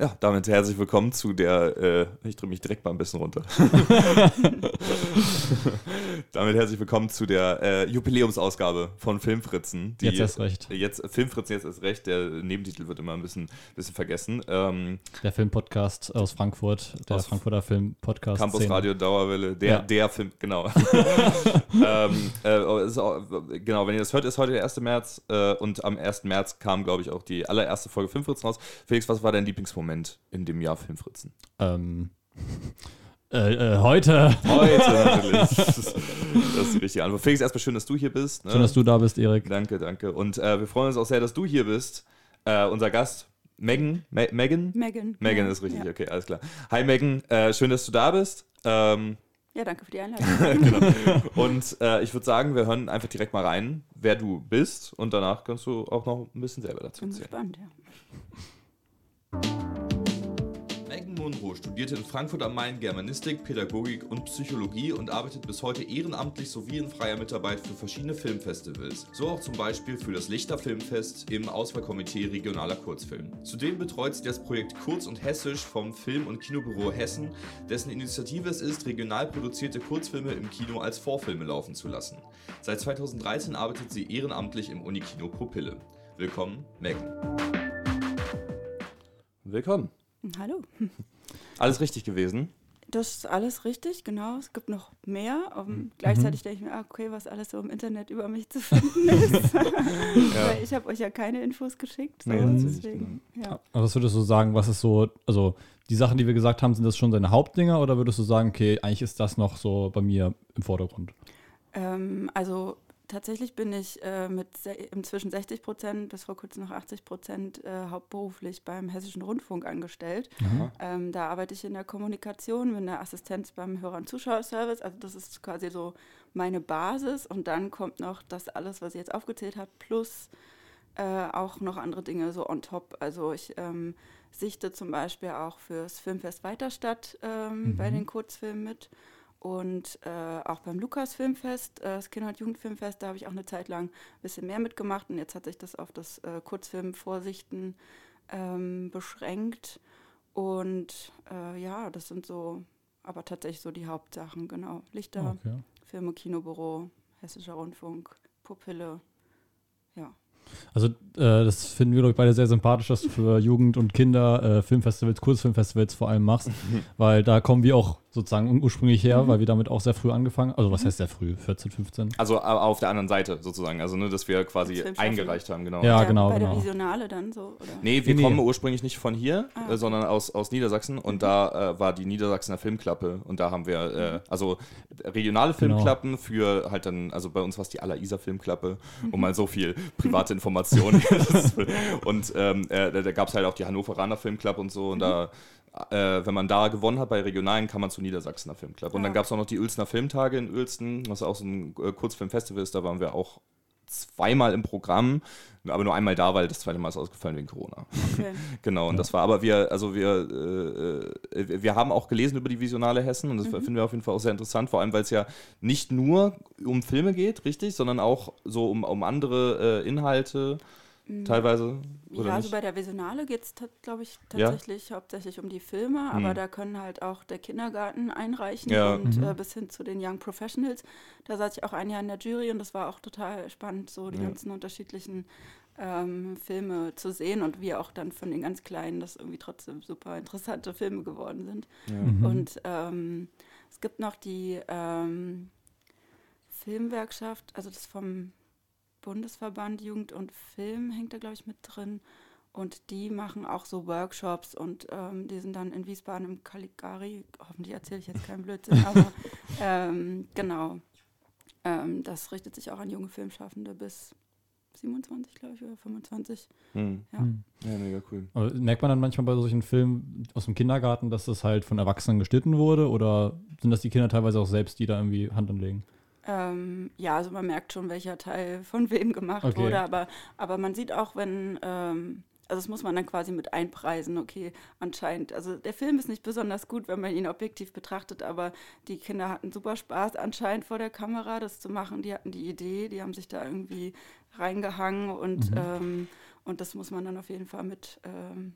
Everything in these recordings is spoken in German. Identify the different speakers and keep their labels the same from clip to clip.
Speaker 1: Ja, damit herzlich willkommen zu der, äh, ich drehe mich direkt mal ein bisschen runter. damit herzlich willkommen zu der äh, Jubiläumsausgabe von Filmfritzen.
Speaker 2: Die, jetzt erst recht.
Speaker 1: Jetzt, Filmfritzen jetzt erst recht, der Nebentitel wird immer ein bisschen, bisschen vergessen. Ähm,
Speaker 2: der Filmpodcast aus Frankfurt, der aus Frankfurter Filmpodcast.
Speaker 1: Campus Szene. Radio Dauerwelle, der, ja. der Film, genau. ähm, äh, auch, genau, wenn ihr das hört, ist heute der 1. März äh, und am 1. März kam, glaube ich, auch die allererste Folge Filmfritzen raus. Felix, was war dein Lieblingsmoment? Moment in dem Jahr Filmfritzen?
Speaker 2: Ähm. Äh, äh, heute.
Speaker 1: Heute natürlich. Das ist, die richtige Antwort. Felix, erstmal schön, dass du hier bist.
Speaker 2: Ne? Schön, dass du da bist, Erik.
Speaker 1: Danke, danke. Und äh, wir freuen uns auch sehr, dass du hier bist. Äh, unser Gast, Megan. Me Megan?
Speaker 3: Megan.
Speaker 1: Megan ja. ist richtig, ja. okay, alles klar. Hi Megan, äh, schön, dass du da bist. Ähm,
Speaker 3: ja, danke für die Einladung. genau.
Speaker 1: Und äh, ich würde sagen, wir hören einfach direkt mal rein, wer du bist. Und danach kannst du auch noch ein bisschen selber dazu erzählen.
Speaker 3: Bin gespannt, ja.
Speaker 1: Monroe studierte in Frankfurt am Main Germanistik, Pädagogik und Psychologie und arbeitet bis heute ehrenamtlich sowie in freier Mitarbeit für verschiedene Filmfestivals. So auch zum Beispiel für das Lichter Filmfest im Auswahlkomitee regionaler Kurzfilm. Zudem betreut sie das Projekt Kurz und Hessisch vom Film- und Kinobüro Hessen, dessen Initiative es ist, regional produzierte Kurzfilme im Kino als Vorfilme laufen zu lassen. Seit 2013 arbeitet sie ehrenamtlich im Unikino Pupille. Willkommen, Megan. Willkommen.
Speaker 3: Hallo.
Speaker 1: Alles richtig gewesen?
Speaker 3: Das ist alles richtig, genau. Es gibt noch mehr. Um, mhm. Gleichzeitig denke ich mir, ah, okay, was alles so im Internet über mich zu finden ist. ja. Weil ich habe euch ja keine Infos geschickt. So, nee, deswegen,
Speaker 2: ja. Aber was würdest du sagen, was ist so, also die Sachen, die wir gesagt haben, sind das schon seine Hauptdinger oder würdest du sagen, okay, eigentlich ist das noch so bei mir im Vordergrund?
Speaker 3: Ähm, also tatsächlich bin ich äh, mit inzwischen 60 Prozent bis vor kurzem noch 80 Prozent äh, hauptberuflich beim Hessischen Rundfunk angestellt. Ähm, da arbeite ich in der Kommunikation, bin der Assistenz beim Hörer- und Zuschauerservice. Also das ist quasi so meine Basis. Und dann kommt noch das alles, was ich jetzt aufgezählt habe, plus äh, auch noch andere Dinge so on top. Also ich ähm, sichte zum Beispiel auch fürs Filmfest Weiterstadt ähm, mhm. bei den Kurzfilmen mit. Und äh, auch beim Lukas Filmfest, äh, das Kinder- und Jugendfilmfest, da habe ich auch eine Zeit lang ein bisschen mehr mitgemacht und jetzt hat sich das auf das äh, Kurzfilmvorsichten ähm, beschränkt. Und äh, ja, das sind so, aber tatsächlich so die Hauptsachen, genau. Lichter, okay. Film- Kinobüro, Hessischer Rundfunk, Pupille, ja.
Speaker 2: Also äh, das finden wir, glaube ich, beide sehr sympathisch, dass du für Jugend und Kinder äh, Filmfestivals, Kurzfilmfestivals vor allem machst, weil da kommen wir auch sozusagen ursprünglich her, mhm. weil wir damit auch sehr früh angefangen Also was mhm. heißt sehr früh? 14, 15?
Speaker 1: Also auf der anderen Seite sozusagen, also ne, dass wir quasi eingereicht haben, genau.
Speaker 2: Ja, genau. Bei
Speaker 3: genau. der Visionale dann so, oder?
Speaker 1: Nee, wir nee, kommen ursprünglich nicht von hier, ah. äh, sondern aus, aus Niedersachsen und mhm. da äh, war die Niedersachsener Filmklappe und da haben wir, äh, mhm. also regionale genau. Filmklappen genau. für halt dann, also bei uns war es die Aller-Isar Filmklappe, um mhm. mal so viel private Informationen. und ähm, äh, da, da gab es halt auch die Hannoveraner Filmklappe und so und da äh, wenn man da gewonnen hat bei Regionalen, kann man zu Niedersachsener Filmclub. Und ja. dann gab es auch noch die Uelzner Filmtage in Uelsten, was auch so ein äh, Kurzfilmfestival ist. Da waren wir auch zweimal im Programm, aber nur einmal da, weil das zweite Mal ist ausgefallen wegen Corona. Okay. genau, und das war, aber wir, also wir, äh, wir haben auch gelesen über die Visionale Hessen und das mhm. finden wir auf jeden Fall auch sehr interessant, vor allem weil es ja nicht nur um Filme geht, richtig, sondern auch so um, um andere äh, Inhalte. Mhm. teilweise.
Speaker 3: ja,
Speaker 1: nicht?
Speaker 3: also bei der Visionale geht es, glaube ich, tatsächlich ja? hauptsächlich um die Filme, mhm. aber da können halt auch der Kindergarten einreichen ja. und mhm. äh, bis hin zu den Young Professionals. Da saß ich auch ein Jahr in der Jury und das war auch total spannend, so die ja. ganzen unterschiedlichen ähm, Filme zu sehen und wie auch dann von den ganz Kleinen das irgendwie trotzdem super interessante Filme geworden sind. Mhm. Und ähm, es gibt noch die ähm, Filmwerkschaft, also das vom Bundesverband Jugend und Film hängt da, glaube ich, mit drin. Und die machen auch so Workshops und ähm, die sind dann in Wiesbaden im Caligari. Hoffentlich erzähle ich jetzt keinen Blödsinn, aber ähm, genau. Ähm, das richtet sich auch an junge Filmschaffende bis 27, glaube ich, oder 25.
Speaker 1: Hm. Ja. Hm. ja, mega cool.
Speaker 2: Aber merkt man dann manchmal bei solchen Filmen aus dem Kindergarten, dass das halt von Erwachsenen geschnitten wurde? Oder sind das die Kinder teilweise auch selbst, die da irgendwie Hand anlegen?
Speaker 3: Ähm, ja, also man merkt schon, welcher Teil von wem gemacht okay. wurde, aber, aber man sieht auch, wenn, ähm, also das muss man dann quasi mit einpreisen, okay, anscheinend, also der Film ist nicht besonders gut, wenn man ihn objektiv betrachtet, aber die Kinder hatten super Spaß anscheinend vor der Kamera, das zu machen, die hatten die Idee, die haben sich da irgendwie reingehangen und, mhm. ähm, und das muss man dann auf jeden Fall mit, ähm,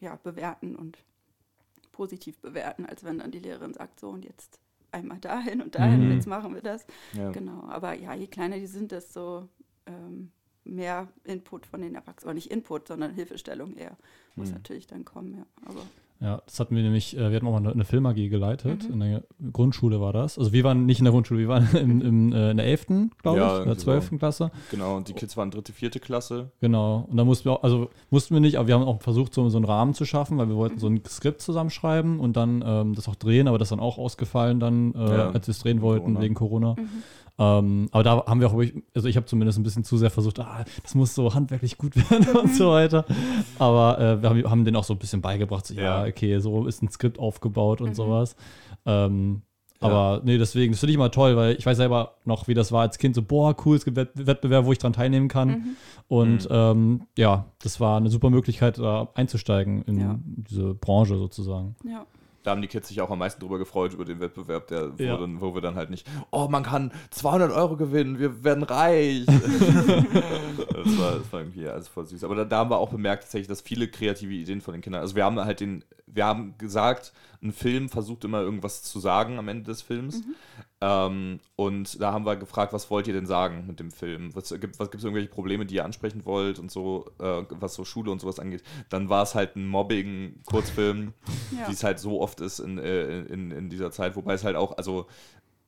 Speaker 3: ja, bewerten und positiv bewerten, als wenn dann die Lehrerin sagt, so und jetzt einmal dahin und dahin, mhm. jetzt machen wir das. Ja. Genau, aber ja, je kleiner die sind, desto ähm, mehr Input von den Erwachsenen, oder nicht Input, sondern Hilfestellung eher, muss mhm. natürlich dann kommen, ja. Aber
Speaker 2: ja, das hatten wir nämlich, äh, wir hatten auch mal eine, Film AG geleitet, mhm. in der Grundschule war das. Also wir waren nicht in der Grundschule, wir waren im, im, äh, in der 11., glaube ja, ich, in der 12. Klasse.
Speaker 1: Genau, und die Kids waren dritte, vierte Klasse.
Speaker 2: Genau, und da mussten wir auch, also mussten wir nicht, aber wir haben auch versucht, so, so einen Rahmen zu schaffen, weil wir wollten so ein Skript zusammenschreiben und dann ähm, das auch drehen, aber das dann auch ausgefallen dann, äh, ja, als wir es drehen wollten, Corona. wegen Corona. Mhm. Ähm, aber da haben wir auch, also ich habe zumindest ein bisschen zu sehr versucht, ah, das muss so handwerklich gut werden und so weiter. Aber äh, wir haben, haben denen auch so ein bisschen beigebracht, so, ja, okay, so ist ein Skript aufgebaut und mhm. sowas. Ähm, ja. Aber nee, deswegen, das finde ich immer toll, weil ich weiß selber noch, wie das war als Kind, so, boah, cool, es gibt Wettbewerb, wo ich dran teilnehmen kann. Mhm. Und mhm. Ähm, ja, das war eine super Möglichkeit, da einzusteigen in ja. diese Branche sozusagen.
Speaker 3: Ja
Speaker 1: da haben die Kids sich auch am meisten drüber gefreut, über den Wettbewerb, der, wo, ja. dann, wo wir dann halt nicht, oh, man kann 200 Euro gewinnen, wir werden reich. das, war, das war irgendwie alles voll süß. Aber da, da haben wir auch bemerkt tatsächlich, dass viele kreative Ideen von den Kindern, also wir haben halt den, wir haben gesagt, ein Film versucht immer irgendwas zu sagen am Ende des Films. Mhm. Ähm, und da haben wir gefragt, was wollt ihr denn sagen mit dem Film? Was gibt es irgendwelche Probleme, die ihr ansprechen wollt und so, äh, was so Schule und sowas angeht? Dann war es halt ein Mobbing-Kurzfilm, ja. wie es halt so oft ist in, äh, in, in dieser Zeit, wobei es halt auch, also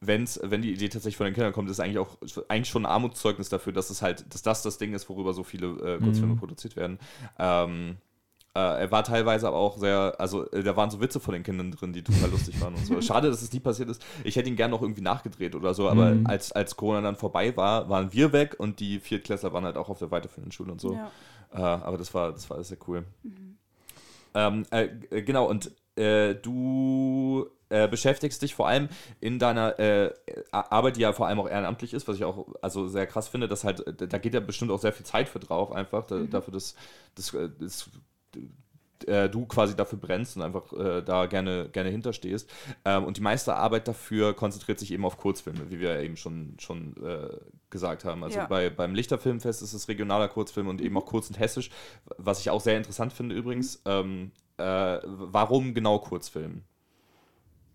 Speaker 1: wenn's, wenn die Idee tatsächlich von den Kindern kommt, ist eigentlich auch eigentlich schon ein Armutszeugnis dafür, dass es halt, dass das das Ding ist, worüber so viele äh, Kurzfilme mhm. produziert werden. Ähm, äh, er war teilweise aber auch sehr, also äh, da waren so Witze von den Kindern drin, die total lustig waren und so. Schade, dass es nie passiert ist. Ich hätte ihn gern noch irgendwie nachgedreht oder so, aber mhm. als, als Corona dann vorbei war, waren wir weg und die Viertklässler waren halt auch auf der weiterführenden Schule und so. Ja. Äh, aber das war, das war sehr cool. Mhm. Ähm, äh, äh genau, und äh, du beschäftigst dich vor allem in deiner Arbeit, die ja vor allem auch ehrenamtlich ist, was ich auch also sehr krass finde, dass halt, da geht ja bestimmt auch sehr viel Zeit für drauf, einfach, da, mhm. dafür, dass das, das äh, du quasi dafür brennst und einfach äh, da gerne, gerne hinterstehst. Ähm, und die meiste Arbeit dafür konzentriert sich eben auf Kurzfilme, wie wir eben schon, schon äh, gesagt haben. Also ja. bei, beim Lichterfilmfest ist es regionaler Kurzfilm und eben auch kurz und hessisch, was ich auch sehr interessant finde übrigens. Ähm, äh, warum genau Kurzfilm?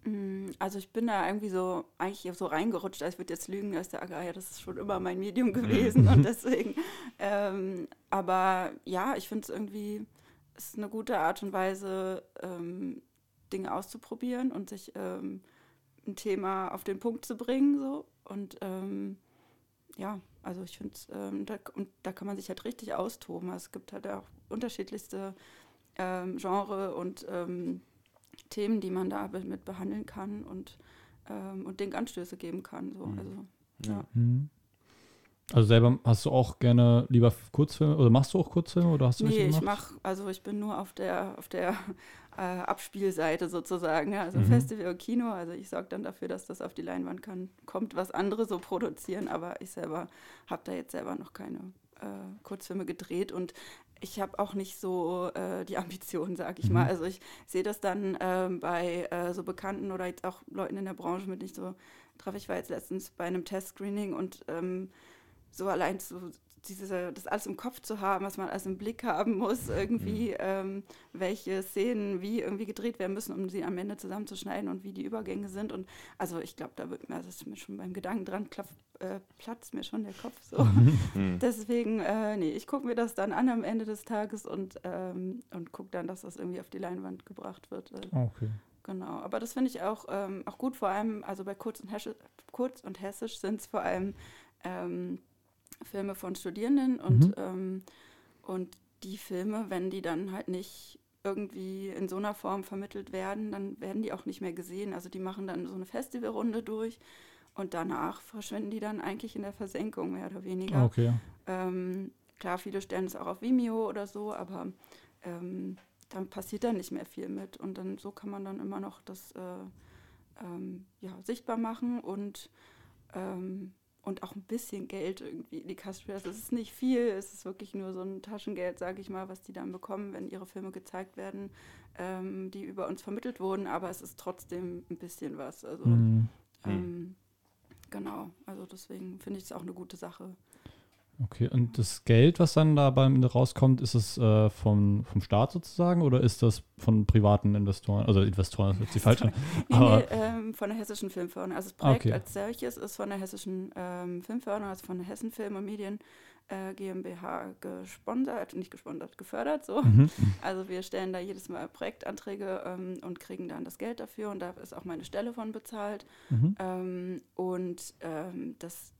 Speaker 3: Mm, also ich bin da irgendwie so eigentlich so reingerutscht, als würde jetzt lügen, als der Agrar, ja, das ist schon immer mein Medium gewesen und deswegen. Ähm, aber ja, ich finde es irgendwie ist eine gute Art und Weise, ähm, Dinge auszuprobieren und sich ähm, ein Thema auf den Punkt zu bringen. So. Und ähm, ja, also ich finde, ähm, da, und da kann man sich halt richtig austoben. Also es gibt halt auch unterschiedlichste ähm, Genre und ähm, Themen, die man da mit behandeln kann und, und Ding Anstöße geben kann. So. Mhm. Also, ja.
Speaker 2: Mhm. Also selber hast du auch gerne lieber Kurzfilme oder machst du auch Kurzfilme oder hast du
Speaker 3: Nee, ich mache, also ich bin nur auf der auf der äh, Abspielseite sozusagen, ja, also mhm. Festival und Kino, also ich sorge dann dafür, dass das auf die Leinwand kann, kommt, was andere so produzieren, aber ich selber habe da jetzt selber noch keine äh, Kurzfilme gedreht und ich habe auch nicht so äh, die Ambitionen, sage ich mhm. mal. Also ich sehe das dann ähm, bei äh, so Bekannten oder jetzt auch Leuten in der Branche mit nicht so drauf. Ich war jetzt letztens bei einem Testscreening und ähm, so allein so diese, das alles im Kopf zu haben, was man alles im Blick haben muss, irgendwie, mhm. ähm, welche Szenen wie irgendwie gedreht werden müssen, um sie am Ende zusammenzuschneiden und wie die Übergänge sind. Und also ich glaube, da wird mir, also ist mir schon beim Gedanken dran, klapp, äh, platzt mir schon der Kopf so. Mhm. Deswegen, äh, nee, ich gucke mir das dann an am Ende des Tages und, ähm, und gucke dann, dass das irgendwie auf die Leinwand gebracht wird. Äh,
Speaker 2: okay.
Speaker 3: Genau, aber das finde ich auch, ähm, auch gut, vor allem, also bei Kurz und, Hessisch, Kurz und Hessisch sind es vor allem ähm, Filme von Studierenden und, mhm. ähm, und die Filme, wenn die dann halt nicht irgendwie in so einer Form vermittelt werden, dann werden die auch nicht mehr gesehen. Also die machen dann so eine Festivalrunde durch und danach verschwinden die dann eigentlich in der Versenkung, mehr oder weniger.
Speaker 2: Okay.
Speaker 3: Ähm, klar, viele stellen es auch auf Vimeo oder so, aber ähm, dann passiert da nicht mehr viel mit. Und dann so kann man dann immer noch das äh, ähm, ja, sichtbar machen und ähm, und auch ein bisschen Geld irgendwie in die Kasse spielen. Also es ist nicht viel, es ist wirklich nur so ein Taschengeld, sage ich mal, was die dann bekommen, wenn ihre Filme gezeigt werden, ähm, die über uns vermittelt wurden, aber es ist trotzdem ein bisschen was. Also mhm. ähm, genau, also deswegen finde ich es auch eine gute Sache.
Speaker 2: Okay, und das Geld, was dann da beim rauskommt, ist es äh, vom, vom Staat sozusagen oder ist das von privaten Investoren? Also Investoren ist jetzt die falsche.
Speaker 3: nee, nee, ähm, von der Hessischen Filmförderung. Also das Projekt okay. als solches ist von der Hessischen ähm, Filmförderung, also von der Hessen Film und Medien äh, GmbH gesponsert, nicht gesponsert, gefördert so. Mhm. Also wir stellen da jedes Mal Projektanträge ähm, und kriegen dann das Geld dafür und da ist auch meine Stelle von bezahlt. Mhm. Ähm, und ähm, das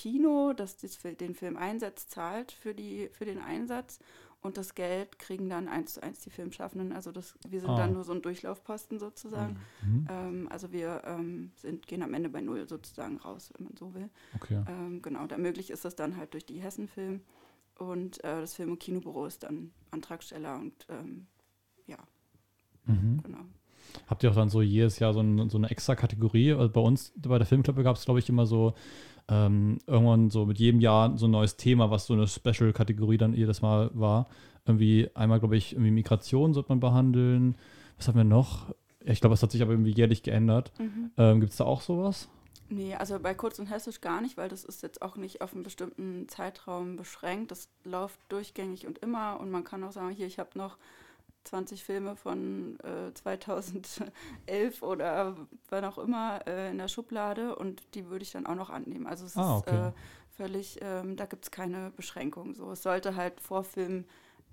Speaker 3: Kino, das den Film einsetzt, zahlt für, die, für den Einsatz und das Geld kriegen dann eins zu eins die Filmschaffenden. Also das, wir sind ah. dann nur so ein Durchlaufposten sozusagen. Mhm. Ähm, also wir ähm, sind, gehen am Ende bei null sozusagen raus, wenn man so will. Okay. Ähm, genau, da möglich ist das dann halt durch die Hessenfilm und äh, das Film- und Kinobüro ist dann Antragsteller und ähm, ja,
Speaker 2: mhm. genau. Habt ihr auch dann so jedes Jahr so, ein, so eine extra Kategorie? Also bei uns, bei der Filmklappe gab es, glaube ich, immer so ähm, irgendwann so mit jedem Jahr so ein neues Thema, was so eine Special-Kategorie dann jedes Mal war. Irgendwie einmal, glaube ich, irgendwie Migration sollte man behandeln. Was haben wir noch? Ich glaube, es hat sich aber irgendwie jährlich geändert. Mhm. Ähm, Gibt es da auch sowas?
Speaker 3: Nee, also bei Kurz und Hessisch gar nicht, weil das ist jetzt auch nicht auf einen bestimmten Zeitraum beschränkt. Das läuft durchgängig und immer. Und man kann auch sagen, hier, ich habe noch 20 Filme von äh, 2011 oder wann auch immer äh, in der Schublade und die würde ich dann auch noch annehmen. Also es ah, okay. ist äh, völlig, ähm, da gibt es keine Beschränkung. So. Es sollte halt vor Film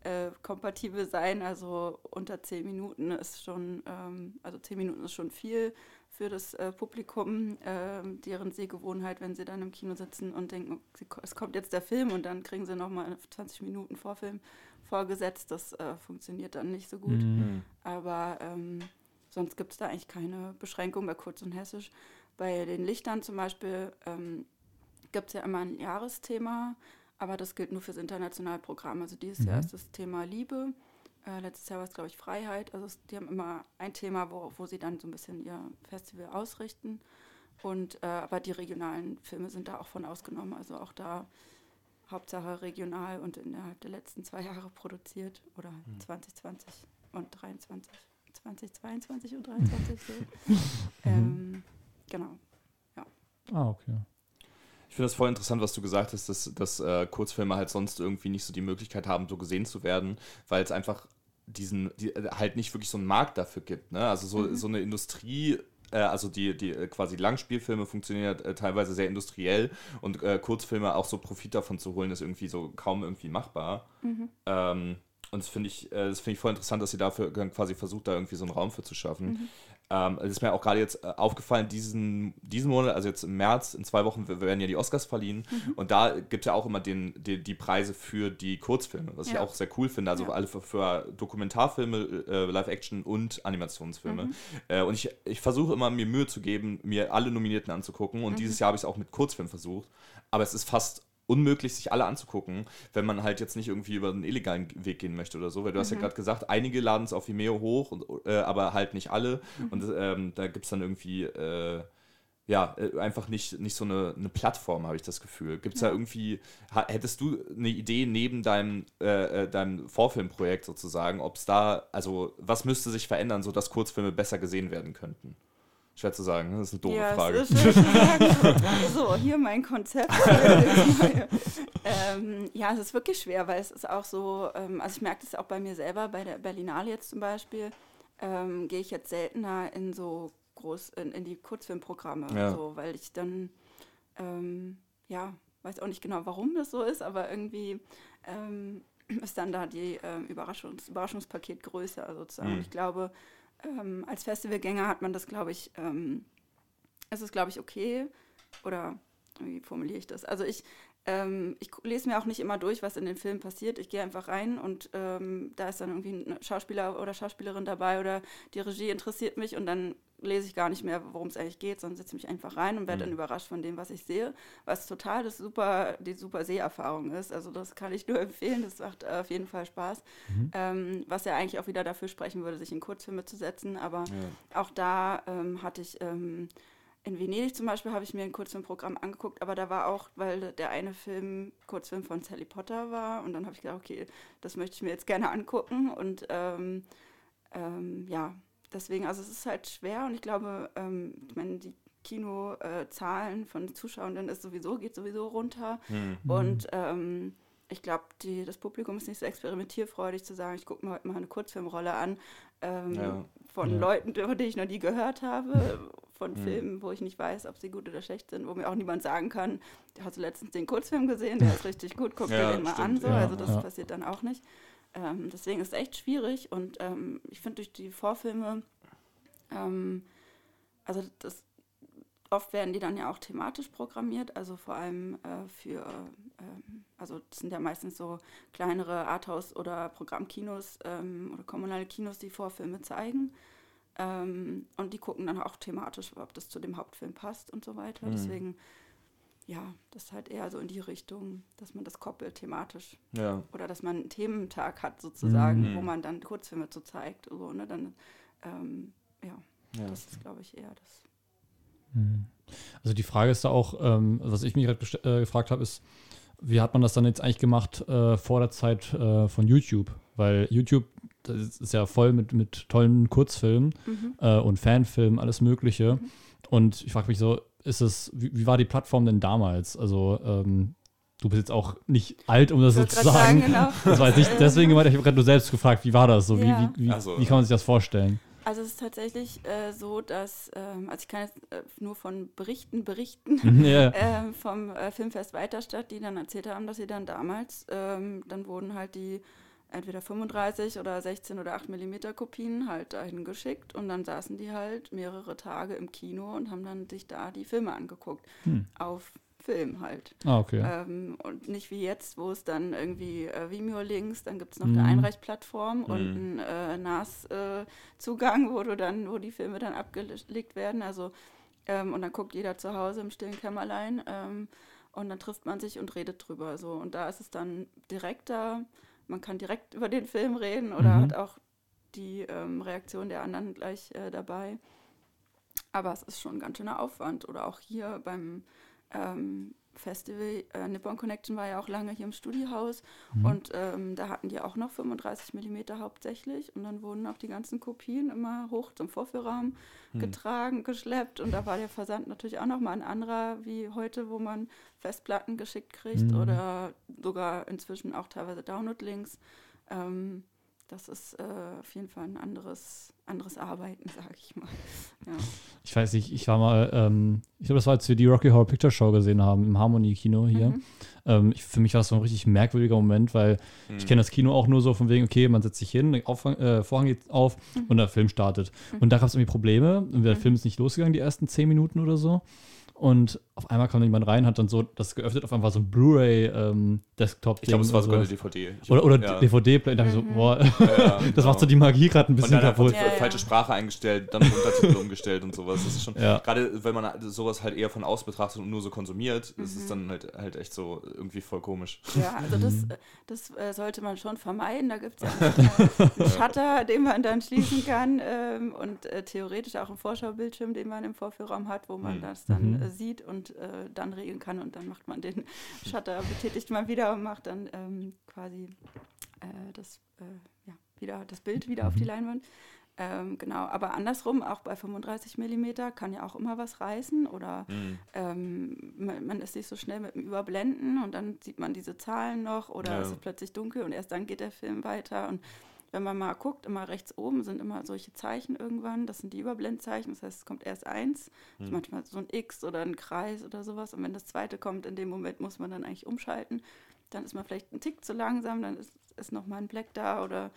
Speaker 3: äh, kompatibel sein, also unter 10 Minuten ist schon, ähm, also 10 Minuten ist schon viel für das äh, Publikum, ähm, deren Sehgewohnheit, wenn sie dann im Kino sitzen und denken, es kommt jetzt der Film und dann kriegen sie nochmal 20 Minuten Vorfilm vorgesetzt. Das äh, funktioniert dann nicht so gut. Mhm. Aber ähm, sonst gibt es da eigentlich keine Beschränkung bei Kurz und Hessisch. Bei den Lichtern zum Beispiel ähm, gibt es ja immer ein Jahresthema, aber das gilt nur fürs internationale Programm. Also dieses mhm. Jahr ist das Thema Liebe. Äh, letztes Jahr war es, glaube ich, Freiheit. Also es, die haben immer ein Thema, wo, wo sie dann so ein bisschen ihr Festival ausrichten. Und äh, aber die regionalen Filme sind da auch von ausgenommen. Also auch da Hauptsache regional und innerhalb der letzten zwei Jahre produziert oder hm. 2020 und 23, 2022 und 23 so. ähm, genau, ja.
Speaker 2: Ah, okay.
Speaker 1: Ich finde das voll interessant, was du gesagt hast, dass, dass äh, Kurzfilme halt sonst irgendwie nicht so die Möglichkeit haben, so gesehen zu werden, weil es einfach diesen, die, äh, halt nicht wirklich so einen Markt dafür gibt. Ne? Also so, mhm. so eine Industrie also die, die äh, quasi Langspielfilme funktionieren äh, teilweise sehr industriell und äh, Kurzfilme auch so Profit davon zu holen, ist irgendwie so kaum irgendwie machbar. Mhm. Ähm, und das finde ich, äh, das ich voll interessant, dass ihr dafür quasi versucht, da irgendwie so einen Raum für zu schaffen. Mhm. Ähm, es ist mir auch gerade jetzt äh, aufgefallen, diesen, diesen Monat, also jetzt im März, in zwei Wochen werden ja die Oscars verliehen. Mhm. Und da gibt es ja auch immer den, die, die Preise für die Kurzfilme, was ja. ich auch sehr cool finde. Also ja. alle für, für Dokumentarfilme, äh, Live-Action und Animationsfilme. Mhm. Äh, und ich, ich versuche immer, mir Mühe zu geben, mir alle Nominierten anzugucken. Und mhm. dieses Jahr habe ich es auch mit Kurzfilmen versucht. Aber es ist fast unmöglich, sich alle anzugucken, wenn man halt jetzt nicht irgendwie über einen illegalen Weg gehen möchte oder so. Weil du mhm. hast ja mhm. gerade gesagt, einige laden es auf Vimeo hoch, und, äh, aber halt nicht alle. Mhm. Und ähm, da gibt es dann irgendwie, äh, ja, äh, einfach nicht, nicht so eine, eine Plattform, habe ich das Gefühl. Gibt es ja. da irgendwie, hättest du eine Idee neben deinem, äh, äh, deinem Vorfilmprojekt sozusagen, ob es da, also was müsste sich verändern, sodass Kurzfilme besser gesehen werden könnten? Schwer zu sagen, ne? das ist eine doofe ja, Frage.
Speaker 3: So, hier mein Konzept. ähm, ja, es ist wirklich schwer, weil es ist auch so, ähm, also ich merke das auch bei mir selber, bei der Berlinale jetzt zum Beispiel, ähm, gehe ich jetzt seltener in so groß, in, in die Kurzfilmprogramme, ja. so, weil ich dann, ähm, ja, weiß auch nicht genau, warum das so ist, aber irgendwie ähm, ist dann da die ähm, Überraschungs Überraschungspaket größer sozusagen. Mhm. Ich glaube, ähm, als Festivalgänger hat man das, glaube ich, ähm, es ist, glaube ich, okay. Oder wie formuliere ich das? Also ich, ähm, ich lese mir auch nicht immer durch, was in den Filmen passiert. Ich gehe einfach rein und ähm, da ist dann irgendwie ein Schauspieler oder Schauspielerin dabei oder die Regie interessiert mich und dann lese ich gar nicht mehr, worum es eigentlich geht, sondern setze mich einfach rein und werde mhm. dann überrascht von dem, was ich sehe, was total das super, die super Seherfahrung ist. Also das kann ich nur empfehlen, das macht äh, auf jeden Fall Spaß. Mhm. Ähm, was ja eigentlich auch wieder dafür sprechen würde, sich in Kurzfilme zu setzen. Aber ja. auch da ähm, hatte ich ähm, in Venedig zum Beispiel habe ich mir ein Kurzfilmprogramm angeguckt, aber da war auch, weil der eine Film Kurzfilm von Sally Potter war und dann habe ich gedacht, okay, das möchte ich mir jetzt gerne angucken und ähm, ähm, ja, deswegen, also es ist halt schwer und ich glaube, ähm, ich meine, die Kinozahlen äh, von Zuschauenden ist sowieso, geht sowieso runter. Mhm. Und ähm, ich glaube, das Publikum ist nicht so experimentierfreudig zu sagen, ich gucke mir heute mal eine Kurzfilmrolle an ähm, ja. von ja. Leuten, die ich noch nie gehört habe, von mhm. Filmen, wo ich nicht weiß, ob sie gut oder schlecht sind, wo mir auch niemand sagen kann, hast du letztens den Kurzfilm gesehen, der ist richtig gut, guck ja, dir den mal stimmt, an. So. also das passiert dann auch nicht. Ähm, deswegen ist es echt schwierig und ähm, ich finde durch die Vorfilme, ähm, also das oft werden die dann ja auch thematisch programmiert, also vor allem äh, für, ähm, also das sind ja meistens so kleinere Arthouse- oder Programmkinos ähm, oder kommunale Kinos, die Vorfilme zeigen. Ähm, und die gucken dann auch thematisch, ob das zu dem Hauptfilm passt und so weiter. Mhm. Deswegen, ja, das ist halt eher so in die Richtung, dass man das koppelt thematisch. Ja. Oder dass man einen Thementag hat sozusagen, mhm. wo man dann Kurzfilme zu zeigt. So, ne? Dann, ja, ja, das ist, glaube ich, eher das.
Speaker 2: Hm. Also die Frage ist da auch, ähm, was ich mich gerade äh, gefragt habe, ist, wie hat man das dann jetzt eigentlich gemacht äh, vor der Zeit äh, von YouTube? Weil YouTube das ist ja voll mit, mit tollen Kurzfilmen mhm. Äh, und Fanfilmen, alles Mögliche. Mhm. Und ich frage mich so, ist es, wie, wie, war die Plattform denn damals? Also ähm, du bist jetzt auch nicht alt, um das so zu sagen. sagen genau. Das war jetzt nicht deswegen gemeint, ich habe gerade nur selbst gefragt, wie war das so? Ja. Wie, wie, wie, so. wie, kann man sich das vorstellen?
Speaker 3: Also es ist tatsächlich äh, so, dass, ähm, also ich kann jetzt äh, nur von Berichten berichten, ja. äh, vom äh, Filmfest Weiterstadt, die dann erzählt haben, dass sie dann damals, ähm, dann wurden halt die entweder 35 oder 16 oder 8 Millimeter Kopien halt dahin geschickt und dann saßen die halt mehrere Tage im Kino und haben dann sich da die Filme angeguckt. Hm. Auf Film halt.
Speaker 2: Ah, okay.
Speaker 3: Ähm, und nicht wie jetzt, wo es dann irgendwie äh, Vimeo-Links, dann gibt es noch mhm. eine Einreichplattform mhm. und einen äh, NAS-Zugang, äh, wo du dann, wo die Filme dann abgelegt werden. Also ähm, und dann guckt jeder zu Hause im stillen Kämmerlein ähm, und dann trifft man sich und redet drüber. So. Und da ist es dann direkter, man kann direkt über den Film reden oder mhm. hat auch die ähm, Reaktion der anderen gleich äh, dabei. Aber es ist schon ein ganz schöner Aufwand. Oder auch hier beim ähm, Festival, äh, Nippon Connection war ja auch lange hier im Studiohaus mhm. und ähm, da hatten die auch noch 35 mm hauptsächlich und dann wurden auch die ganzen Kopien immer hoch zum Vorführraum mhm. getragen, geschleppt und da war der Versand natürlich auch nochmal ein anderer wie heute, wo man Festplatten geschickt kriegt mhm. oder sogar inzwischen auch teilweise Download-Links. Ähm, das ist äh, auf jeden Fall ein anderes, anderes Arbeiten, sage ich mal. Ja.
Speaker 2: Ich weiß nicht, ich war mal, ähm, ich glaube, das war, als wir die Rocky Horror Picture Show gesehen haben, im Harmony-Kino hier. Mhm. Ähm, ich, für mich war es so ein richtig merkwürdiger Moment, weil mhm. ich kenne das Kino auch nur so von wegen, okay, man setzt sich hin, der Auffang, äh, Vorhang geht auf mhm. und der Film startet. Mhm. Und da gab es irgendwie Probleme und der mhm. Film ist nicht losgegangen, die ersten zehn Minuten oder so. Und auf einmal kam jemand rein, hat dann so das geöffnet, auf einmal so ein Blu-ray-Desktop. Ähm,
Speaker 1: ich glaube, es war sogar eine DVD.
Speaker 2: Ich oder oder ja. DVD-Play. Da dachte ich so, boah, ja, ja, das genau. macht so die Magie gerade ein bisschen kaputt.
Speaker 1: Ja, falsche Sprache eingestellt, dann Untertitel umgestellt und sowas. Das ist schon, gerade wenn man sowas halt eher von aus betrachtet und nur so konsumiert, mhm. ist es dann halt, halt echt so irgendwie voll komisch.
Speaker 3: Ja, also das, das äh, sollte man schon vermeiden. Da gibt es ja einen Shutter, den man dann schließen kann ähm, und äh, theoretisch auch einen Vorschaubildschirm, den man im Vorführraum hat, wo man mhm. das dann mhm. Äh, sieht und äh, dann regeln kann und dann macht man den Shutter, betätigt man wieder und macht dann ähm, quasi äh, das, äh, ja, wieder, das Bild wieder auf die mhm. Leinwand. Ähm, genau, aber andersrum, auch bei 35 mm kann ja auch immer was reißen oder mhm. ähm, man, man, ist nicht so schnell mit dem Überblenden und dann sieht man diese Zahlen noch oder ja. es ist plötzlich dunkel und erst dann geht der Film weiter und wenn man mal guckt, immer rechts oben sind immer solche Zeichen irgendwann. Das sind die Überblendzeichen. Das heißt, es kommt erst eins, hm. manchmal so ein X oder ein Kreis oder sowas. Und wenn das zweite kommt, in dem Moment muss man dann eigentlich umschalten. Dann ist man vielleicht ein Tick zu langsam, dann ist, ist nochmal ein Black da oder,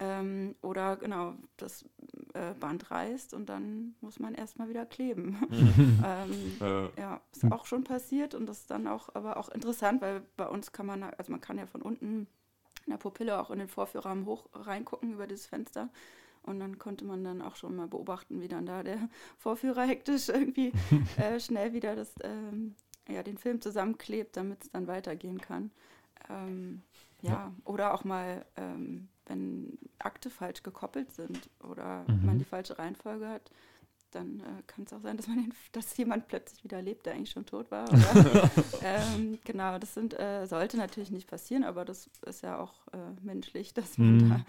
Speaker 3: ähm, oder genau, das äh, Band reißt und dann muss man erstmal wieder kleben. ähm, äh. Ja, ist auch schon passiert und das ist dann auch, aber auch interessant, weil bei uns kann man, also man kann ja von unten in der Pupille auch in den Vorführrahmen hoch reingucken über dieses Fenster. Und dann konnte man dann auch schon mal beobachten, wie dann da der Vorführer hektisch irgendwie äh, schnell wieder das, ähm, ja, den Film zusammenklebt, damit es dann weitergehen kann. Ähm, ja. ja. oder auch mal, ähm, wenn Akte falsch gekoppelt sind oder mhm. man die falsche Reihenfolge hat, dann äh, kann es auch sein, dass, man den, dass jemand plötzlich wieder lebt, der eigentlich schon tot war. ähm, genau, das sind, äh, sollte natürlich nicht passieren, aber das ist ja auch äh, menschlich, dass, man mhm. da,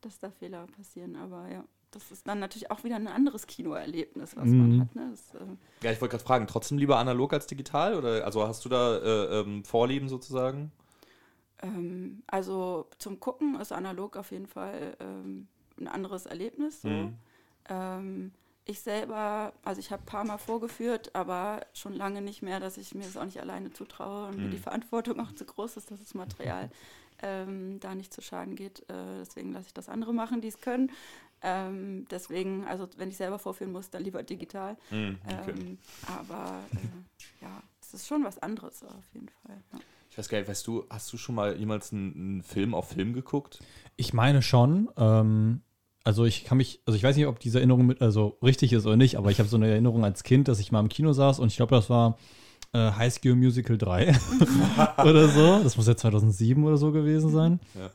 Speaker 3: dass da Fehler passieren. Aber ja. das ist dann natürlich auch wieder ein anderes Kinoerlebnis, was mhm. man hat. Ne? Das,
Speaker 1: äh ja, ich wollte gerade fragen, trotzdem lieber analog als digital? Oder also hast du da äh, ähm, Vorlieben sozusagen?
Speaker 3: Ähm, also zum Gucken ist analog auf jeden Fall ähm, ein anderes Erlebnis. So. Mhm. Ähm, ich selber, also ich habe ein paar Mal vorgeführt, aber schon lange nicht mehr, dass ich mir das auch nicht alleine zutraue und mhm. mir die Verantwortung auch zu groß ist, dass das Material ähm, da nicht zu Schaden geht. Äh, deswegen lasse ich das andere machen, die es können. Ähm, deswegen, also wenn ich selber vorführen muss, dann lieber digital. Mhm, okay. ähm, aber äh, ja, es ist schon was anderes auf jeden Fall. Ja.
Speaker 1: Ich weiß gar nicht, weißt du, hast du schon mal jemals einen, einen Film auf Film geguckt?
Speaker 2: Ich meine schon. Also ich kann mich, also ich weiß nicht, ob diese Erinnerung mit, also richtig ist oder nicht, aber ich habe so eine Erinnerung als Kind, dass ich mal im Kino saß und ich glaube, das war äh, High School Musical 3 oder so. Das muss ja 2007 oder so gewesen sein. Ja.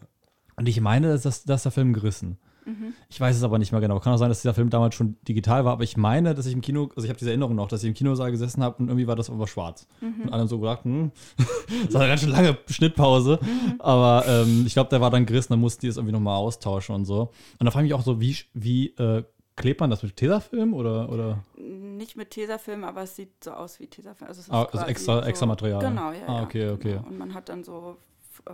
Speaker 2: Und ich meine, dass, das, dass der Film gerissen. Mhm. Ich weiß es aber nicht mehr genau. Kann auch sein, dass dieser Film damals schon digital war, aber ich meine, dass ich im Kino, also ich habe diese Erinnerung noch, dass ich im Kinosaal gesessen habe und irgendwie war das aber schwarz. Mhm. Und alle so gesagt, hm, das war eine ganz schön lange Schnittpause. Mhm. Aber ähm, ich glaube, der war dann gerissen, dann mussten die es irgendwie nochmal austauschen und so. Und da frage ich mich auch so, wie, wie äh, klebt man das mit Tesafilm oder, oder?
Speaker 3: Nicht mit Tesafilm, aber es sieht so aus wie Tesafilm.
Speaker 2: Also, ah, also extra, so, extra Material.
Speaker 3: Genau, ja.
Speaker 2: Ah, okay,
Speaker 3: ja,
Speaker 2: okay.
Speaker 3: Genau. Und man hat dann so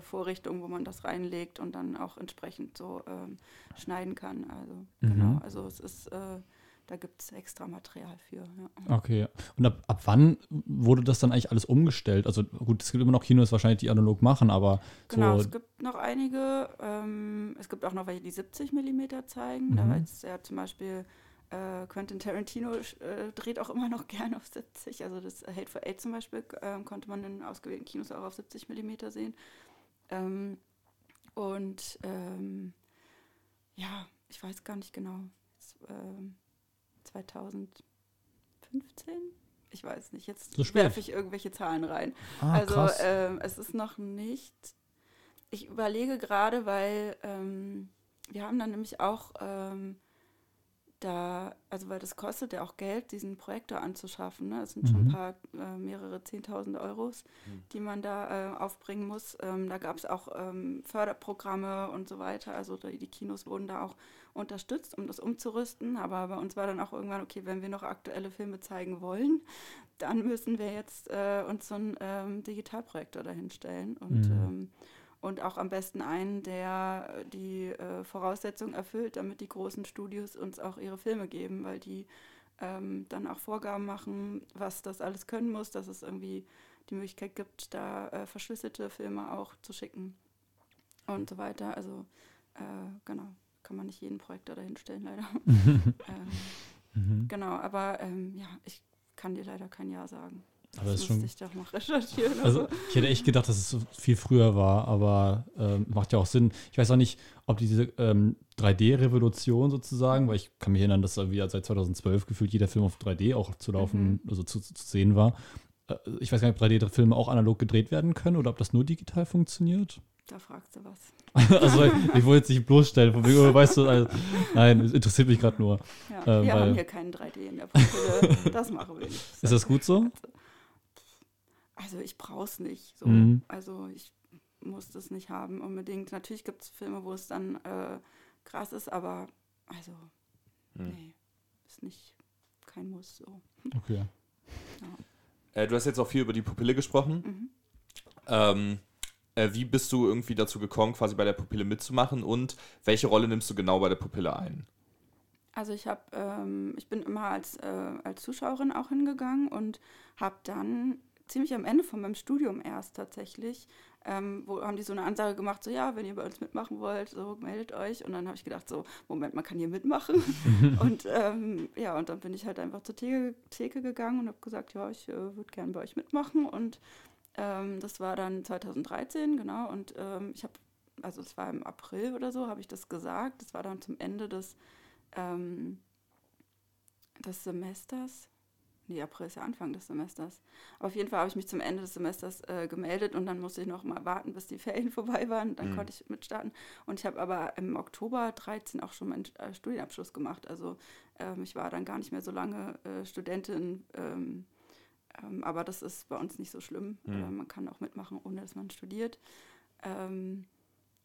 Speaker 3: Vorrichtungen, wo man das reinlegt und dann auch entsprechend so ähm, schneiden kann. Also mhm. genau, also es ist, äh, da gibt es extra Material für. Ja.
Speaker 2: Okay. Und ab, ab wann wurde das dann eigentlich alles umgestellt? Also gut, es gibt immer noch Kinos wahrscheinlich, die analog machen, aber
Speaker 3: Genau, so es gibt noch einige, ähm, es gibt auch noch welche, die 70 mm zeigen. Mhm. Da war jetzt ja zum Beispiel äh, Quentin Tarantino äh, dreht auch immer noch gerne auf 70. Also das Hate for Eight zum Beispiel äh, konnte man in ausgewählten Kinos auch auf 70 mm sehen. Ähm, und ähm, ja, ich weiß gar nicht genau. Ähm, 2015? Ich weiß nicht. Jetzt so werfe ich irgendwelche Zahlen rein. Ah, also ähm, es ist noch nicht. Ich überlege gerade, weil ähm, wir haben dann nämlich auch ähm, da, also weil das kostet ja auch Geld, diesen Projektor anzuschaffen. Ne? Es sind mhm. schon ein paar, äh, mehrere Zehntausend Euros, mhm. die man da äh, aufbringen muss. Ähm, da gab es auch ähm, Förderprogramme und so weiter. Also die, die, Kinos wurden da auch unterstützt, um das umzurüsten. Aber bei uns war dann auch irgendwann, okay, wenn wir noch aktuelle Filme zeigen wollen, dann müssen wir jetzt äh, uns so einen ähm, Digitalprojektor dahinstellen. Und mhm ähm, und auch am besten einen, der die äh, Voraussetzungen erfüllt, damit die großen Studios uns auch ihre Filme geben, weil die ähm, dann auch Vorgaben machen, was das alles können muss, dass es irgendwie die Möglichkeit gibt, da äh, verschlüsselte Filme auch zu schicken und so weiter. Also äh, genau, kann man nicht jeden Projektor dahinstellen, leider. ähm, mhm. Genau, aber ähm, ja, ich kann dir leider kein Ja sagen.
Speaker 2: Aber das ist schon.
Speaker 3: Ich doch mal recherchieren.
Speaker 2: Also, ich hätte echt gedacht, dass es viel früher war, aber ähm, macht ja auch Sinn. Ich weiß auch nicht, ob diese ähm, 3D-Revolution sozusagen, weil ich kann mich erinnern, dass irgendwie seit 2012 gefühlt jeder Film auf 3D auch zu laufen, mhm. also zu, zu, sehen war. Äh, ich weiß gar nicht, ob 3D-Filme auch analog gedreht werden können oder ob das nur digital funktioniert.
Speaker 3: Da fragst du was.
Speaker 2: also ich wollte jetzt nicht bloßstellen, von wegen, oh, weißt du, also, nein, es interessiert mich gerade nur.
Speaker 3: Ja, äh, wir haben hier keinen 3D in der Pupille, das machen wir nicht.
Speaker 2: Ist das gut so?
Speaker 3: Also ich brauche es nicht. So. Mhm. Also ich muss das nicht haben unbedingt. Natürlich gibt es Filme, wo es dann äh, krass ist, aber also mhm. nee, ist nicht kein Muss so.
Speaker 2: Okay.
Speaker 1: Ja. Äh, du hast jetzt auch viel über die Pupille gesprochen. Mhm. Ähm, äh, wie bist du irgendwie dazu gekommen, quasi bei der Pupille mitzumachen und welche Rolle nimmst du genau bei der Pupille ein?
Speaker 3: Also ich habe, ähm, ich bin immer als, äh, als Zuschauerin auch hingegangen und habe dann ziemlich am Ende von meinem Studium erst tatsächlich, ähm, wo haben die so eine Ansage gemacht, so ja, wenn ihr bei uns mitmachen wollt, so meldet euch. Und dann habe ich gedacht, so, Moment, man kann hier mitmachen. und ähm, ja, und dann bin ich halt einfach zur Theke, Theke gegangen und habe gesagt, ja, ich äh, würde gerne bei euch mitmachen. Und ähm, das war dann 2013, genau. Und ähm, ich habe, also es war im April oder so, habe ich das gesagt. Das war dann zum Ende des, ähm, des Semesters Nee, April ist ja Anfang des Semesters. Aber auf jeden Fall habe ich mich zum Ende des Semesters äh, gemeldet und dann musste ich noch mal warten, bis die Ferien vorbei waren. Dann mhm. konnte ich mitstarten. Und ich habe aber im Oktober 13 auch schon meinen äh, Studienabschluss gemacht. Also ähm, ich war dann gar nicht mehr so lange äh, Studentin. Ähm, ähm, aber das ist bei uns nicht so schlimm. Mhm. man kann auch mitmachen, ohne dass man studiert.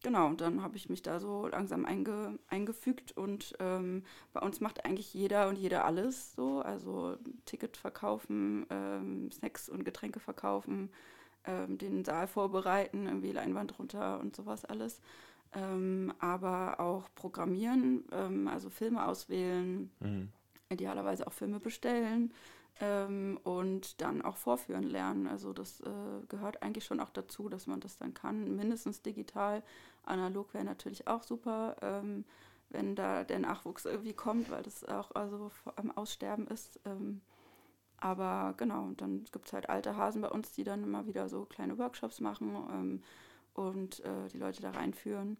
Speaker 3: Genau, und dann habe ich mich da so langsam einge, eingefügt und ähm, bei uns macht eigentlich jeder und jeder alles so. Also Ticket verkaufen, ähm, Snacks und Getränke verkaufen, ähm, den Saal vorbereiten, irgendwie Leinwand runter und sowas alles. Ähm, aber auch programmieren, ähm, also Filme auswählen, mhm. idealerweise auch Filme bestellen ähm, und dann auch vorführen lernen. Also das äh, gehört eigentlich schon auch dazu, dass man das dann kann, mindestens digital. Analog wäre natürlich auch super, ähm, wenn da der Nachwuchs irgendwie kommt, weil das auch also am Aussterben ist. Ähm, aber genau, dann gibt es halt alte Hasen bei uns, die dann immer wieder so kleine Workshops machen ähm, und äh, die Leute da reinführen.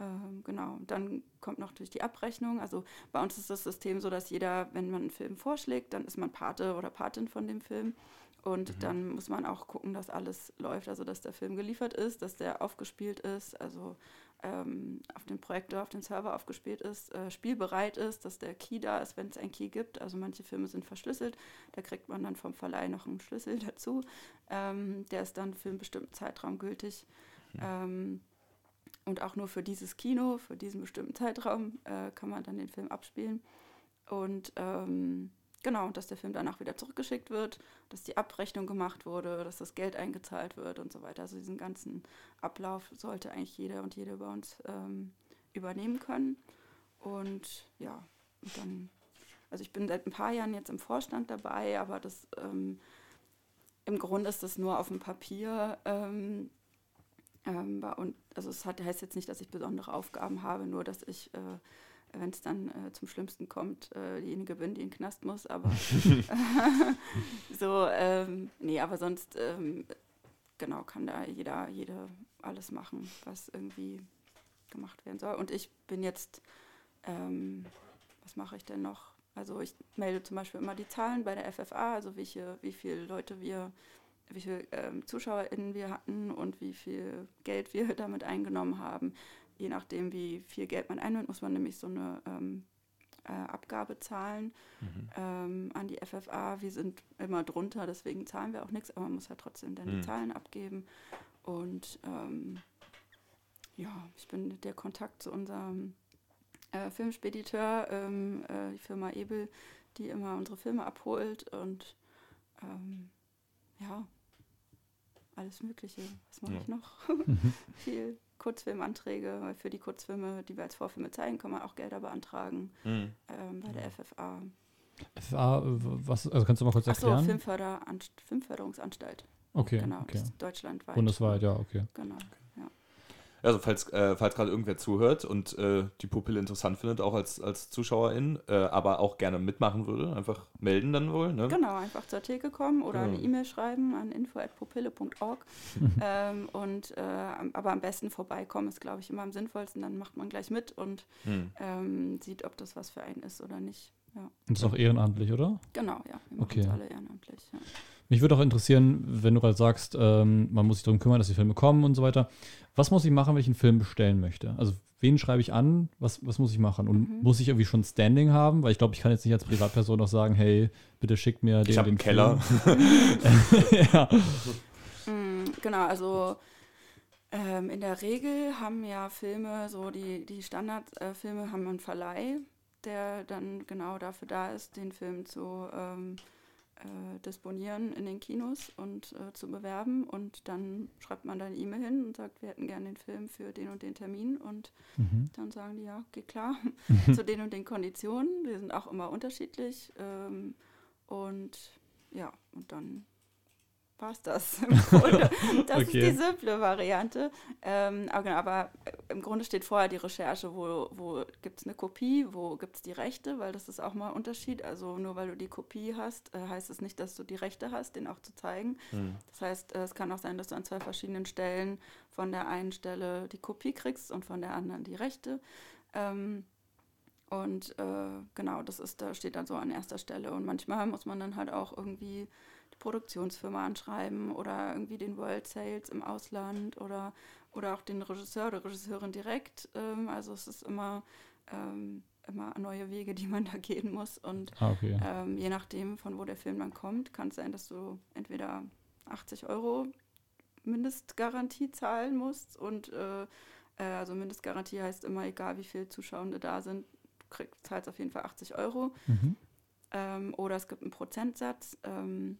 Speaker 3: Ähm, genau, dann kommt noch durch die Abrechnung. Also bei uns ist das System so, dass jeder, wenn man einen Film vorschlägt, dann ist man Pate oder Patin von dem Film. Und mhm. dann muss man auch gucken, dass alles läuft, also dass der Film geliefert ist, dass der aufgespielt ist, also ähm, auf dem Projektor, auf dem Server aufgespielt ist, äh, spielbereit ist, dass der Key da ist, wenn es einen Key gibt. Also manche Filme sind verschlüsselt, da kriegt man dann vom Verleih noch einen Schlüssel dazu. Ähm, der ist dann für einen bestimmten Zeitraum gültig. Mhm. Ähm, und auch nur für dieses Kino, für diesen bestimmten Zeitraum, äh, kann man dann den Film abspielen. Und ähm, genau, dass der Film danach wieder zurückgeschickt wird, dass die Abrechnung gemacht wurde, dass das Geld eingezahlt wird und so weiter. Also diesen ganzen Ablauf sollte eigentlich jeder und jede bei uns ähm, übernehmen können. Und ja, und dann, also ich bin seit ein paar Jahren jetzt im Vorstand dabei, aber das ähm, im Grunde ist das nur auf dem Papier ähm, ähm, und also es hat, heißt jetzt nicht, dass ich besondere Aufgaben habe, nur dass ich, äh, wenn es dann äh, zum Schlimmsten kommt, äh, diejenige bin, die in den Knast muss. Aber so, ähm, nee, aber sonst ähm, genau kann da jeder, jede alles machen, was irgendwie gemacht werden soll. Und ich bin jetzt, ähm, was mache ich denn noch? Also ich melde zum Beispiel immer die Zahlen bei der FFA, also welche, wie viele Leute wir wie viele ähm, ZuschauerInnen wir hatten und wie viel Geld wir damit eingenommen haben. Je nachdem, wie viel Geld man einnimmt, muss man nämlich so eine ähm, äh, Abgabe zahlen mhm. ähm, an die FFA. Wir sind immer drunter, deswegen zahlen wir auch nichts, aber man muss ja trotzdem dann mhm. die Zahlen abgeben. Und ähm, ja, ich bin der Kontakt zu unserem äh, Filmspediteur, ähm, äh, die Firma Ebel, die immer unsere Filme abholt und ähm, ja, alles Mögliche. Was mache ja. ich noch? Mhm. Viel Kurzfilmanträge, weil für die Kurzfilme, die wir als Vorfilme zeigen, kann man auch Gelder beantragen mhm. ähm, bei der FFA.
Speaker 2: FFA, was, also kannst du mal kurz erklären?
Speaker 3: Achso, Filmförderungsanstalt.
Speaker 2: Okay.
Speaker 3: Genau,
Speaker 2: okay.
Speaker 3: deutschlandweit.
Speaker 2: Bundesweit, ja, okay.
Speaker 3: Genau. Okay.
Speaker 1: Also falls, äh, falls gerade irgendwer zuhört und äh, die Pupille interessant findet, auch als, als Zuschauerin, äh, aber auch gerne mitmachen würde, einfach melden dann wohl. Ne?
Speaker 3: Genau, einfach zur Theke kommen oder genau. eine E-Mail schreiben an info.pupille.org. ähm, und äh, aber am besten vorbeikommen ist, glaube ich, immer am sinnvollsten. Dann macht man gleich mit und hm. ähm, sieht, ob das was für einen ist oder nicht. Ja.
Speaker 2: Und das ist auch ehrenamtlich, oder?
Speaker 3: Genau, ja. Wir machen
Speaker 2: okay.
Speaker 3: es alle ehrenamtlich. Ja.
Speaker 2: Mich würde auch interessieren, wenn du gerade sagst, ähm, man muss sich darum kümmern, dass die Filme kommen und so weiter. Was muss ich machen, wenn ich einen Film bestellen möchte? Also wen schreibe ich an? Was, was muss ich machen? Und mhm. muss ich irgendwie schon Standing haben? Weil ich glaube, ich kann jetzt nicht als Privatperson noch sagen, hey, bitte schickt mir den,
Speaker 1: ich den
Speaker 2: einen
Speaker 1: Keller.
Speaker 2: ja.
Speaker 3: Mhm, genau, also ähm, in der Regel haben ja Filme, so die, die Standardfilme äh, haben einen Verleih, der dann genau dafür da ist, den Film zu ähm, äh, disponieren in den Kinos und äh, zu bewerben. Und dann schreibt man dann E-Mail hin und sagt, wir hätten gerne den Film für den und den Termin. Und mhm. dann sagen die, ja, geht klar, zu den und den Konditionen. Die sind auch immer unterschiedlich. Ähm, und ja, und dann war es das im Grunde. Das okay. ist die simple Variante. Ähm, aber, genau, aber, im Grunde steht vorher die Recherche, wo, wo gibt es eine Kopie, wo gibt es die Rechte, weil das ist auch mal ein Unterschied. Also nur weil du die Kopie hast, äh, heißt es nicht, dass du die Rechte hast, den auch zu zeigen. Mhm. Das heißt, äh, es kann auch sein, dass du an zwei verschiedenen Stellen von der einen Stelle die Kopie kriegst und von der anderen die Rechte. Ähm, und äh, genau, das ist, da steht dann so an erster Stelle. Und manchmal muss man dann halt auch irgendwie Produktionsfirma anschreiben oder irgendwie den World Sales im Ausland oder, oder auch den Regisseur oder Regisseurin direkt. Ähm, also es ist immer, ähm, immer neue Wege, die man da gehen muss. Und
Speaker 2: ah, okay.
Speaker 3: ähm, je nachdem, von wo der Film dann kommt, kann es sein, dass du entweder 80 Euro Mindestgarantie zahlen musst und äh, Äh, also Mindestgarantie heißt immer, egal wie viele Zuschauende da sind, du kriegst, zahlst auf jeden Fall 80 Euro. Mhm. Ähm, oder es gibt einen Prozentsatz. Ähm,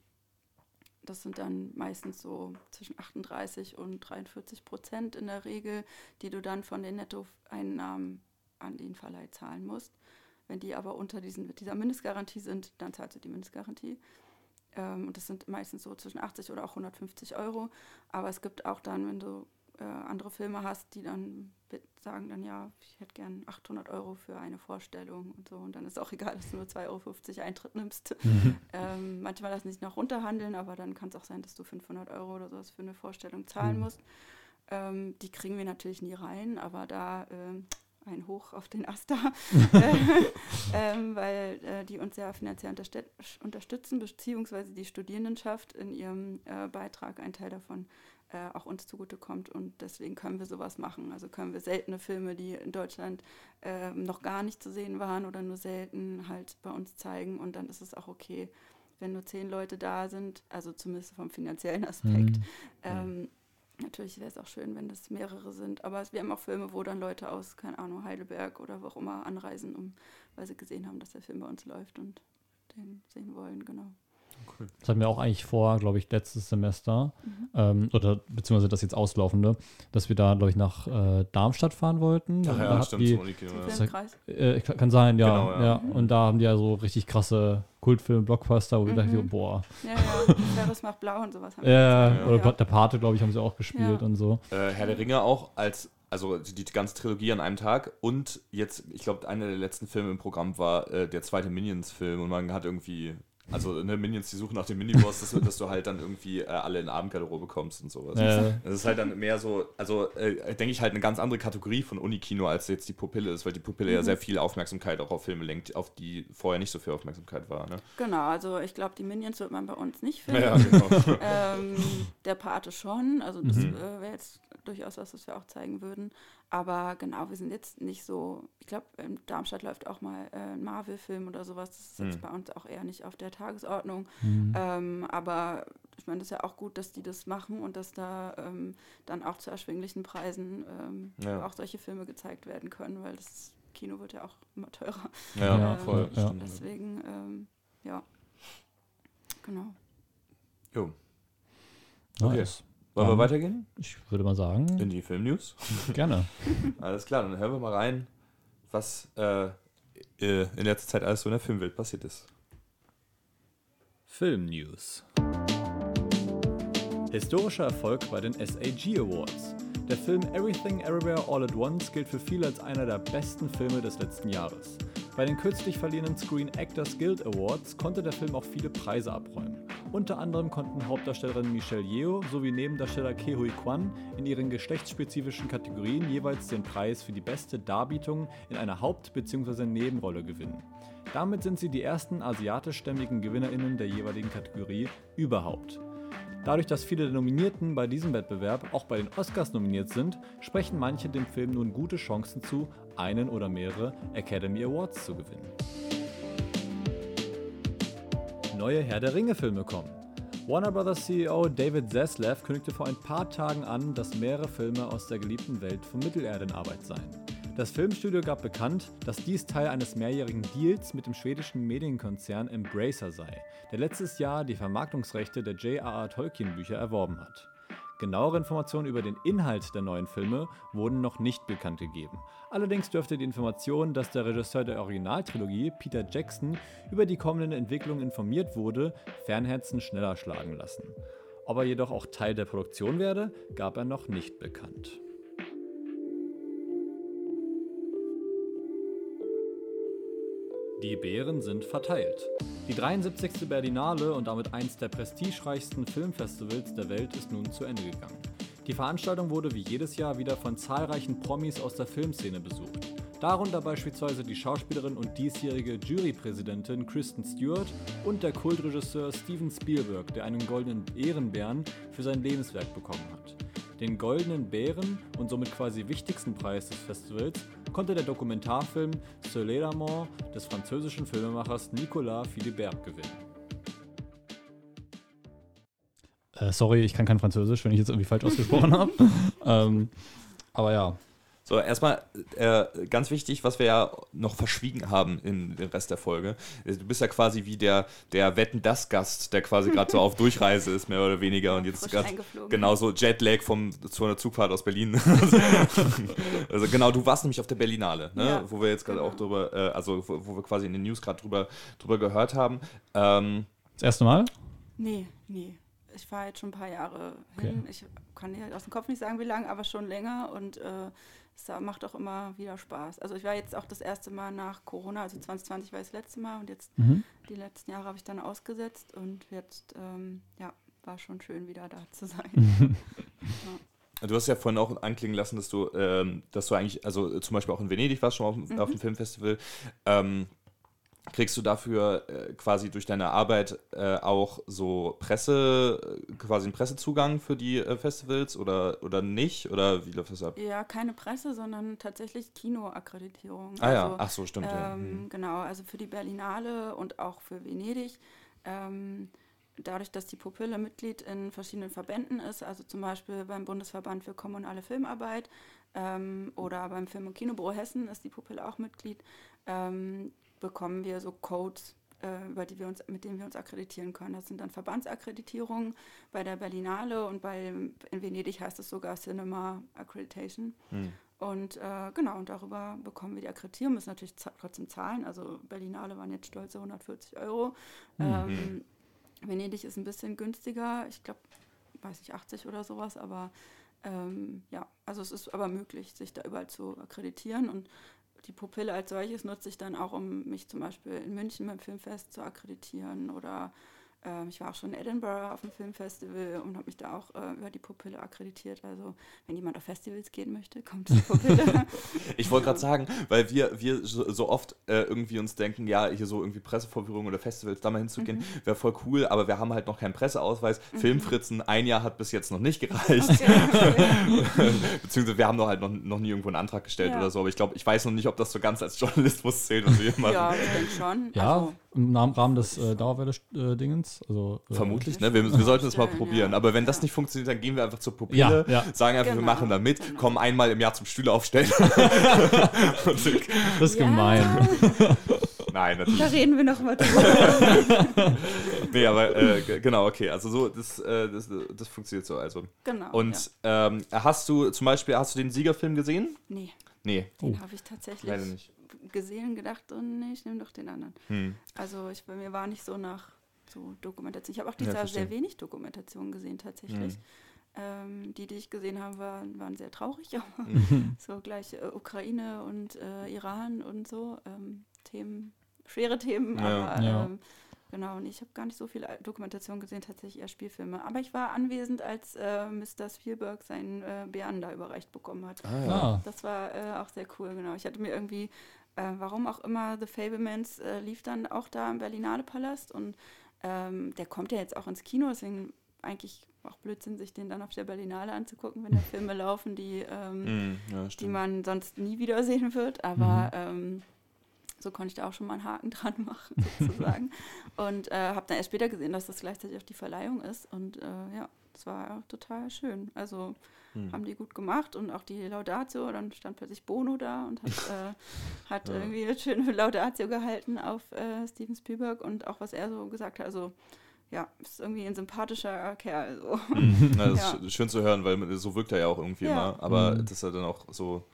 Speaker 3: das sind dann meistens so zwischen 38 und 43 Prozent in der Regel, die du dann von den Nettoeinnahmen an den Verleih zahlen musst. Wenn die aber unter diesen, dieser Mindestgarantie sind, dann zahlst du die Mindestgarantie. Ähm, und das sind meistens so zwischen 80 oder auch 150 Euro. Aber es gibt auch dann, wenn du äh, andere Filme hast, die dann sagen dann, ja, ich hätte gern 800 Euro für eine Vorstellung und so. Und dann ist auch egal, dass du nur 2,50 Euro Eintritt nimmst. Mhm. Ähm, manchmal lassen sich noch runterhandeln, aber dann kann es auch sein, dass du 500 Euro oder sowas für eine Vorstellung zahlen mhm. musst. Ähm, die kriegen wir natürlich nie rein, aber da äh, ein Hoch auf den Asta, ähm, weil äh, die uns ja finanziell unterstützen, beziehungsweise die Studierendenschaft in ihrem äh, Beitrag einen Teil davon äh, auch uns zugutekommt und deswegen können wir sowas machen. Also können wir seltene Filme, die in Deutschland äh, noch gar nicht zu sehen waren oder nur selten halt bei uns zeigen und dann ist es auch okay, wenn nur zehn Leute da sind, also zumindest vom finanziellen Aspekt. Mhm. Ähm, natürlich wäre es auch schön, wenn das mehrere sind, aber wir haben auch Filme, wo dann Leute aus, keine Ahnung, Heidelberg oder wo auch immer anreisen, um, weil sie gesehen haben, dass der Film bei uns läuft und den sehen wollen, genau.
Speaker 1: Cool. Das hatten wir auch eigentlich vor, glaube ich, letztes Semester, mhm. ähm, oder beziehungsweise das jetzt auslaufende, dass wir da, glaube ich, nach äh, Darmstadt fahren wollten.
Speaker 2: Ach ja, stimmt. Die,
Speaker 1: ja. Äh, kann sein, ja, genau, ja. ja. Und da haben die ja so richtig krasse Kultfilme, Blockbuster, wo mhm. wir dachten, boah.
Speaker 3: Ja, ja, Ferris macht blau und sowas.
Speaker 1: Haben ja, ja, oder der Pate, glaube ich, haben sie auch gespielt und so.
Speaker 2: Äh, Herr der Ringe auch als also die, die, ganze Trilogie an einem Tag und jetzt, ich glaube, einer der letzten Filme im Programm war äh, der zweite Minions-Film und man hat irgendwie also ne, Minions, die suchen nach dem Miniboss, dass, dass du halt dann irgendwie äh, alle in Abendgarderobe kommst und sowas. Ja. Das ist halt dann mehr so, also äh, denke ich halt eine ganz andere Kategorie von Unikino, als jetzt die Pupille ist, weil die Pupille mhm. ja sehr viel Aufmerksamkeit auch auf Filme lenkt, auf die vorher nicht so viel Aufmerksamkeit war. Ne?
Speaker 3: Genau, also ich glaube, die Minions wird man bei uns nicht finden. Ja, genau. ähm, der Pate schon, also das mhm. äh, wäre jetzt durchaus was, was wir auch zeigen würden. Aber genau, wir sind jetzt nicht so, ich glaube, in Darmstadt läuft auch mal äh, ein Marvel-Film oder sowas. Das ist mhm. jetzt bei uns auch eher nicht auf der Tagesordnung. Mhm. Ähm, aber ich meine, das ist ja auch gut, dass die das machen und dass da ähm, dann auch zu erschwinglichen Preisen ähm, ja. auch solche Filme gezeigt werden können, weil das Kino wird ja auch immer teurer.
Speaker 2: Ja, ja voll.
Speaker 3: Ja. Deswegen, ähm, ja, genau.
Speaker 2: Jo. Okay. Nice. Wollen wir weitergehen?
Speaker 1: Ich würde mal sagen.
Speaker 2: In die Filmnews?
Speaker 1: Gerne.
Speaker 2: alles klar, dann hören wir mal rein, was äh, äh, in letzter Zeit alles so in der Filmwelt passiert ist. Filmnews. Historischer Erfolg bei den SAG Awards. Der Film Everything Everywhere All at Once gilt für viele als einer der besten Filme des letzten Jahres. Bei den kürzlich verliehenen Screen Actors Guild Awards konnte der Film auch viele Preise abräumen. Unter anderem konnten Hauptdarstellerin Michelle Yeoh sowie Nebendarsteller Ke Hui Kwan in ihren geschlechtsspezifischen Kategorien jeweils den Preis für die beste Darbietung in einer Haupt- bzw. Nebenrolle gewinnen. Damit sind sie die ersten asiatischstämmigen GewinnerInnen der jeweiligen Kategorie überhaupt. Dadurch, dass viele der Nominierten bei diesem Wettbewerb auch bei den Oscars nominiert sind, sprechen manche dem Film nun gute Chancen zu, einen oder mehrere Academy Awards zu gewinnen. Neue Herr der Ringe-Filme kommen. Warner Bros. CEO David Zaslav kündigte vor ein paar Tagen an, dass mehrere Filme aus der geliebten Welt von Mittelerde in Arbeit seien. Das Filmstudio gab bekannt, dass dies Teil eines mehrjährigen Deals mit dem schwedischen Medienkonzern Embracer sei, der letztes Jahr die Vermarktungsrechte der J.R.R. Tolkien-Bücher erworben hat. Genauere Informationen über den Inhalt der neuen Filme wurden noch nicht bekannt gegeben. Allerdings dürfte die Information, dass der Regisseur der Originaltrilogie, Peter Jackson, über die kommenden Entwicklungen informiert wurde, Fernherzen schneller schlagen lassen. Ob er jedoch auch Teil der Produktion werde, gab er noch nicht bekannt. Die Bären sind verteilt. Die 73. Berlinale und damit eins der prestigereichsten Filmfestivals der Welt ist nun zu Ende gegangen. Die Veranstaltung wurde wie jedes Jahr wieder von zahlreichen Promis aus der Filmszene besucht. Darunter beispielsweise die Schauspielerin und diesjährige Jurypräsidentin Kristen Stewart und der Kultregisseur Steven Spielberg, der einen goldenen Ehrenbären für sein Lebenswerk bekommen hat. Den Goldenen Bären und somit quasi wichtigsten Preis des Festivals konnte der Dokumentarfilm Soleil d'Amour des französischen Filmemachers Nicolas Philibert gewinnen.
Speaker 1: Äh, sorry, ich kann kein Französisch, wenn ich jetzt irgendwie falsch ausgesprochen habe. ähm, aber ja, So, erstmal äh, ganz wichtig, was wir ja noch verschwiegen haben in den Rest der Folge. Du bist ja quasi wie der, der Wetten das Gast, der quasi gerade so auf Durchreise ist, mehr oder weniger. Und jetzt gerade genauso Jetlag vom, zu einer Zugfahrt aus Berlin. also genau, du warst nämlich auf der Berlinale, ne? Ja, wo wir jetzt gerade genau. auch drüber, äh, also wo, wo, wir quasi in den News gerade drüber, drüber gehört haben. Ähm,
Speaker 2: das erste Mal?
Speaker 3: Nee, nee ich war jetzt schon ein paar Jahre hin. Okay. Ich kann dir aus dem Kopf nicht sagen, wie lange, aber schon länger und äh, es macht auch immer wieder Spaß. Also ich war jetzt auch das erste Mal nach Corona, also 2020 war das letzte Mal und jetzt mhm. die letzten Jahre habe ich dann ausgesetzt und jetzt, ähm, ja, war schon schön wieder da zu sein.
Speaker 1: ja. Du hast ja vorhin auch anklingen lassen, dass du, ähm, dass du eigentlich, also zum Beispiel auch in Venedig warst, schon auf, mhm. auf dem Filmfestival. Ähm, kriegst du dafür äh, quasi durch deine Arbeit äh, auch so Presse, quasi einen Pressezugang für die äh, Festivals oder, oder nicht? Oder wie läuft das ab?
Speaker 3: Ja, keine Presse, sondern tatsächlich Kinoakkreditierung.
Speaker 1: Ah also, ja, ach so, stimmt.
Speaker 3: Ähm,
Speaker 1: ja.
Speaker 3: Mhm. Genau, also für die Berlinale und auch für Venedig. Ähm, dadurch, dass die Pupille Mitglied in verschiedenen Verbänden ist, also zum Beispiel beim Bundesverband für kommunale Filmarbeit ähm, oder beim Film- und Kinobüro Hessen ist die Pupille auch Mitglied, ähm, bekommen wir so Codes, äh, über die wir uns, mit denen wir uns akkreditieren können. Das sind dann Verbandsakkreditierungen bei der Berlinale und bei in Venedig heißt es sogar Cinema Accreditation. Hm. Und äh, genau, und darüber bekommen wir die Akkreditierung, müssen natürlich trotzdem zahlen. Also Berlinale waren jetzt stolze 140 Euro. Mhm. Ähm, Venedig ist ein bisschen günstiger, ich glaube, weiß ich, 80 oder sowas, aber ähm, ja, also es ist aber möglich, sich da überall zu akkreditieren und die Pupille als solches nutze ich dann auch, um mich zum Beispiel in München beim Filmfest zu akkreditieren oder ähm, ich war auch schon in Edinburgh auf dem Filmfestival und habe mich da auch äh, über die Pupille akkreditiert. Also wenn jemand auf Festivals gehen möchte, kommt die Pupille.
Speaker 1: ich wollte gerade sagen, weil wir, wir so oft äh, irgendwie uns denken, ja, hier so irgendwie Pressevorführungen oder Festivals da mal hinzugehen, mhm. wäre voll cool, aber wir haben halt noch keinen Presseausweis. Mhm. Filmfritzen, ein Jahr hat bis jetzt noch nicht gereicht. Okay. Beziehungsweise wir haben noch halt noch, noch nie irgendwo einen Antrag gestellt ja. oder so, aber ich glaube, ich weiß noch nicht, ob das so ganz als Journalismus zählt, was wir hier machen.
Speaker 3: Ja, ich denke schon.
Speaker 2: Ja, also, im Rahmen des äh, Dauerwelle-Dingens. Also,
Speaker 1: äh, Vermutlich, ne? Wir, wir sollten es mal probieren. Aber wenn das nicht funktioniert, dann gehen wir einfach zur Pupille, ja, ja. sagen einfach, genau. wir machen da mit, genau. kommen einmal im Jahr zum Stühle aufstellen.
Speaker 2: das ist gemein.
Speaker 1: Nein, natürlich.
Speaker 3: Da reden wir noch mal drüber.
Speaker 1: nee, aber äh, genau, okay. Also so, das, äh, das, das funktioniert so. Also.
Speaker 3: Genau.
Speaker 1: Und ähm, hast du zum Beispiel, hast du den Siegerfilm gesehen?
Speaker 3: Nee.
Speaker 1: Nee.
Speaker 3: Den oh. habe ich tatsächlich Leider nicht. gesehen, gedacht, oh nee, ich nehme doch den anderen. Hm. Also ich, bei mir war nicht so nach so Dokumentation. Ich habe auch dieses ja, Jahr sehr wenig Dokumentation gesehen tatsächlich. Hm. Ähm, die, die ich gesehen habe, waren, waren sehr traurig, aber mhm. so gleich äh, Ukraine und äh, Iran und so ähm, Themen, schwere Themen, ja. aber ja. Ähm, Genau, und ich habe gar nicht so viel Dokumentation gesehen, tatsächlich eher Spielfilme. Aber ich war anwesend, als äh, Mr. Spielberg seinen äh, Bären da überreicht bekommen hat. Ah, ja. Ah. Das war äh, auch sehr cool, genau. Ich hatte mir irgendwie, äh, warum auch immer, The Fablemans äh, lief dann auch da im Berlinale Palast und ähm, der kommt ja jetzt auch ins Kino, deswegen eigentlich auch Blödsinn, sich den dann auf der Berlinale anzugucken, wenn da Filme laufen, die, ähm, mm, ja, die man sonst nie wiedersehen wird. Aber mhm. ähm, so konnte ich da auch schon mal einen Haken dran machen, sozusagen. und äh, habe dann erst später gesehen, dass das gleichzeitig auch die Verleihung ist. Und äh, ja, das war total schön. Also hm. haben die gut gemacht und auch die Laudatio, dann stand plötzlich Bono da und hat, äh, hat ja. irgendwie eine schöne Laudatio gehalten auf äh, Steven Spielberg und auch was er so gesagt hat. Also ja, ist irgendwie ein sympathischer Kerl. So.
Speaker 1: Ja, das ja. ist schön zu hören, weil so wirkt er ja auch irgendwie ja. immer. Aber mhm. das ist ja dann auch so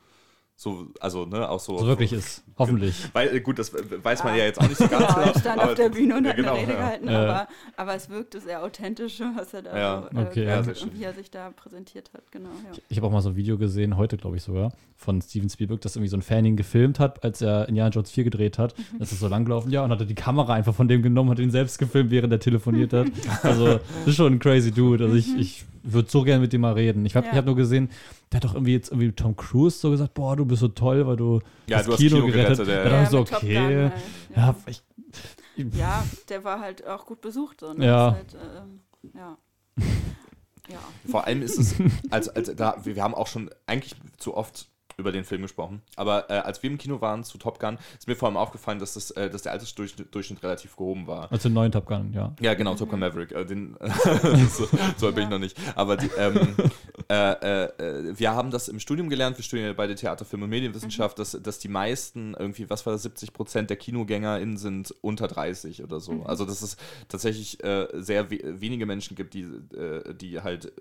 Speaker 1: so, also, ne, auch so.
Speaker 2: So wirklich ist, hoffentlich.
Speaker 1: Weil, äh, gut, das weiß man ah. ja jetzt auch nicht so ganz
Speaker 3: genau. Ich stand auf der Bühne und ja, hat genau, eine Rede ja. gehalten, ja. aber, aber es wirkte sehr authentisch, was er da
Speaker 2: ja. so, äh, okay.
Speaker 3: ja, und wie er sich da präsentiert hat, genau.
Speaker 2: Ich, ich habe auch mal so ein Video gesehen, heute glaube ich sogar, von Steven Spielberg, das irgendwie so ein Fan ihn gefilmt hat, als er Indiana Jones 4 gedreht hat. Mhm. Das ist so langgelaufen, ja, und hat er die Kamera einfach von dem genommen, hat ihn selbst gefilmt, während er telefoniert hat. also, das ist schon ein crazy Dude. Also, ich, mhm. ich würde so gerne mit dem mal reden. Ich habe ja. hab nur gesehen, der hat doch irgendwie jetzt irgendwie Tom Cruise so gesagt, boah, du bist so toll, weil du
Speaker 1: ja, das du Kino, Kino gerettet.
Speaker 2: gerettet ja, ja. so, okay. Halt. Ja. Ja, ich,
Speaker 3: ja, der war halt auch gut besucht. So,
Speaker 2: ne? ja.
Speaker 3: Halt, äh, ja.
Speaker 1: ja. Vor allem ist es, also, also da, wir haben auch schon eigentlich zu oft über den Film gesprochen. Aber äh, als wir im Kino waren zu Top Gun, ist mir vor allem aufgefallen, dass, das, äh, dass der Altersdurchschnitt relativ gehoben war.
Speaker 2: Also den neuen Top Gun, ja.
Speaker 1: Ja, genau, Top Gun Maverick. Äh, den, so, so bin ich noch nicht. Aber die, ähm, äh, äh, wir haben das im Studium gelernt, wir studieren ja beide Theater, Film und Medienwissenschaft, mhm. dass, dass die meisten, irgendwie, was war das, 70 Prozent der KinogängerInnen sind unter 30 oder so. Mhm. Also, dass es tatsächlich äh, sehr we wenige Menschen gibt, die, äh, die halt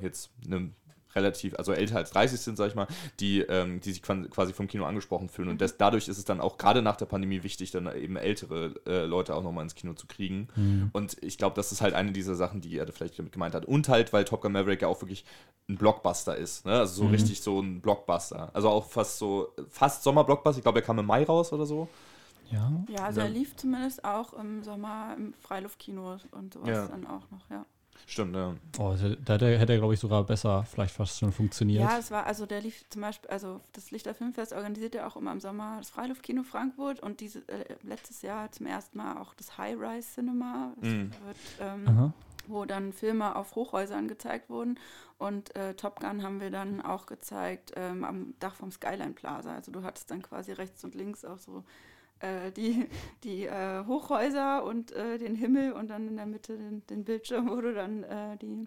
Speaker 1: jetzt eine relativ, also älter als 30 sind, sag ich mal, die, ähm, die sich quasi vom Kino angesprochen fühlen. Und mhm. das, dadurch ist es dann auch gerade nach der Pandemie wichtig, dann eben ältere äh, Leute auch nochmal ins Kino zu kriegen. Mhm. Und ich glaube, das ist halt eine dieser Sachen, die er vielleicht damit gemeint hat. Und halt, weil Top Gun Maverick ja auch wirklich ein Blockbuster ist. Ne? Also so mhm. richtig so ein Blockbuster. Also auch fast so, fast Sommerblockbuster. Ich glaube, er kam im Mai raus oder so.
Speaker 3: Ja. Ja, also ja. er lief zumindest auch im Sommer im Freiluftkino und sowas ja. dann auch noch, ja.
Speaker 1: Stimmt, ja.
Speaker 2: Oh, da hätte er, glaube ich, sogar besser vielleicht fast schon funktioniert.
Speaker 3: Ja, es war, also der lief zum Beispiel, also das Lichter Filmfest organisiert ja auch immer im Sommer das Freiluftkino Frankfurt und diese, äh, letztes Jahr zum ersten Mal auch das High Rise Cinema, mhm. wird, ähm, wo dann Filme auf Hochhäusern gezeigt wurden. Und äh, Top Gun haben wir dann auch gezeigt ähm, am Dach vom Skyline Plaza. Also du hattest dann quasi rechts und links auch so äh, die, die äh, Hochhäuser und äh, den Himmel und dann in der Mitte den, den Bildschirm, wo du dann äh, die,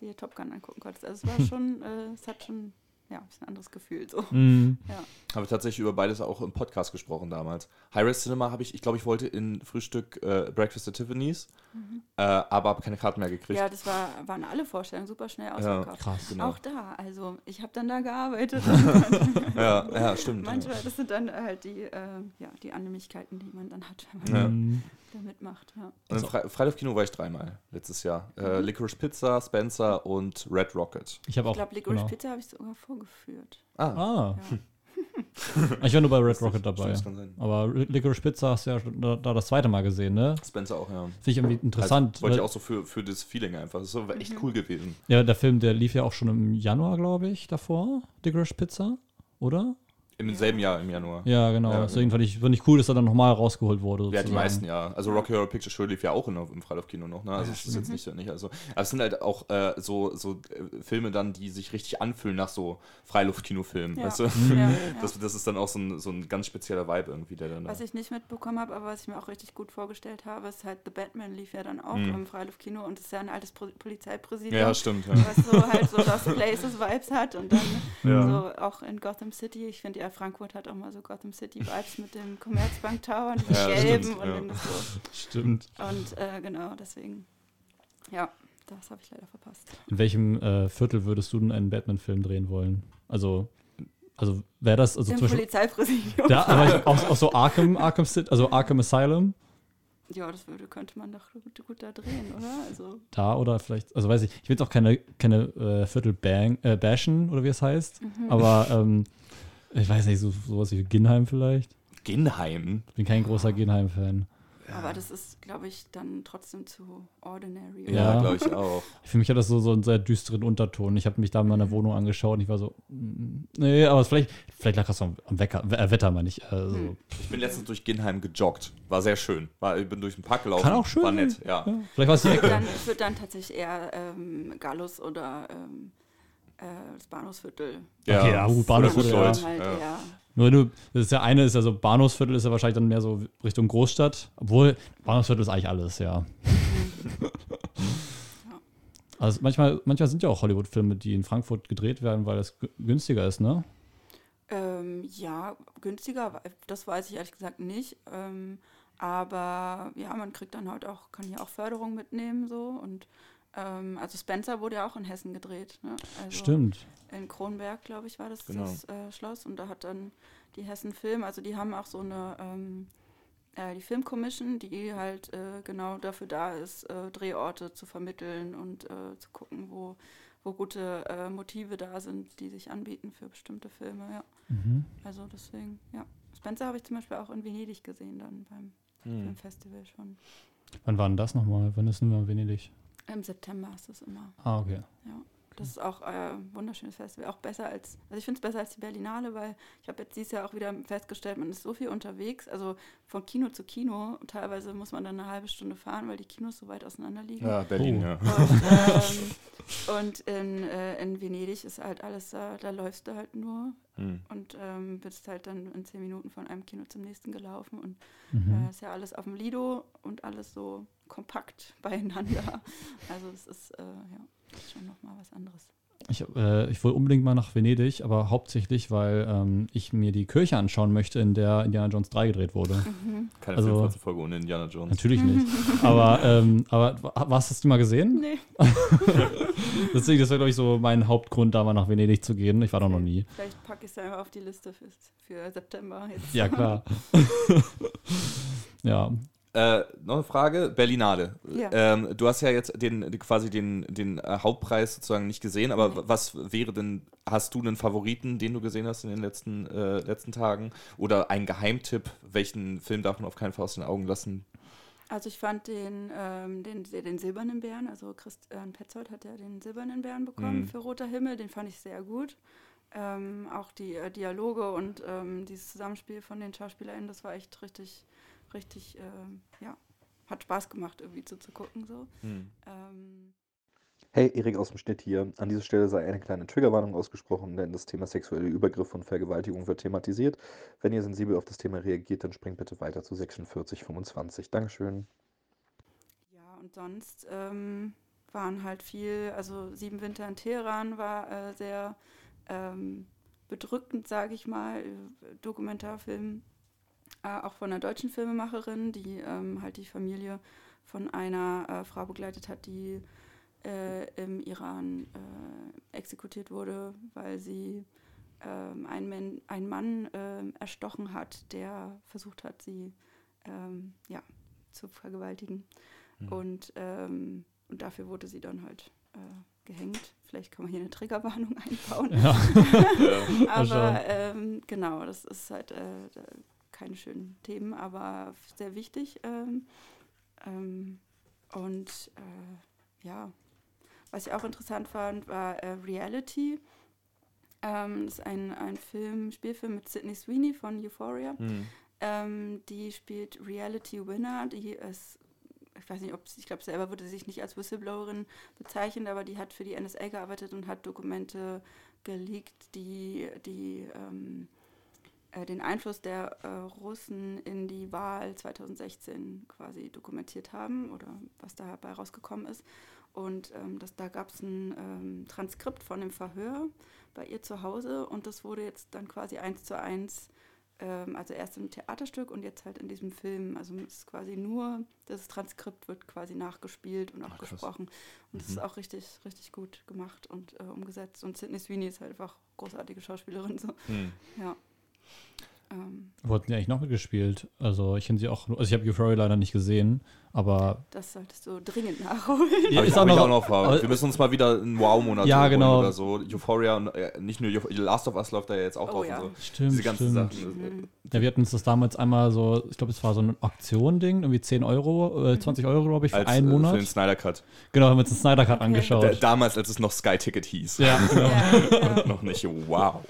Speaker 3: die Top Gun angucken konntest. Also es war schon, äh, es hat schon ja, ein bisschen anderes Gefühl. So. Mm.
Speaker 1: Ja. Habe ich tatsächlich über beides auch im Podcast gesprochen damals. High-Res Cinema habe ich, ich glaube, ich wollte in Frühstück äh, Breakfast at Tiffany's, mhm. äh, aber habe keine Karten mehr gekriegt.
Speaker 3: Ja, das war, waren alle Vorstellungen super schnell ausverkauft. Ja, krass, genau. Auch da, also ich habe dann da gearbeitet.
Speaker 1: ja, ja, stimmt.
Speaker 3: Manchmal, das sind dann halt die, äh, ja, die Annehmlichkeiten, die man dann hat, wenn man ja. Mhm. da mitmacht. Ja.
Speaker 1: Und im Fre Freiluftkino war ich dreimal letztes Jahr. Äh, mhm. Licorice Pizza, Spencer und Red Rocket.
Speaker 3: Ich, ich glaube, Licorice genau. Pizza habe ich sogar vorgeführt.
Speaker 2: Ah. ah. Ja. ich war nur bei Red Rocket dabei. Aber Licorice Pizza hast du ja da, da, das zweite Mal gesehen, ne?
Speaker 1: Spencer auch, ja. Finde
Speaker 2: ich irgendwie interessant.
Speaker 1: Also, wollte ich auch so für, für das Feeling einfach. Das ist echt mhm. cool gewesen.
Speaker 2: Ja, der Film, der lief ja auch schon im Januar, glaube ich, davor. Licorice Pizza, oder?
Speaker 1: Im selben Jahr, im Januar.
Speaker 2: Ja, genau. Ja, Deswegen fand ich, fand ich cool, dass er dann nochmal rausgeholt wurde.
Speaker 1: Sozusagen. Ja, die meisten, ja. Also Rocky Horror Picture Show lief ja auch in, im Freilaufkino noch, ne? Also ja, das ist jetzt nicht so, nicht. Also, aber es sind halt auch äh, so, so äh, Filme dann, die sich richtig anfühlen nach so Freiluftkinofilmen, ja. weißt du? Ja, das, das ist dann auch so ein, so ein ganz spezieller Vibe irgendwie, der dann
Speaker 3: Was ich nicht mitbekommen habe, aber was ich mir auch richtig gut vorgestellt habe, ist halt The Batman lief ja dann auch mhm. im Freiluftkino und ist ja ein altes Polizeipräsidium.
Speaker 1: Ja, stimmt.
Speaker 3: Was so halt so Lost Places Vibes hat und dann so auch in Gotham City. Ich finde ja, Frankfurt hat auch mal so Gotham City Vibes mit dem Commerzbank Tower und den ja, gelben stimmt, und ja. so.
Speaker 2: Stimmt.
Speaker 3: Und äh, genau, deswegen, ja, das habe ich leider verpasst.
Speaker 2: In welchem äh, Viertel würdest du denn einen Batman-Film drehen wollen? Also, also wäre das also
Speaker 3: Im Polizeipräsidium.
Speaker 2: Da, aber auch, auch, so Arkham, Arkham City, also Arkham Asylum.
Speaker 3: Ja, das würde, könnte man doch gut, gut, da drehen, oder? Also.
Speaker 2: Da oder vielleicht, also weiß ich, ich will jetzt auch keine, keine äh, Viertel bang, äh, bashen oder wie es heißt, mhm. aber ähm, ich weiß nicht, so, sowas wie Ginheim vielleicht.
Speaker 1: Ginheim?
Speaker 2: Ich bin kein großer Ginheim-Fan.
Speaker 3: Aber das ist, glaube ich, dann trotzdem zu ordinary.
Speaker 1: Oder? Ja, glaube ich auch.
Speaker 2: Für mich hat das so, so einen sehr düsteren Unterton. Ich habe mich da in meiner Wohnung angeschaut und ich war so, mm, nee, aber vielleicht, vielleicht lag das am, am Wecker, äh, Wetter, meine ich. Also. Hm.
Speaker 1: Ich bin letztens durch Ginheim gejoggt. War sehr schön. War, ich bin durch den Park gelaufen.
Speaker 2: Kann auch schön.
Speaker 1: War nett, ja. ja
Speaker 2: vielleicht war es die Ecke.
Speaker 3: Dann, ich würde dann tatsächlich eher ähm, Gallus oder ähm, äh, das Bahnhofsviertel.
Speaker 2: Ja, okay, ja, gut, Bahnhofsviertel. Ja. Halt, ja. Nur du, das ist ja eine, ist ja so Bahnhofsviertel ist ja wahrscheinlich dann mehr so Richtung Großstadt. Obwohl, Bahnhofsviertel ist eigentlich alles, ja. also manchmal, manchmal sind ja auch Hollywood-Filme, die in Frankfurt gedreht werden, weil es günstiger ist, ne?
Speaker 3: Ähm, ja, günstiger, das weiß ich ehrlich gesagt nicht. Ähm, aber ja, man kriegt dann halt auch, kann hier auch Förderung mitnehmen so und ähm, also Spencer wurde ja auch in Hessen gedreht. Ne? Also
Speaker 2: Stimmt.
Speaker 3: In Kronberg, glaube ich, war das genau. das äh, Schloss. Und da hat dann die Hessen Film, also die haben auch so eine, ähm, äh, die Filmcommission, die halt äh, genau dafür da ist, äh, Drehorte zu vermitteln und äh, zu gucken, wo, wo gute äh, Motive da sind, die sich anbieten für bestimmte Filme, ja. Mhm. Also deswegen, ja. Spencer habe ich zum Beispiel auch in Venedig gesehen dann beim mhm. Filmfestival schon.
Speaker 2: Wann war denn das nochmal? Wann ist denn mal Venedig?
Speaker 3: Im September ist es immer.
Speaker 2: Ah, okay.
Speaker 3: Ja. Das ist auch ein äh, wunderschönes Festival. Auch besser als, also ich finde es besser als die Berlinale, weil ich habe jetzt dieses Jahr auch wieder festgestellt, man ist so viel unterwegs. Also von Kino zu Kino. Teilweise muss man dann eine halbe Stunde fahren, weil die Kinos so weit auseinander liegen.
Speaker 1: Ja, Berlin, oh. ja.
Speaker 3: Und, ähm, und in, äh, in, Venedig ist halt alles, da, da läufst du halt nur Mhm. Und ähm, bist halt dann in zehn Minuten von einem Kino zum nächsten gelaufen. Und mhm. äh, ist ja alles auf dem Lido und alles so kompakt beieinander. also es ist äh, ja schon nochmal was anderes.
Speaker 2: Ich, äh, ich will unbedingt mal nach Venedig, aber hauptsächlich, weil ähm, ich mir die Kirche anschauen möchte, in der Indiana Jones 3 gedreht wurde. Mhm.
Speaker 1: Keine also, Folge ohne Indiana Jones.
Speaker 2: Natürlich nicht. aber, ähm, aber was hast du mal gesehen? Nee. Deswegen, das wäre, glaube ich, so mein Hauptgrund, da mal nach Venedig zu gehen. Ich war da noch nie.
Speaker 3: Vielleicht packe ich es einfach auf die Liste für, für September. Jetzt.
Speaker 2: Ja, klar. ja,
Speaker 1: äh, noch eine Frage, Berlinale. Ja. Ähm, du hast ja jetzt den, quasi den, den äh, Hauptpreis sozusagen nicht gesehen, aber mhm. was wäre denn, hast du einen Favoriten, den du gesehen hast in den letzten, äh, letzten Tagen? Oder einen Geheimtipp, welchen Film darf man auf keinen Fall aus den Augen lassen?
Speaker 3: Also ich fand den, ähm, den, den silbernen Bären, also Christian Petzold hat ja den silbernen Bären bekommen mhm. für Roter Himmel, den fand ich sehr gut. Ähm, auch die äh, Dialoge und ähm, dieses Zusammenspiel von den SchauspielerInnen, das war echt richtig richtig, äh, ja, hat Spaß gemacht, irgendwie so zu gucken. So. Hm. Ähm,
Speaker 4: Hey, Erik aus dem Schnitt hier. An dieser Stelle sei eine kleine Triggerwarnung ausgesprochen, denn das Thema sexuelle Übergriffe und Vergewaltigung wird thematisiert. Wenn ihr sensibel auf das Thema reagiert, dann springt bitte weiter zu 4625. Dankeschön.
Speaker 3: Ja, und sonst ähm, waren halt viel, also Sieben Winter in Teheran war äh, sehr ähm, bedrückend, sage ich mal, Dokumentarfilm äh, auch von einer deutschen Filmemacherin, die ähm, halt die Familie von einer äh, Frau begleitet hat, die äh, im Iran äh, exekutiert wurde, weil sie ähm, einen, Man, einen Mann ähm, erstochen hat, der versucht hat, sie ähm, ja, zu vergewaltigen. Mhm. Und, ähm, und dafür wurde sie dann halt äh, gehängt. Vielleicht kann man hier eine Triggerwarnung einbauen. Ja. Aber ähm, genau, das ist halt, äh, keine schönen Themen, aber sehr wichtig. Ähm, ähm, und äh, ja, was ich auch interessant fand, war äh, Reality. Ähm, das ist ein, ein Film, Spielfilm mit Sydney Sweeney von Euphoria. Mhm. Die spielt Reality Winner, die ist ich weiß nicht, ob ich glaube selber würde sie sich nicht als Whistleblowerin bezeichnen, aber die hat für die NSA gearbeitet und hat Dokumente geleakt, die, die ähm, äh, den Einfluss der äh, Russen in die Wahl 2016 quasi dokumentiert haben oder was dabei rausgekommen ist. Und ähm, das, da gab es ein ähm, Transkript von dem Verhör bei ihr zu Hause und das wurde jetzt dann quasi eins zu eins, ähm, also erst im Theaterstück und jetzt halt in diesem Film. Also es ist quasi nur, das Transkript wird quasi nachgespielt und auch Ach, gesprochen. Und mhm. das ist auch richtig, richtig gut gemacht und äh, umgesetzt. Und Sidney Sweeney ist halt einfach großartige Schauspielerin. So. Mhm. Ja.
Speaker 2: Ähm, Wo hatten die eigentlich noch mitgespielt? Also ich kenne sie auch, also ich habe Euphoria leider nicht gesehen, aber.
Speaker 3: Das solltest du dringend nachholen.
Speaker 1: Ja, ist auch noch, auch noch Wir müssen uns mal wieder einen Wow-Monat
Speaker 2: ja, genau.
Speaker 1: oder so. Euphoria und äh, nicht nur Euphoria, Last of Us läuft da ja jetzt auch oh, drauf ja. und so.
Speaker 2: Stimmt, Diese ganzen stimmt. Sachen. Mhm. Ja, wir hatten uns das damals einmal so, ich glaube, es war so ein Auktion-Ding, irgendwie 10 Euro, äh, 20 mhm. Euro, glaube ich, für als, einen äh, Monat. Für
Speaker 1: den Snyder Cut.
Speaker 2: Genau, haben wir uns den Snyder Cut okay. angeschaut. Da,
Speaker 1: damals, als es noch Sky Ticket hieß.
Speaker 2: Ja,
Speaker 1: genau. noch nicht, wow.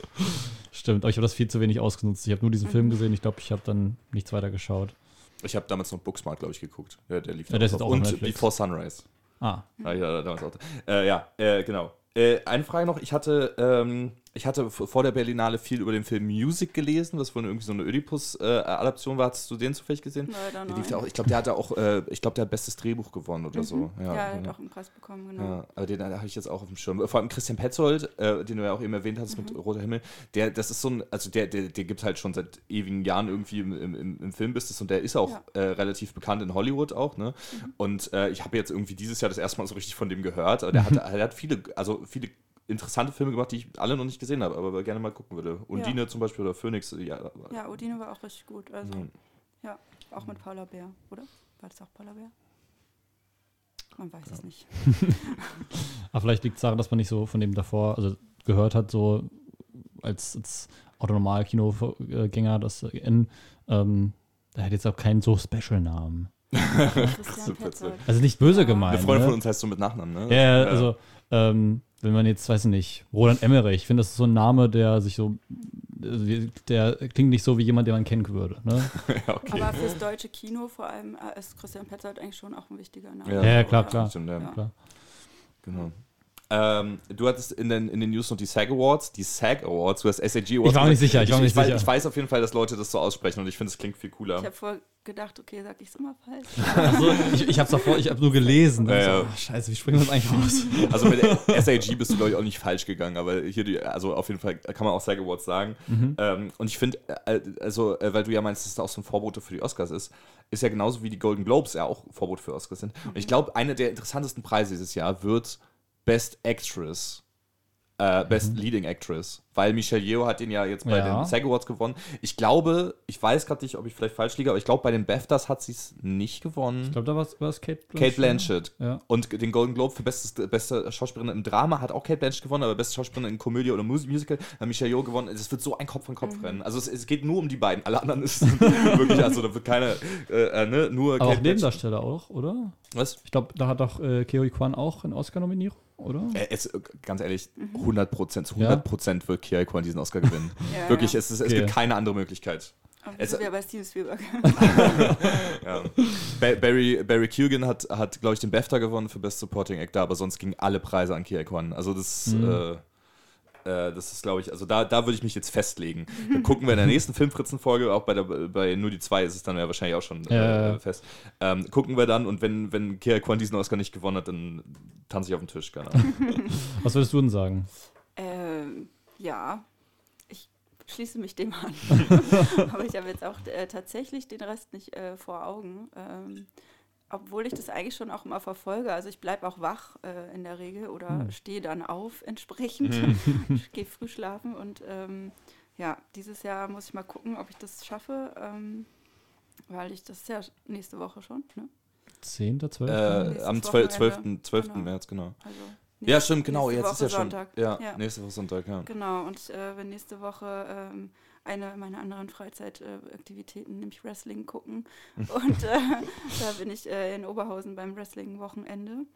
Speaker 2: Stimmt, aber ich habe das viel zu wenig ausgenutzt. Ich habe nur diesen mhm. Film gesehen. Ich glaube, ich habe dann nichts weiter geschaut.
Speaker 1: Ich habe damals noch Booksmart, glaube ich, geguckt. Ja, der lief
Speaker 2: ja, der ist auch
Speaker 1: Und Before Sunrise.
Speaker 2: Ah.
Speaker 1: Ja, damals auch. Äh, ja, äh, genau. Äh, eine Frage noch. Ich hatte ähm, ich hatte vor der Berlinale viel über den Film Music gelesen, was wohl irgendwie so eine Oedipus-Adaption war. Hast du den zufällig gesehen?
Speaker 3: Nein,
Speaker 1: nein. Auch, ich glaube, der hatte auch, äh, ich glaube, der hat bestes Drehbuch gewonnen oder mhm. so.
Speaker 3: Ja, ja, er hat auch einen Preis bekommen, genau.
Speaker 1: Ja, aber den habe ich jetzt auch auf dem Schirm. Vor allem Christian Petzold, äh, den du ja auch eben erwähnt hast mhm. mit Roter Himmel, der, das ist so ein, also der, der, der gibt halt schon seit ewigen Jahren irgendwie im, im, im Filmbusiness und der ist auch äh, relativ bekannt in Hollywood auch, ne? Mhm. Und äh, ich habe jetzt irgendwie dieses Jahr das erste Mal so richtig von dem gehört. Der hat, der hat viele, also viele interessante Filme gemacht, die ich alle noch nicht gesehen habe, aber gerne mal gucken würde. Undine ja. zum Beispiel oder Phoenix. Ja,
Speaker 3: ja Undine war auch richtig gut. Also, mhm. ja, auch mit Paula Bär, oder? War das auch Paula Bär? Man weiß ja. es nicht.
Speaker 2: aber vielleicht liegt es daran, dass man nicht so von dem davor, also gehört hat, so als, als Autonormal-Kinogänger, das in, ähm, da hätte jetzt auch keinen so Special-Namen. also nicht böse gemeint.
Speaker 1: Eine Freundin
Speaker 2: ne?
Speaker 1: von uns heißt so mit Nachnamen, ne?
Speaker 2: Ja, also ähm, wenn man jetzt, weiß ich nicht, Roland Emmerich, ich finde, das ist so ein Name, der sich so, der klingt nicht so wie jemand, den man kennen würde. Ne?
Speaker 3: ja, okay. Aber fürs deutsche Kino vor allem ist Christian Petzold eigentlich schon auch ein wichtiger Name.
Speaker 2: Ja, ja klar, klar. Stimmt, ja.
Speaker 1: klar. Genau. Ähm, du hattest in den, in den News noch die SAG Awards, die SAG Awards, du hast SAG Awards.
Speaker 2: Ich war mir nicht sicher, ich war mir nicht
Speaker 1: weiß,
Speaker 2: sicher.
Speaker 1: ich weiß auf jeden Fall, dass Leute das so aussprechen und ich finde, es klingt viel cooler.
Speaker 3: Ich habe vorher gedacht, okay, sag ich es immer falsch.
Speaker 2: Also, ich, ich hab's davor, ich habe nur gelesen.
Speaker 1: Ja,
Speaker 2: so,
Speaker 1: ja.
Speaker 2: ah, scheiße, wie springen wir das eigentlich raus?
Speaker 1: Also mit SAG bist du, glaube ich, auch nicht falsch gegangen, aber hier, die, also auf jeden Fall kann man auch SAG Awards sagen.
Speaker 2: Mhm.
Speaker 1: Ähm, und ich finde, äh, also, äh, weil du ja meinst, dass das auch so ein Vorbote für die Oscars ist, ist ja genauso wie die Golden Globes ja auch Vorbote für Oscars sind. Und ich glaube, einer der interessantesten Preise dieses Jahr wird Best Actress. Äh, Best Leading Actress, weil Michelle Yeoh hat den ja jetzt bei
Speaker 2: Ja.
Speaker 1: den SAG Awards gewonnen. Ich glaube, ich weiß gerade nicht, ob ich vielleicht falsch liege, aber ich glaube, bei den BAFTAs hat sie es nicht gewonnen.
Speaker 2: Ich glaube, da war es Kate Blanchett.
Speaker 1: Kate Blanchett.
Speaker 2: Ja.
Speaker 1: Und den Golden Globe für bestes, beste Schauspielerin im Drama hat auch Kate Blanchett gewonnen, aber beste Schauspielerin in Komödie oder Mus Musical hat Michelle Yeoh gewonnen. Es wird so ein Kopf an Kopf
Speaker 3: Mhm.
Speaker 1: rennen. Also es, es geht nur um die beiden. Alle anderen ist wirklich, also da wird keine, äh, äh, ne, nur
Speaker 2: Aber auch
Speaker 1: Blanchett.
Speaker 2: Nebendarsteller auch, oder?
Speaker 1: Was?
Speaker 2: Ich glaube, da hat doch äh, Keo Kwan auch eine Oscar-Nominierung, oder?
Speaker 1: Äh, Es, äh, ganz ehrlich,
Speaker 3: Mhm.
Speaker 1: 100 Prozent, zu
Speaker 2: Ja?
Speaker 1: 100 Prozent wird Kiara Kwan diesen Oscar gewinnen.
Speaker 3: Ja,
Speaker 1: Wirklich,
Speaker 3: ja.
Speaker 1: es, es
Speaker 2: Okay.
Speaker 1: gibt keine andere Möglichkeit.
Speaker 3: Aber
Speaker 1: Es-
Speaker 3: ist ja bei Steven Spielberg.
Speaker 1: Ja. Ba Barry, Barry Keoghan hat, hat glaube ich, den BAFTA gewonnen für Best Supporting Actor, aber sonst gingen alle Preise an Kiara Kwan. Also das,
Speaker 2: Mhm.
Speaker 1: äh, äh, das ist, glaube ich, also da, da würde ich mich jetzt festlegen. Dann gucken wir in der nächsten Filmfritzen-Folge, auch bei, der, bei nur die zwei ist es dann ja wahrscheinlich auch schon äh, fest. Ähm, gucken wir dann und wenn, wenn Kiara Kwan diesen Oscar nicht gewonnen hat, dann tanze ich auf den Tisch, keine Ahnung.
Speaker 2: Was würdest du denn sagen?
Speaker 3: ähm, ja, ich schließe mich dem an. Aber ich habe jetzt auch äh, tatsächlich den Rest nicht äh, vor Augen. Ähm, obwohl ich das eigentlich schon auch immer verfolge. Also ich bleibe auch wach äh, in der Regel oder stehe dann auf entsprechend. ich gehe früh schlafen und ähm, ja, dieses Jahr muss ich mal gucken, ob ich das schaffe. Ähm, weil ich das ist ja nächste Woche schon, ne?
Speaker 2: 10., 12.?
Speaker 1: äh, am 12. 12.
Speaker 3: Wochenende.
Speaker 1: 12.
Speaker 3: Genau.
Speaker 1: März, genau.
Speaker 3: Also
Speaker 1: Ja,
Speaker 3: nächste-
Speaker 1: stimmt, genau. Jetzt ist ja
Speaker 3: Woche
Speaker 1: schon.
Speaker 3: Sonntag.
Speaker 1: Ja,
Speaker 3: Ja.
Speaker 1: nächste Woche Sonntag, ja.
Speaker 3: Genau, und äh, wenn nächste Woche ähm, eine meiner anderen Freizeitaktivitäten, nämlich Wrestling, gucken. und äh, da bin ich äh, in Oberhausen beim Wrestling-Wochenende.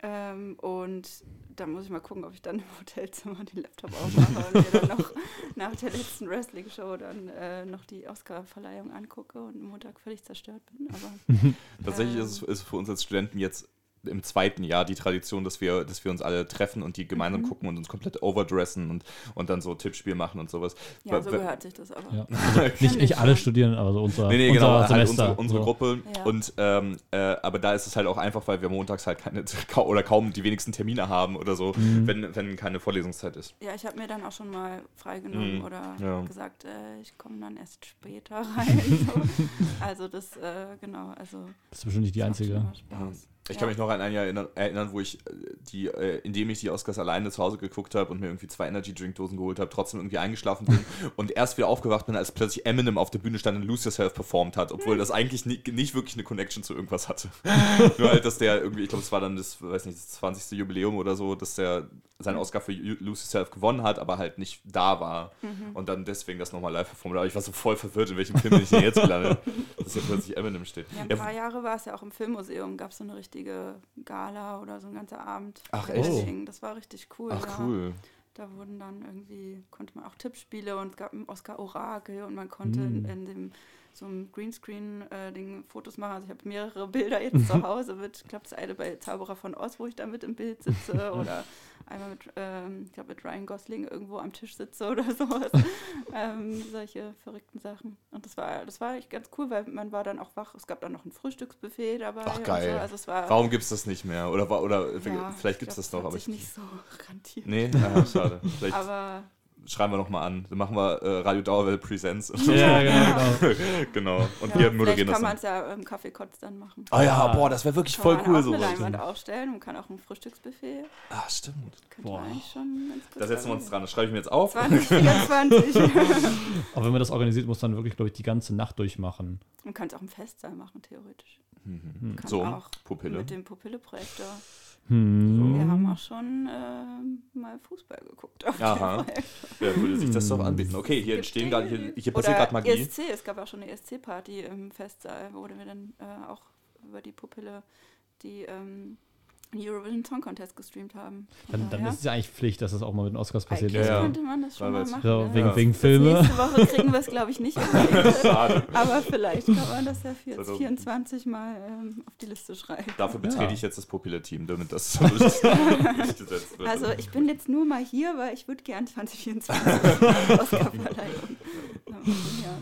Speaker 3: Ähm, und da muss ich mal gucken, ob ich dann im Hotelzimmer den Laptop aufmache und mir dann noch nach der letzten Wrestling-Show dann äh, noch die Oscar-Verleihung angucke und Montag völlig zerstört bin. Aber
Speaker 1: Tatsächlich
Speaker 3: Ähm.
Speaker 1: ist es ist für uns als Studenten jetzt im zweiten Jahr die Tradition, dass wir, dass wir uns alle treffen und die gemeinsam
Speaker 3: Mhm.
Speaker 1: gucken und uns komplett overdressen und, und dann so Tippspiel machen und sowas.
Speaker 3: ja,
Speaker 1: Weil-
Speaker 3: so gehört sich das aber.
Speaker 2: Ja. Also nicht, nicht alle studieren, aber so unser,
Speaker 1: Nee, nee,
Speaker 2: unser
Speaker 1: genau, halt
Speaker 2: Semester.
Speaker 1: unsere, unsere
Speaker 2: so.
Speaker 1: Gruppe.
Speaker 3: Ja.
Speaker 1: Und ähm, äh, aber da ist es halt auch einfach, weil wir montags halt keine oder kaum die wenigsten Termine haben oder so,
Speaker 2: Mhm.
Speaker 1: wenn, wenn keine Vorlesungszeit ist.
Speaker 3: Ja, ich habe mir dann auch schon mal freigenommen
Speaker 1: Mhm,
Speaker 3: oder
Speaker 1: ja.
Speaker 3: gesagt, äh, ich komme dann erst später rein. so. Also das, äh, genau, also
Speaker 2: Bist du bestimmt nicht die Einzige.
Speaker 3: Spaß.
Speaker 1: Ich
Speaker 3: Ja.
Speaker 1: kann mich noch an ein Jahr erinnern, erinnern wo ich äh, die, äh, indem ich die Oscars alleine zu Hause geguckt habe und mir irgendwie zwei Energy Drink Dosen geholt habe, trotzdem irgendwie eingeschlafen bin und erst wieder aufgewacht bin, als plötzlich Eminem auf der Bühne stand und Lose Yourself performt hat, obwohl das eigentlich nie, nicht wirklich eine Connection zu irgendwas hatte. Nur halt, dass der irgendwie, ich glaube, es war dann das, weiß nicht, das 20. Jubiläum oder so, dass der seinen Oscar für Lose Yourself gewonnen hat, aber halt nicht da war und dann deswegen das nochmal live performt. hat. Aber ich war so voll verwirrt, in welchem Film bin ich denn jetzt gelandet, dass hier plötzlich Eminem steht.
Speaker 3: Ja, ein
Speaker 1: Ja,
Speaker 3: paar Jahre war es ja auch im Filmmuseum, gab es so eine richtige Gala oder so ein ganzer Abend.
Speaker 1: Ach, echt?
Speaker 3: Das war richtig cool.
Speaker 1: Ach
Speaker 3: ja.
Speaker 1: cool.
Speaker 3: Da wurden dann irgendwie, konnte man auch Tippspiele und es gab ein Oscar-Orakel und man konnte
Speaker 2: Mm.
Speaker 3: in, in dem so einem Greenscreen-Ding Fotos machen. Also ich habe mehrere Bilder jetzt zu Hause mit, ich glaube, das eine bei Zauberer von Oz, wo ich da mit im Bild sitze oder einmal mit, ähm, ich glaube, mit Ryan Gosling irgendwo am Tisch sitze oder sowas. ähm, solche verrückten Sachen. Und das war, das war echt ganz cool, weil man war dann auch wach. Es gab dann noch ein Frühstücksbuffet dabei.
Speaker 1: Ach, geil.
Speaker 3: So. Also es war,
Speaker 1: Warum gibt es das nicht mehr? Oder, oder
Speaker 3: ja,
Speaker 1: vielleicht
Speaker 3: ich
Speaker 1: gibt es das noch,
Speaker 3: hat
Speaker 1: aber ich.
Speaker 3: nicht so rentiert.
Speaker 1: Nee, ah, schade. Vielleicht
Speaker 3: Aber
Speaker 1: schreiben wir nochmal an. Dann machen wir äh, Radio Dauerwelle Presents.
Speaker 2: Ja, genau, genau.
Speaker 1: genau. Und
Speaker 3: ja,
Speaker 1: wir moderieren das
Speaker 3: kann man
Speaker 1: dann.
Speaker 3: es ja im Kaffeekotz dann machen.
Speaker 1: Ah ja,
Speaker 2: Ah.
Speaker 1: boah, das wäre wirklich
Speaker 3: Kann
Speaker 1: voll
Speaker 3: man
Speaker 1: cool
Speaker 3: auch
Speaker 1: so.
Speaker 3: eine Leinwand aufstellen und kann auch ein Frühstücksbuffet.
Speaker 1: Ah, stimmt.
Speaker 3: Könnte
Speaker 2: Boah.
Speaker 3: eigentlich schon
Speaker 1: Da setzen wir uns dran. Das schreibe ich mir jetzt auf.
Speaker 3: 2024.
Speaker 2: Aber wenn man das organisiert, muss dann wirklich, glaube ich, die ganze Nacht durchmachen.
Speaker 3: Man kann es auch im Festsaal machen, theoretisch.
Speaker 1: Mhm.
Speaker 3: Kann
Speaker 1: So,
Speaker 3: auch
Speaker 1: Pupille.
Speaker 3: Mit dem Pupille-Projektor.
Speaker 2: Hm.
Speaker 3: Wir haben auch schon ähm, mal Fußball geguckt. Auf
Speaker 1: Aha. Wer würde sich das doch anbieten? Okay, hier entstehen gerade, hier, hier passiert gerade Magie.
Speaker 3: ESC, es gab auch schon eine ESC-Party im Festsaal, wo wir dann äh, auch über die Pupille die ähm, Eurovision Song Contest gestreamt haben.
Speaker 2: Dann, dann
Speaker 3: ja.
Speaker 2: ist es ja eigentlich Pflicht, dass das auch mal mit den Oscars passiert.
Speaker 3: Eigentlich
Speaker 1: Ja,
Speaker 3: könnte man das schon
Speaker 1: Weil
Speaker 3: mal machen.
Speaker 2: So,
Speaker 3: ja.
Speaker 2: wegen,
Speaker 1: Ja.
Speaker 2: wegen Filme.
Speaker 3: Nächste Woche kriegen wir es, glaube ich, nicht. Aber vielleicht kann man das ja für jetzt
Speaker 1: 2000.
Speaker 3: 24 mal ähm, auf die Liste schreiben.
Speaker 1: Dafür betrete
Speaker 2: Ja.
Speaker 1: ich jetzt das Popular-Team, damit das so durchgesetzt wird.
Speaker 3: Also ich bin jetzt nur mal hier, weil ich würde gern 2024 Oscar-Verleihung. Ja,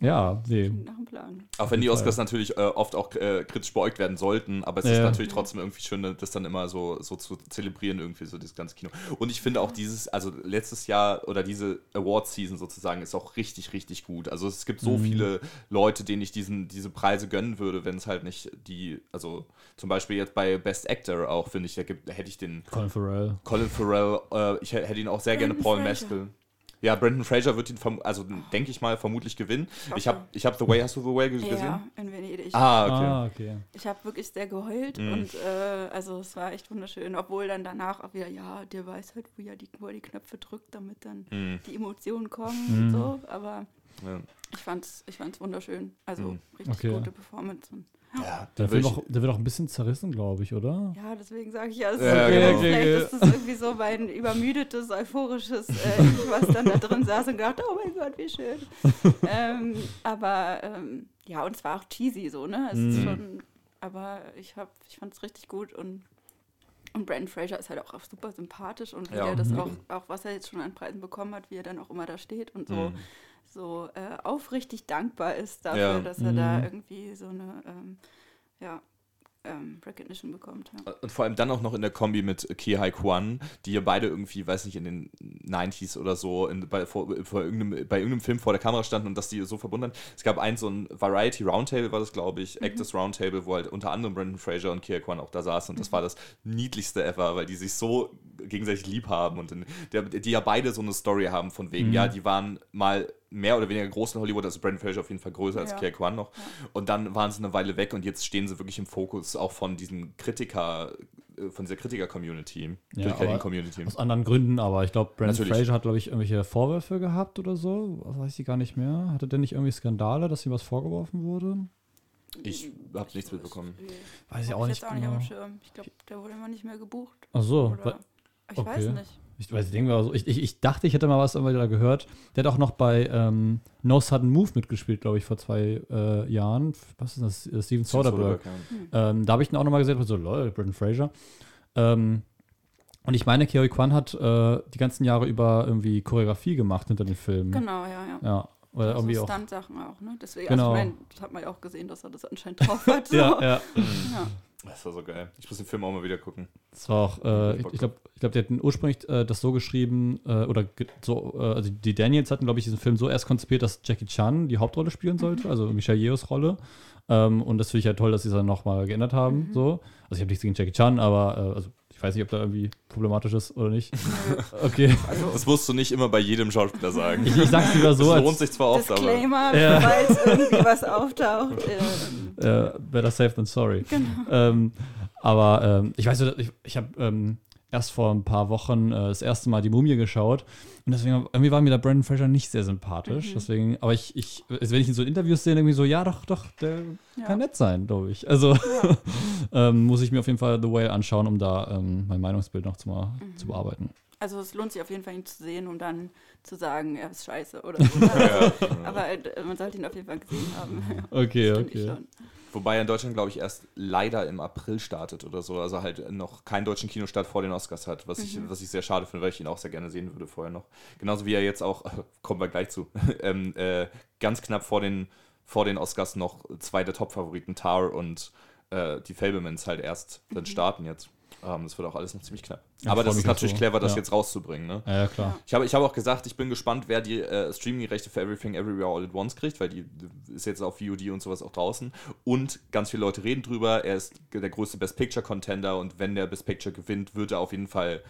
Speaker 2: Ja, nee.
Speaker 3: nach dem Plan.
Speaker 1: Auch wenn die Oscars natürlich äh, oft auch äh, kritisch beäugt werden sollten, aber es ist
Speaker 2: Ja.
Speaker 1: natürlich trotzdem irgendwie schön, das dann immer so, so zu zelebrieren, irgendwie so das ganze Kino. Und ich finde auch dieses, also letztes Jahr oder diese Award-Season sozusagen ist auch richtig, richtig gut. Also es gibt so
Speaker 2: Mhm.
Speaker 1: viele Leute, denen ich diesen, diese Preise gönnen würde, wenn es halt nicht die, also zum Beispiel jetzt bei Best Actor auch, finde ich, da gibt, hätte ich den
Speaker 2: Colin Farrell.
Speaker 1: Colin Farrell, äh, ich hätte ihn auch sehr gerne Paul. Mescal. Ja, Brandon Fraser wird ihn, also denke ich mal, vermutlich gewinnen. Ich habe ich hab The Way, hast du The Way gesehen?
Speaker 3: Ja, in Venedig.
Speaker 1: Ah, okay.
Speaker 2: Ah, okay.
Speaker 3: Ich habe wirklich sehr geheult
Speaker 1: Mhm.
Speaker 3: und äh, also es war echt wunderschön. Obwohl dann danach auch wieder, ja, der weiß halt, wo er die, wo er die Knöpfe drückt, damit dann
Speaker 1: Mhm.
Speaker 3: die Emotionen kommen
Speaker 2: Mhm.
Speaker 3: und so. Aber
Speaker 1: Ja.
Speaker 3: Ich fand's, ich fand's wunderschön. Also
Speaker 1: Mhm.
Speaker 3: richtig
Speaker 2: Okay.
Speaker 3: gute Performance. Und,
Speaker 1: Ja,
Speaker 2: Der,
Speaker 1: ich-
Speaker 2: auch, der wird auch ein bisschen zerrissen, glaube ich, oder?
Speaker 3: ja, deswegen sage ich ja, es ist
Speaker 1: Ja,
Speaker 3: okay,
Speaker 1: genau.
Speaker 3: vielleicht
Speaker 2: Okay,
Speaker 3: ist das irgendwie so mein übermüdetes, euphorisches äh, was dann da drin saß und gedacht, oh mein Gott, wie schön. ähm, aber ähm, ja, und es war auch cheesy so, ne? Es ist
Speaker 2: Mhm.
Speaker 3: schon, aber ich hab, ich fand es richtig gut und und Brandon Fraser ist halt auch super sympathisch und wie
Speaker 1: Ja.
Speaker 3: er das
Speaker 2: Mhm.
Speaker 3: auch, auch, was er jetzt schon an Preisen bekommen hat, wie er dann auch immer da steht und so,
Speaker 1: Mhm.
Speaker 3: So äh, aufrichtig dankbar ist dafür,
Speaker 1: Ja.
Speaker 3: dass er da
Speaker 2: Mhm.
Speaker 3: irgendwie so eine ähm, ja, ähm, Recognition bekommt. Ja.
Speaker 1: Und vor allem dann auch noch in der Kombi mit Ki Hai Kwan, die ja beide irgendwie, weiß nicht, in den 90s oder so in, bei, vor, vor irgendeinem, bei irgendeinem Film vor der Kamera standen und dass die so verbunden haben. Es gab ein so ein Variety Roundtable, war das, glaube ich, Actors Roundtable, wo halt unter anderem Brandon Fraser und Ki Hai Kwan auch da saßen und das war das niedlichste ever, weil die sich so gegenseitig lieb haben und in, der, die ja beide so eine Story haben von wegen,
Speaker 2: Mhm.
Speaker 1: ja, die waren mal mehr oder weniger groß in Hollywood, also Brandon Fraser auf jeden Fall größer als
Speaker 3: Ja.
Speaker 1: Kwan noch. Und dann waren sie eine Weile weg und jetzt stehen sie wirklich im Fokus auch von diesen Kritiker, äh, von dieser Kritiker-Community,
Speaker 2: Ja,
Speaker 1: Kritiker-Community.
Speaker 2: Aus anderen Gründen, aber ich glaube, Brandon
Speaker 1: Natürlich.
Speaker 2: Fraser hat, glaube ich, irgendwelche Vorwürfe gehabt oder so. Was weiß ich gar nicht mehr. Hatte der nicht irgendwie Skandale, dass ihm was vorgeworfen wurde?
Speaker 1: Ich habe nichts mitbekommen.
Speaker 2: Weiß ich auch nicht
Speaker 3: jetzt auch nicht
Speaker 2: genau.
Speaker 3: Schirm. Ich glaube, der wurde immer nicht mehr gebucht.
Speaker 2: Ach so.
Speaker 3: Oder, ich weiß
Speaker 2: okay.
Speaker 3: nicht.
Speaker 2: Ich weiß, ich denke mal so. Ich, ich, ich dachte, ich hätte mal was immer wieder gehört. Der hat auch noch bei ähm, No Sudden Move mitgespielt, glaube ich, vor zwei äh, Jahren. Was ist das? Äh, Steven Soderbergh.
Speaker 1: ja.
Speaker 2: Ähm, da habe ich ihn auch nochmal gesehen, so, lol, Brendan Fraser. Ähm, und ich meine, Kerry Kwan hat äh, die ganzen Jahre über irgendwie Choreografie gemacht hinter den Filmen.
Speaker 3: Genau, ja, ja.
Speaker 2: Ja, oder
Speaker 3: Also
Speaker 2: irgendwie auch.
Speaker 3: Stunt-Sachen auch, ne? Deswegen,
Speaker 2: Genau.
Speaker 3: also ich meine, das hat man ja auch gesehen, dass er das anscheinend drauf hat. So.
Speaker 2: Ja, ja.
Speaker 3: Ja.
Speaker 1: Das war so geil. Ich muss den Film auch mal wieder gucken.
Speaker 2: Das war auch, äh, ich, ich glaube, ich glaub, die hatten ursprünglich äh, das so geschrieben, äh, oder ge- so, äh, also die Daniels hatten, glaube ich, diesen Film so erst konzipiert, dass Jackie Chan die Hauptrolle spielen sollte, also Michelle Yeohs Rolle. Ähm, und das finde ich ja toll, dass sie es dann nochmal geändert haben. So. Also ich habe nichts gegen Jackie Chan, aber äh, also ich weiß nicht, ob da irgendwie problematisch ist oder nicht. Okay.
Speaker 1: Das musst du nicht immer bei jedem Schauspieler sagen.
Speaker 2: Ich, ich sag's lieber so,
Speaker 1: das
Speaker 2: als
Speaker 1: lohnt sich zwar oft, aber.
Speaker 3: Disclaimer,
Speaker 2: Ja.
Speaker 3: falls irgendwie was auftaucht. Ähm,
Speaker 2: äh, better safe than sorry.
Speaker 3: genau.
Speaker 2: Ähm, aber ähm, ich weiß, nicht, ich, ich habe ähm, erst vor ein paar Wochen äh, das erste Mal die Mumie geschaut und deswegen irgendwie war mir der Brandon Fraser nicht sehr sympathisch.
Speaker 3: Mhm.
Speaker 2: Deswegen, aber ich, ich, also wenn ich ihn so in Interviews sehe, irgendwie so, ja, doch, doch, der
Speaker 3: Ja.
Speaker 2: kann nett sein, glaube ich. Also
Speaker 3: Ja.
Speaker 2: ähm, muss ich mir auf jeden Fall The Whale anschauen, um da ähm, mein Meinungsbild noch zu, mal,
Speaker 3: Mhm.
Speaker 2: zu bearbeiten.
Speaker 3: Also es lohnt sich auf jeden Fall, ihn zu sehen, um dann zu sagen, er ist scheiße oder so. Also, aber äh, man sollte ihn auf jeden Fall gesehen haben. Ja,
Speaker 2: Okay, okay.
Speaker 1: Wobei er in Deutschland, glaube ich, erst leider im April startet oder so. Also halt noch keinen deutschen Kinostart vor den Oscars hat, was, ich,
Speaker 3: Mhm.
Speaker 1: was ich sehr schade finde, weil ich ihn auch sehr gerne sehen würde vorher noch. Genauso wie er jetzt auch, kommen wir gleich zu, ähm, äh, ganz knapp vor den, vor den Oscars noch zwei der Top-Favoriten, Tar und äh, die Fablemans halt erst dann starten jetzt. Ähm, das wird auch alles noch ziemlich knapp.
Speaker 2: Ja,
Speaker 1: Aber das ist natürlich
Speaker 2: so.
Speaker 1: clever, das
Speaker 2: Ja.
Speaker 1: jetzt rauszubringen. Ne?
Speaker 2: Ja, ja, klar.
Speaker 1: Ich habe ich hab auch gesagt, ich bin gespannt, wer die äh, Streaming-Rechte für Everything Everywhere All at Once kriegt, weil die ist jetzt auf VOD und sowas auch draußen. Und ganz viele Leute reden drüber. Er ist der größte Best Picture-Contender und wenn der Best Picture gewinnt, wird er auf jeden Fall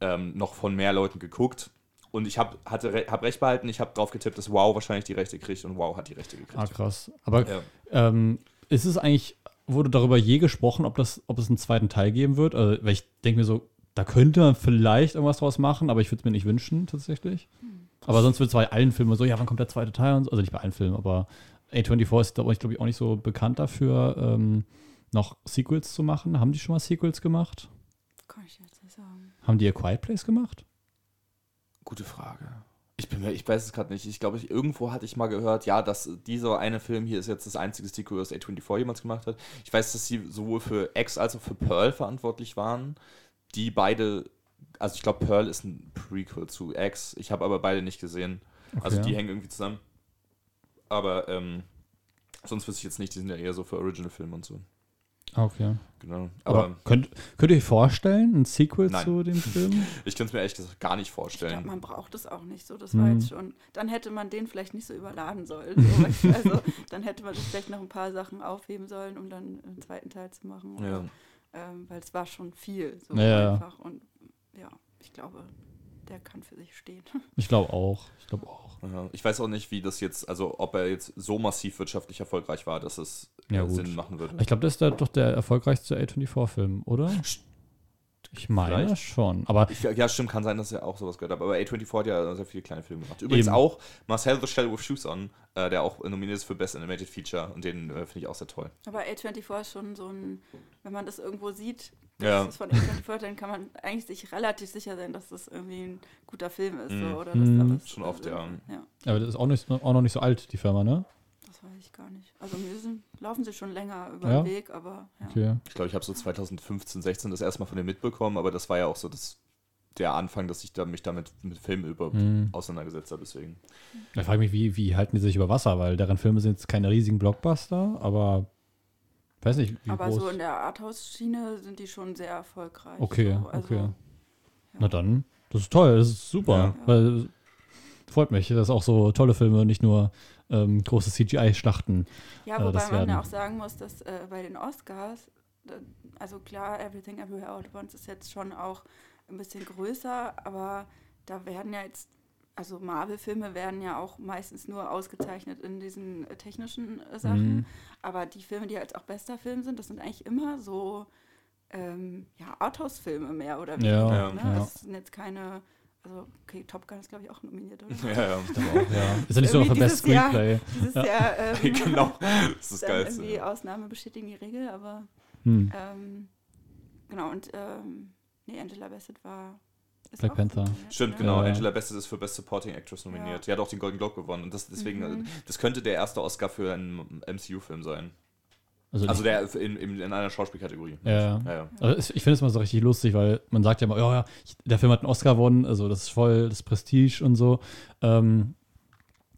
Speaker 1: ähm, noch von mehr Leuten geguckt. Und ich habe hab recht behalten, ich habe drauf getippt, dass Wow wahrscheinlich die Rechte kriegt und Wow hat die Rechte gekriegt.
Speaker 2: Ah, krass. Aber
Speaker 1: Ja.
Speaker 2: Ähm, ist es eigentlich, wurde darüber je gesprochen, ob, das, ob es einen zweiten Teil geben wird? Also, weil ich denke mir so, da könnte man vielleicht irgendwas draus machen, aber ich würde es mir nicht wünschen, tatsächlich. Aber sonst wird es bei allen Filmen so, ja, wann kommt der zweite Teil? Und so. Also nicht bei allen Filmen, aber A24 ist, glaube ich, glaub ich, auch nicht so bekannt dafür, ähm, noch Sequels zu machen. Haben die schon mal Sequels gemacht?
Speaker 3: Kann ich jetzt nicht sagen.
Speaker 2: Haben die A Quiet Place gemacht?
Speaker 1: Gute Frage. Ich bin mir, ich weiß es gerade nicht. Ich glaube, ich, irgendwo hatte ich mal gehört, ja, dass dieser eine Film hier ist jetzt das einzige Sequel, das A24 jemals gemacht hat. Ich weiß, dass sie sowohl für X als auch für Pearl verantwortlich waren. Die beide, also ich glaube, Pearl ist ein Prequel zu X. Ich habe aber beide nicht gesehen. Also
Speaker 2: Okay.
Speaker 1: die hängen irgendwie zusammen. Aber ähm, sonst wüsste ich jetzt nicht, die sind ja eher so für Original-Filme und so.
Speaker 2: Okay.
Speaker 1: Genau.
Speaker 2: Aber,
Speaker 1: Aber
Speaker 2: könnt, könnt ihr euch vorstellen, ein Sequel
Speaker 1: Nein.
Speaker 2: zu dem Film?
Speaker 1: ich kann es mir ehrlich gesagt gar nicht vorstellen.
Speaker 3: man braucht es auch nicht so. Das
Speaker 2: Hm.
Speaker 3: war jetzt schon. Dann hätte man den vielleicht nicht so überladen sollen. So. also, dann hätte man vielleicht noch ein paar Sachen aufheben sollen, um dann einen zweiten Teil zu machen. Oder,
Speaker 1: Ja.
Speaker 3: ähm, weil es war schon viel. So
Speaker 2: ja.
Speaker 3: einfach. Und ja, ich glaube, der kann für sich stehen.
Speaker 2: Ich glaube auch. Ich glaube auch.
Speaker 1: Ja, ich weiß auch nicht, wie das jetzt, also ob er jetzt so massiv wirtschaftlich erfolgreich war, dass es
Speaker 2: Ja.
Speaker 1: Sinn machen würde.
Speaker 2: Ich glaube, das ist der, doch der erfolgreichste A24-Film, oder? Ich meine
Speaker 1: Vielleicht.
Speaker 2: schon. Aber
Speaker 1: Ich, ja, stimmt, kann sein, dass er auch sowas gehört hat. Aber A24 hat ja sehr viele kleine Filme gemacht. Übrigens
Speaker 2: Eben.
Speaker 1: auch Marcel the Shell with Shoes On, äh, der auch nominiert ist für Best Animated Feature und den äh, finde ich auch sehr toll.
Speaker 3: Aber A24 ist schon so ein, wenn man das irgendwo sieht,
Speaker 1: Ja.
Speaker 3: das ist von A24, dann kann man eigentlich sich relativ sicher sein, dass das irgendwie ein guter Film ist.
Speaker 1: Mhm.
Speaker 3: So, oder
Speaker 2: Mhm.
Speaker 3: dass da was,
Speaker 1: Schon oft, ja.
Speaker 3: Ja,
Speaker 2: aber das ist auch, nicht, auch noch nicht so alt, die Firma, ne?
Speaker 3: Das weiß ich gar nicht. Also mir sind, laufen sie schon länger über
Speaker 2: Ja?
Speaker 3: den Weg, aber ja.
Speaker 2: Okay.
Speaker 1: Ich glaube, ich habe so 2015, 16 das erste Mal von dem mitbekommen, aber das war ja auch so das, der Anfang, dass ich da, mich damit mit Filmen überhaupt
Speaker 2: Mhm.
Speaker 1: auseinandergesetzt habe. Deswegen.
Speaker 2: Ich frage mich, wie, wie halten die sich über Wasser? Weil deren Filme sind jetzt keine riesigen Blockbuster, aber ich weiß nicht, wie
Speaker 3: Aber
Speaker 2: groß.
Speaker 3: so in der Arthouse-Schiene sind die schon sehr erfolgreich.
Speaker 2: Okay,
Speaker 3: so. also,
Speaker 2: okay. Na dann, das ist toll, das ist super.
Speaker 1: Ja.
Speaker 2: Weil freut mich, dass auch so tolle Filme, nicht nur ähm, große CGI-Schlachten.
Speaker 3: Ja,
Speaker 2: äh,
Speaker 3: wobei
Speaker 2: das
Speaker 3: man ja auch sagen muss, dass äh, bei den Oscars, also klar, Everything Everywhere All at Once ist jetzt schon auch ein bisschen größer, aber da werden ja jetzt, also Marvel-Filme werden ja auch meistens nur ausgezeichnet in diesen äh, technischen äh, Sachen.
Speaker 2: Mhm.
Speaker 3: Aber die Filme, die halt auch bester Film sind, das sind eigentlich immer so ähm, ja, Arthouse-Filme mehr oder weniger.
Speaker 2: Ja,
Speaker 3: ne?
Speaker 2: ja.
Speaker 3: Das sind jetzt keine, also okay, Top Gun ist glaube ich auch nominiert, oder?
Speaker 1: Ja, ja.
Speaker 2: Ja. Ist ja nicht sogar für Best
Speaker 3: dieses Jahr-
Speaker 2: Screenplay.
Speaker 3: Dieses
Speaker 2: Ja.
Speaker 3: Jahr ähm,
Speaker 1: genau. Das ist das
Speaker 3: dann
Speaker 1: Geilste.
Speaker 3: irgendwie Ausnahme bestätigen die Regel, aber
Speaker 2: Hm.
Speaker 3: ähm, genau und ähm, nee, Angela Bassett war ist
Speaker 2: Black Panther.
Speaker 3: nominiert,
Speaker 1: Stimmt,
Speaker 3: ne?
Speaker 1: genau.
Speaker 2: Ja.
Speaker 1: Angela Bassett ist für Best Supporting Actress nominiert.
Speaker 3: Ja.
Speaker 1: Die hat auch den Golden Globe gewonnen. Und das, deswegen,
Speaker 3: Mhm.
Speaker 1: das könnte der erste Oscar für einen MCU-Film sein.
Speaker 2: Also,
Speaker 1: Also der in, in, in einer Schauspielkategorie.
Speaker 2: Ja.
Speaker 1: ja, ja.
Speaker 2: Also ich finde es mal so richtig lustig, weil man sagt ja immer, ja, ja, der Film hat einen Oscar gewonnen, also das ist voll das Prestige und so. Ähm,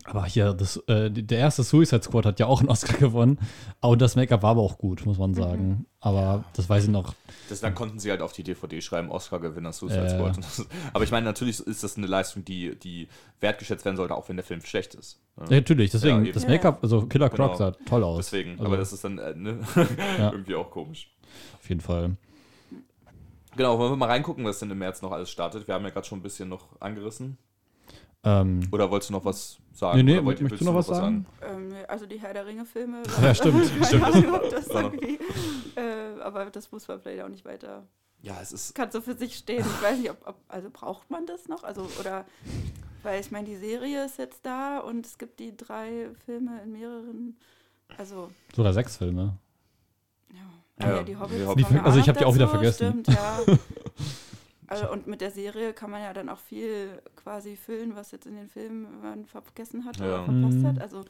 Speaker 2: aber hier, das, äh, der erste Suicide Squad hat ja auch einen Oscar gewonnen. Und das Make-up war aber auch gut, muss man sagen. Aber das weiß ich noch.
Speaker 1: Das, dann konnten sie halt auf die DVD schreiben, Oscar-Gewinner Suicide
Speaker 2: Ja.
Speaker 1: Squad. Das- Aber ich meine, natürlich ist das eine Leistung, die, die wertgeschätzt werden sollte, auch wenn der Film schlecht ist. Ja.
Speaker 2: Ja, natürlich, deswegen,
Speaker 1: Ja,
Speaker 2: das
Speaker 3: Ja.
Speaker 2: Make-up, also Killer Croc
Speaker 1: Genau.
Speaker 2: sah toll aus.
Speaker 1: Deswegen,
Speaker 2: Also,
Speaker 1: aber das ist dann äh, ne?
Speaker 2: Ja.
Speaker 1: irgendwie auch komisch.
Speaker 2: Auf jeden Fall.
Speaker 1: Genau, wollen wir mal reingucken, was denn im März noch alles startet? Wir haben ja gerade schon ein bisschen noch angerissen.
Speaker 2: Ähm,
Speaker 1: Oder wolltest du noch was sagen?
Speaker 2: nee, nee,
Speaker 1: Oder wollt-
Speaker 2: möchtest du noch was sagen?
Speaker 3: Ähm, also die Herr der Ringe-Filme.
Speaker 2: Ja, stimmt.
Speaker 1: Stimmt,
Speaker 3: Ahnung, das irgendwie. Äh, aber das muss man vielleicht auch nicht weiter.
Speaker 1: Ja, es ist.
Speaker 3: Kann so für sich stehen. Ich weiß nicht, ob, ob also braucht man das noch? Also oder weil ich meine, die Serie ist jetzt da und es gibt die drei Filme in mehreren. Also
Speaker 2: Sogar sechs Filme.
Speaker 3: ja,
Speaker 1: Ja,
Speaker 3: ja, die Hobbits.
Speaker 1: die Hobbits.
Speaker 2: Also ich
Speaker 3: noch
Speaker 2: hab die auch wieder vergessen.
Speaker 3: Stimmt, ja. Also, und mit der Serie kann man ja dann auch viel quasi füllen, was jetzt in den Filmen man vergessen hat
Speaker 1: Ja.
Speaker 3: oder verpasst
Speaker 2: Mhm.
Speaker 3: hat. Also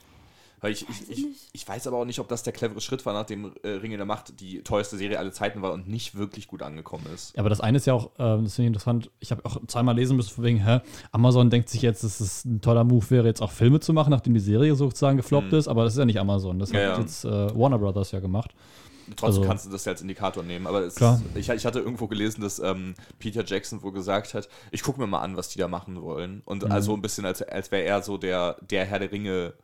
Speaker 1: ich,
Speaker 3: Weiß
Speaker 1: ich,
Speaker 3: ich
Speaker 1: ich, weiß aber auch nicht, ob das der clevere Schritt war, nachdem äh, Ringe der Macht die teuerste Serie aller Zeiten war und nicht wirklich gut angekommen ist.
Speaker 2: Ja, aber das eine ist ja auch, ähm, das finde ich interessant, ich habe auch zweimal lesen müssen, von wegen, hä, Amazon denkt sich jetzt, dass es ein toller Move wäre, jetzt auch Filme zu machen, nachdem die Serie sozusagen gefloppt
Speaker 1: Mhm.
Speaker 2: ist, aber das ist ja nicht Amazon, das
Speaker 1: Ja,
Speaker 2: hat
Speaker 1: ja.
Speaker 2: jetzt äh, Warner Brothers ja gemacht.
Speaker 1: Trotzdem
Speaker 2: Also-
Speaker 1: kannst du das ja als Indikator nehmen. Aber es
Speaker 2: Klar.
Speaker 1: Ist, ich, ich hatte irgendwo gelesen, dass ähm, Peter Jackson wohl gesagt hat, ich gucke mir mal an, was die da machen wollen. Und
Speaker 2: Mhm.
Speaker 1: also ein bisschen, als, als wäre er so der, der Herr der Ringe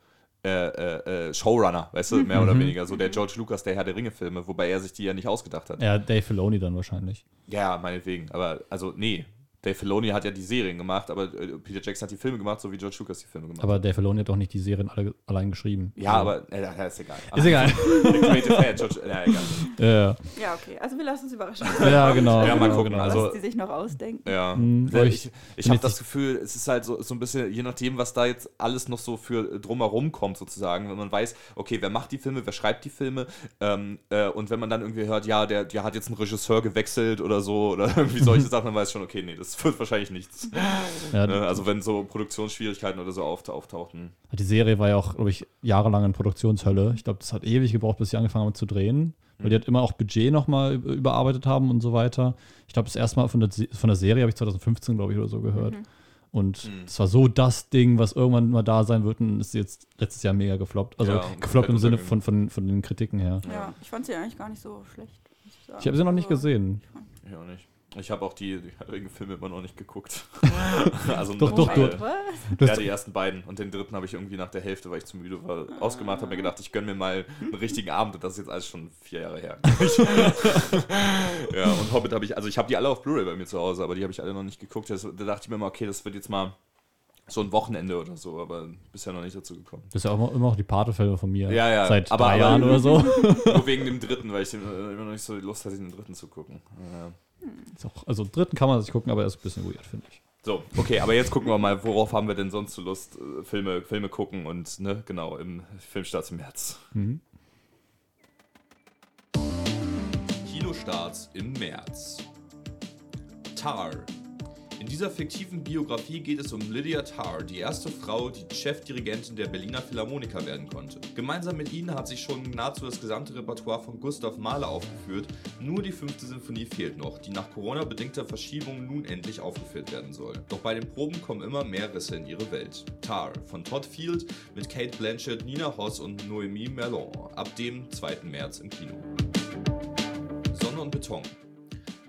Speaker 1: äh, äh, äh, Showrunner, weißt du, mehr oder
Speaker 2: Mhm.
Speaker 1: weniger. So der George Lucas der Herr der Ringe-Filme, wobei er sich die ja nicht ausgedacht hat.
Speaker 2: Ja, Dave Filoni dann wahrscheinlich.
Speaker 1: Ja, meinetwegen. Aber also, nee. Dave Filoni hat ja die Serien gemacht, aber äh, Peter Jackson hat die Filme gemacht, so wie George Lucas die Filme gemacht
Speaker 2: Aber Dave Filoni hat doch nicht die Serien alle, allein geschrieben.
Speaker 1: Ja, aber äh, ja, ist egal.
Speaker 2: Ist egal.
Speaker 1: George, ja, egal.
Speaker 2: Ja,
Speaker 3: Ja, okay. Also wir lassen uns überraschen.
Speaker 2: ja genau.
Speaker 1: Ja, mal
Speaker 2: genau,
Speaker 1: gucken,
Speaker 2: Genau.
Speaker 1: also-
Speaker 3: was die sich noch ausdenken.
Speaker 1: Ja.
Speaker 2: Mhm,
Speaker 1: ich
Speaker 2: ich
Speaker 1: habe das Gefühl, es ist halt so, so ein bisschen, je nachdem, was da jetzt alles noch so für drumherum kommt, sozusagen, wenn man weiß, okay, wer macht die Filme, wer schreibt die Filme, ähm, äh, und wenn man dann irgendwie hört, ja, der, der hat jetzt einen Regisseur gewechselt oder so, oder irgendwie solche Sachen, dann weiß ich schon, okay, nee, das wird wahrscheinlich nichts.
Speaker 2: Ja,
Speaker 1: Ne? Also wenn so Produktionsschwierigkeiten oder so auft auftauchten.
Speaker 2: Die Serie war ja auch, glaube ich, jahrelang in Produktionshölle. Ich glaube, das hat ewig gebraucht, bis sie angefangen haben zu drehen. Weil die halt immer auch Budget nochmal überarbeitet haben und so weiter. Ich glaube, das erste Mal von der, von der Serie habe ich 2015, glaube ich, oder so gehört. Und
Speaker 1: Mhm.
Speaker 2: es war so das Ding, was irgendwann mal da sein wird und ist jetzt letztes Jahr mega gefloppt. Also
Speaker 1: Ja,
Speaker 2: gefloppt im Sinne von, von, von den Kritiken her.
Speaker 3: Ja, ich fand sie eigentlich gar nicht so schlecht. muss sagen.
Speaker 2: Ich habe sie noch nicht
Speaker 3: Aber-
Speaker 2: gesehen.
Speaker 1: Ich auch nicht. Ich habe auch die, die Regenfilme immer noch nicht geguckt. also
Speaker 2: Doch,
Speaker 1: nur
Speaker 2: doch, doch.
Speaker 1: Ja, die ersten beiden. Und den dritten habe ich irgendwie nach der Hälfte, weil ich zu müde war, ausgemacht, habe mir gedacht, ich gönne mir mal einen richtigen Abend. Und das ist jetzt alles schon vier Jahre her. ja, und Hobbit habe ich, also ich habe die alle auf Blu-ray bei mir zu Hause, aber die habe ich alle noch nicht geguckt. Das, da dachte ich mir mal, okay, das wird jetzt mal so ein Wochenende oder so, aber bisher noch nicht dazu gekommen.
Speaker 2: Das ist ja auch immer, immer noch die Pate-Filme von mir.
Speaker 1: Ja, ja,
Speaker 2: Seit
Speaker 1: aber-
Speaker 2: drei
Speaker 1: aber-
Speaker 2: Jahren oder so.
Speaker 1: Nur wegen dem dritten, weil ich äh, immer noch nicht so Lust hatte, den dritten zu gucken. Ja.
Speaker 2: Ist auch, also dritten kann man sich gucken, aber er ist ein bisschen weird, finde ich.
Speaker 1: So, okay, aber jetzt gucken wir mal, worauf haben wir denn sonst so Lust? Äh, Filme, Filme gucken und, ne, genau, im Filmstart im März.
Speaker 2: Mhm.
Speaker 1: Kinostarts im März. Tar. In dieser fiktiven Biografie geht es um Lydia Tarr, die erste Frau, die Chefdirigentin der Berliner Philharmoniker werden konnte. Gemeinsam mit ihnen hat sich schon nahezu das gesamte Repertoire von Gustav Mahler aufgeführt, nur die fünfte Sinfonie fehlt noch, die nach Corona-bedingter Verschiebung nun endlich aufgeführt werden soll. Doch bei den Proben kommen immer mehr Risse in ihre Welt. Tar von Todd Field mit Kate Blanchett, Nina Hoss und Noémie Merlon ab dem 2. März im Kino. Sonne und Beton.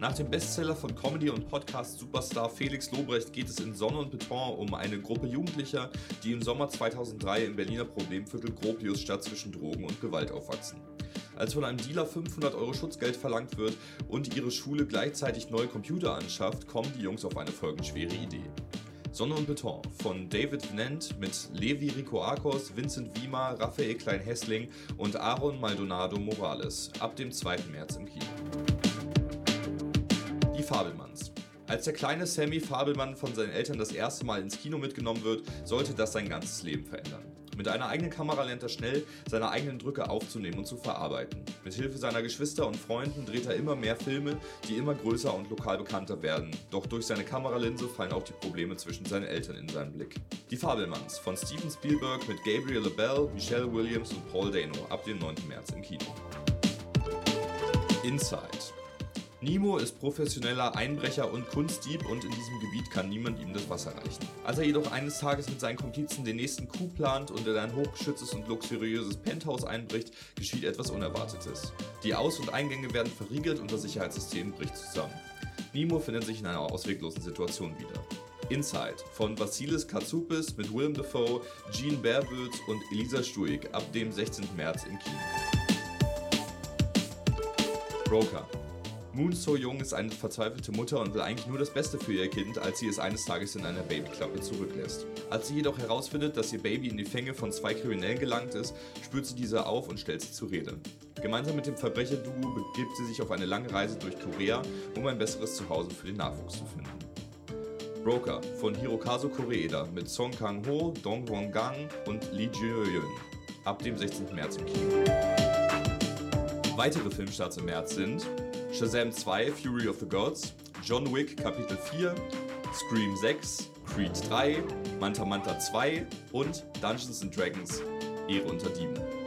Speaker 1: Nach dem Bestseller von Comedy- und Podcast-Superstar Felix Lobrecht geht es in Sonne und Beton um eine Gruppe Jugendlicher, die im Sommer 2003 im Berliner Problemviertel Gropiusstadt zwischen Drogen und Gewalt aufwachsen. Als von einem Dealer 500 Euro Schutzgeld verlangt wird und ihre Schule gleichzeitig neue Computer anschafft, kommen die Jungs auf eine folgenschwere Idee. Sonne und Beton von David Venant mit Levi Rico Arcos, Vincent Wiemer, Raphael Klein-Hessling und Aaron Maldonado Morales ab dem 2. März im Kino. Fabelmanns. Als der kleine Sammy Fabelmann von seinen Eltern das erste Mal ins Kino mitgenommen wird, sollte das sein ganzes Leben verändern. Mit einer eigenen Kamera lernt er schnell, seine eigenen Drücke aufzunehmen und zu verarbeiten. Mit Hilfe seiner Geschwister und Freunden dreht er immer mehr Filme, die immer größer und lokal bekannter werden. Doch durch seine Kameralinse fallen auch die Probleme zwischen seinen Eltern in seinen Blick. Die Fabelmanns von Steven Spielberg mit Gabriel LaBelle, Michelle Williams und Paul Dano ab dem 9. März im Kino. Inside. Nemo ist professioneller Einbrecher und Kunstdieb und in diesem Gebiet kann niemand ihm das Wasser reichen. Als er jedoch eines Tages mit seinen Komplizen den nächsten Coup plant und in ein hochgeschütztes und luxuriöses Penthouse einbricht, geschieht etwas Unerwartetes. Die Aus- und Eingänge werden verriegelt und das Sicherheitssystem bricht zusammen. Nemo findet sich in einer ausweglosen Situation wieder. Inside von Vasilis Katsoupis mit Willem Dafoe, Gene Baerwood und Elisa Stuig ab dem 16. März im Kino. Broker. Moon So Jung ist eine verzweifelte Mutter und will eigentlich nur das Beste für ihr Kind, als sie es eines Tages in einer Babyklappe zurücklässt. Als sie jedoch herausfindet, dass ihr Baby in die Fänge von zwei Kriminellen gelangt ist, spürt sie diese auf und stellt sie zur Rede. Gemeinsam mit dem Verbrecherduo begibt sie sich auf eine lange Reise durch Korea, um ein besseres Zuhause für den Nachwuchs zu finden. Broker von Hirokazu Koreeda mit Song Kang-ho, Dong Won-gang und Lee Ji-yeon ab dem 16. März im Kino. Weitere Filmstarts im März sind Shazam 2 Fury of the Gods, John Wick Kapitel 4, Scream 6, Creed 3, Manta Manta 2 und Dungeons and Dragons Ehre unter Dieben.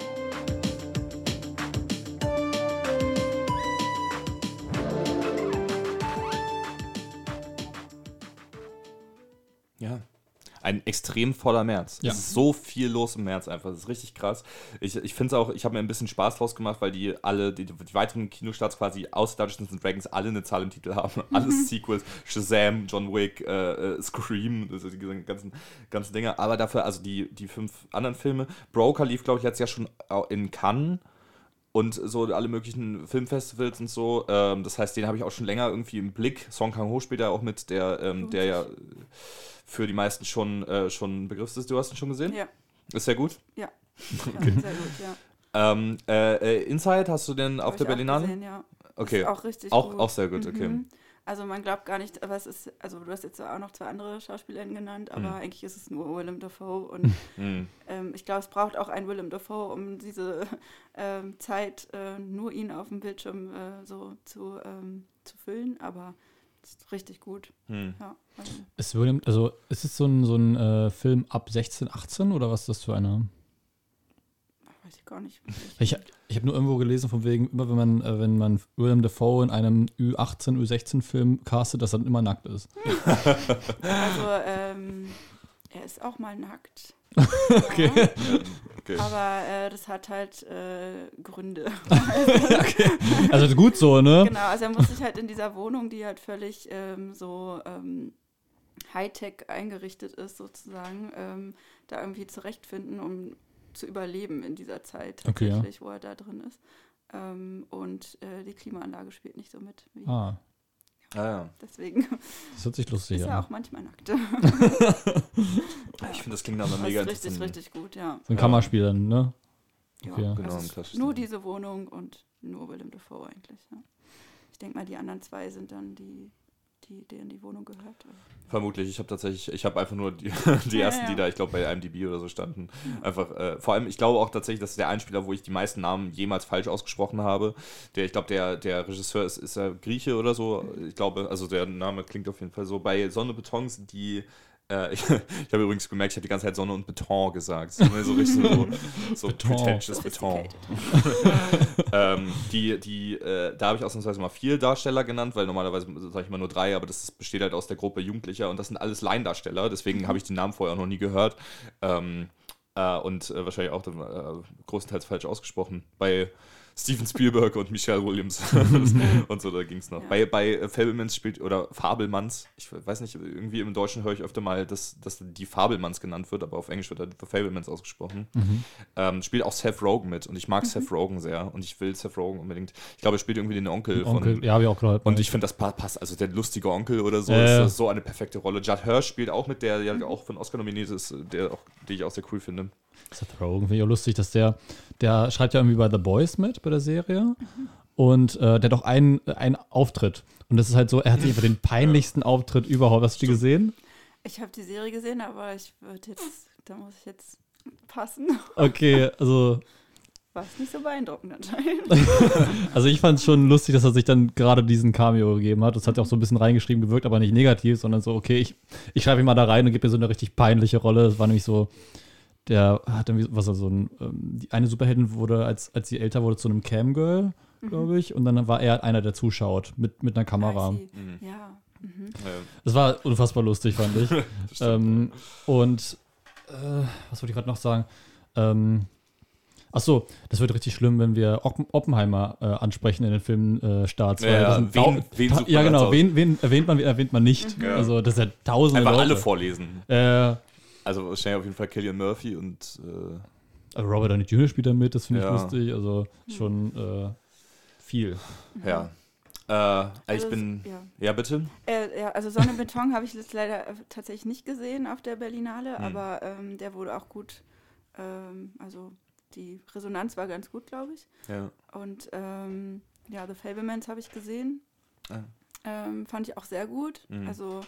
Speaker 1: Ein extrem voller März.
Speaker 2: Ja.
Speaker 1: Es ist so viel los im März einfach. Das ist richtig krass. Ich, ich finde es auch, ich habe mir ein bisschen Spaß draus gemacht, weil die alle, die, die weiteren Kinostarts quasi aus Dungeons and Dragons alle eine Zahl im Titel haben. Alles Sequels, Shazam, John Wick, äh, äh, Scream, also die ganzen, ganzen Dinge. Aber dafür, also die, die fünf anderen Filme. Broker lief, glaube ich, letztes Jahr schon in Cannes. Und so alle möglichen Filmfestivals und so. Ähm, das heißt, den habe ich auch schon länger irgendwie im Blick. Song Kang Ho spielt da auch mit, der, ähm, der ja für die meisten schon, äh, schon ein Begriff ist. Du hast ihn schon gesehen?
Speaker 3: Ja.
Speaker 1: Ist sehr gut?
Speaker 3: Ja. Okay. Sehr gut, ja.
Speaker 1: Ähm, äh, äh, Inside hast du denn
Speaker 3: Hab
Speaker 1: auf der Berlinale?
Speaker 3: gesehen, ja.
Speaker 1: Okay.
Speaker 3: Ist auch richtig
Speaker 1: Auch,
Speaker 3: gut.
Speaker 1: auch sehr gut, okay.
Speaker 3: Mhm. Also man glaubt gar nicht, aber es ist, also du hast jetzt auch noch zwei andere SchauspielerInnen genannt, aber
Speaker 1: Mhm.
Speaker 3: eigentlich ist es nur Willem Dafoe und
Speaker 1: Mhm.
Speaker 3: ähm, ich glaube, es braucht auch einen Willem Dafoe, um diese ähm, Zeit äh, nur ihn auf dem Bildschirm äh, so zu, ähm, zu füllen, aber es ist richtig gut.
Speaker 1: Mhm.
Speaker 3: Ja, also,
Speaker 2: Ist William, also ist es so ein, so ein äh, Film ab 16, 18 oder was ist das für einer?
Speaker 3: Weiß ich gar nicht.
Speaker 2: Ich, ich habe nur irgendwo gelesen, von wegen, immer wenn man, äh, wenn man William Dafoe in einem Ü18, Ü16-Film castet, dass er dann immer nackt ist.
Speaker 3: Also ähm, er ist auch mal nackt.
Speaker 2: Okay.
Speaker 3: Ja,
Speaker 1: okay.
Speaker 3: aber äh, das hat halt äh, Gründe.
Speaker 2: Also gut so, ne?
Speaker 3: Genau, also er muss sich halt in dieser Wohnung, die halt völlig ähm, so ähm, Hightech eingerichtet ist, sozusagen, ähm, da irgendwie zurechtfinden, um zu überleben in dieser Zeit
Speaker 2: Okay, ja.
Speaker 3: tatsächlich, wo er da drin ist. Ähm, und äh, die Klimaanlage spielt nicht so mit. Wie
Speaker 2: Ah,
Speaker 1: Ah, ja.
Speaker 3: Deswegen
Speaker 2: das hört sich lustig
Speaker 3: ist er
Speaker 2: an.
Speaker 3: auch manchmal nackt.
Speaker 1: Ich finde, das klingt nach einer
Speaker 3: Das
Speaker 1: mega
Speaker 3: ist richtig, richtig gut, ja.
Speaker 2: So ein
Speaker 1: Ja.
Speaker 2: Kammerspiel dann, ne?
Speaker 3: ja.
Speaker 2: Okay.
Speaker 1: Genau,
Speaker 3: Also ist
Speaker 1: klassisches
Speaker 3: nur diese Wohnung und nur Willem Dafoe eigentlich. Ja. Ich denke mal, die anderen zwei sind dann die, die denen die Wohnung gehört.
Speaker 1: Vermutlich. Ich habe tatsächlich, ich habe einfach nur die, die
Speaker 3: Ja,
Speaker 1: ersten,
Speaker 3: ja.
Speaker 1: die da, ich glaube, bei IMDb oder so standen. Einfach, äh, vor allem, ich glaube auch tatsächlich, das ist der Einspieler, wo ich die meisten Namen jemals falsch ausgesprochen habe. Der, ich glaube, der, der Regisseur ist, ist er Grieche oder so. Ich glaube, also der Name klingt auf jeden Fall so. Bei Sonne sind die. Äh, ich ich habe übrigens gemerkt, ich habe die ganze Zeit Sonne und Beton gesagt. So, so richtig so, so
Speaker 2: Beton.
Speaker 1: pretentious Beton. ähm, die, die, äh, da habe ich ausnahmsweise mal vier Darsteller genannt, weil normalerweise sage ich mal nur drei, aber das besteht halt aus der Gruppe Jugendlicher und das sind alles Laiendarsteller, deswegen habe ich den Namen vorher auch noch nie gehört. Ähm, äh, und äh, wahrscheinlich auch äh, größtenteils falsch ausgesprochen. Bei Steven Spielberg und Michelle Williams und so, da ging es noch.
Speaker 3: Ja.
Speaker 1: Bei, bei äh, Fabelmans spielt, oder Fabelmanns, ich weiß nicht, irgendwie im Deutschen höre ich öfter mal, dass, dass die Fabelmanns genannt wird, aber auf Englisch wird halt The Fabelmans ausgesprochen.
Speaker 2: Mhm.
Speaker 1: Ähm, spielt auch Seth Rogen mit und ich mag Seth Rogen sehr und ich will Seth Rogen unbedingt. Ich glaube, er spielt irgendwie den Onkel,
Speaker 2: Onkel,
Speaker 1: von.
Speaker 2: ja, ich auch gehört.
Speaker 1: Und ich finde, das pa- passt, also der lustige Onkel oder so,
Speaker 2: ja.
Speaker 1: ist so eine perfekte Rolle. Judd Hirsch spielt auch mit, der ja auch von Oscar nominiert ist, der auch, die ich auch sehr cool finde.
Speaker 2: Seth Rogen finde ich auch lustig, dass der, der schreibt ja irgendwie bei The Boys mit, bei der Serie. Und äh, der hat auch einen, einen Auftritt. Und das ist halt so, er hat sich einfach den peinlichsten Auftritt überhaupt. Hast du die gesehen?
Speaker 3: Ich habe die Serie gesehen, aber ich würde jetzt, da muss ich jetzt passen.
Speaker 2: Okay, also,
Speaker 3: War es nicht so beeindruckend anscheinend.
Speaker 2: also ich fand es schon lustig, dass er sich dann gerade diesen Cameo gegeben hat. Das hat ja auch so ein bisschen reingeschrieben, gewirkt, aber nicht negativ, sondern so, okay, ich, ich schreibe ihn mal da rein und gebe mir so eine richtig peinliche Rolle. Das war nämlich so, der hat irgendwie, was er so ein, ähm, die eine Superheldin wurde, als, als sie älter wurde, zu einem Camgirl, glaube ich. Und dann war er einer, der zuschaut mit, mit einer Kamera.
Speaker 3: Sie- Ja. Mhm.
Speaker 2: Das war unfassbar lustig, fand ich.
Speaker 1: stimmt.
Speaker 2: ähm, und äh, was wollte ich gerade noch sagen? Ähm, ach so, das wird richtig schlimm, wenn wir Oppen Oppenheimer äh, ansprechen in den Filmstarts.
Speaker 1: Ja, ja, wen- wen
Speaker 2: ja, genau. Wen, wen erwähnt man, wen erwähnt man nicht?
Speaker 1: Ja.
Speaker 2: Also, das sind ja tausende
Speaker 1: Einfach
Speaker 2: Leute.
Speaker 1: alle vorlesen.
Speaker 2: Äh,
Speaker 1: Also wahrscheinlich auf jeden Fall Killian Murphy und äh,
Speaker 2: also Robert Downey Jr. spielt da mit, das finde ich
Speaker 1: Ja.
Speaker 2: lustig. Also schon äh, viel.
Speaker 1: ja. Äh, ich
Speaker 3: Also es-
Speaker 1: bin.
Speaker 3: Ja.
Speaker 1: Ja, bitte?
Speaker 3: Äh, ja, also Sonne und Beton habe ich jetzt leider äh, tatsächlich nicht gesehen auf der Berlinale,
Speaker 1: Hm.
Speaker 3: aber ähm, der wurde auch gut, ähm, also die Resonanz war ganz gut, glaube ich.
Speaker 1: Ja.
Speaker 3: Und ähm, ja, The Fablemans habe ich gesehen.
Speaker 1: Ah.
Speaker 3: Ähm, fand ich auch sehr gut.
Speaker 1: Mhm.
Speaker 3: Also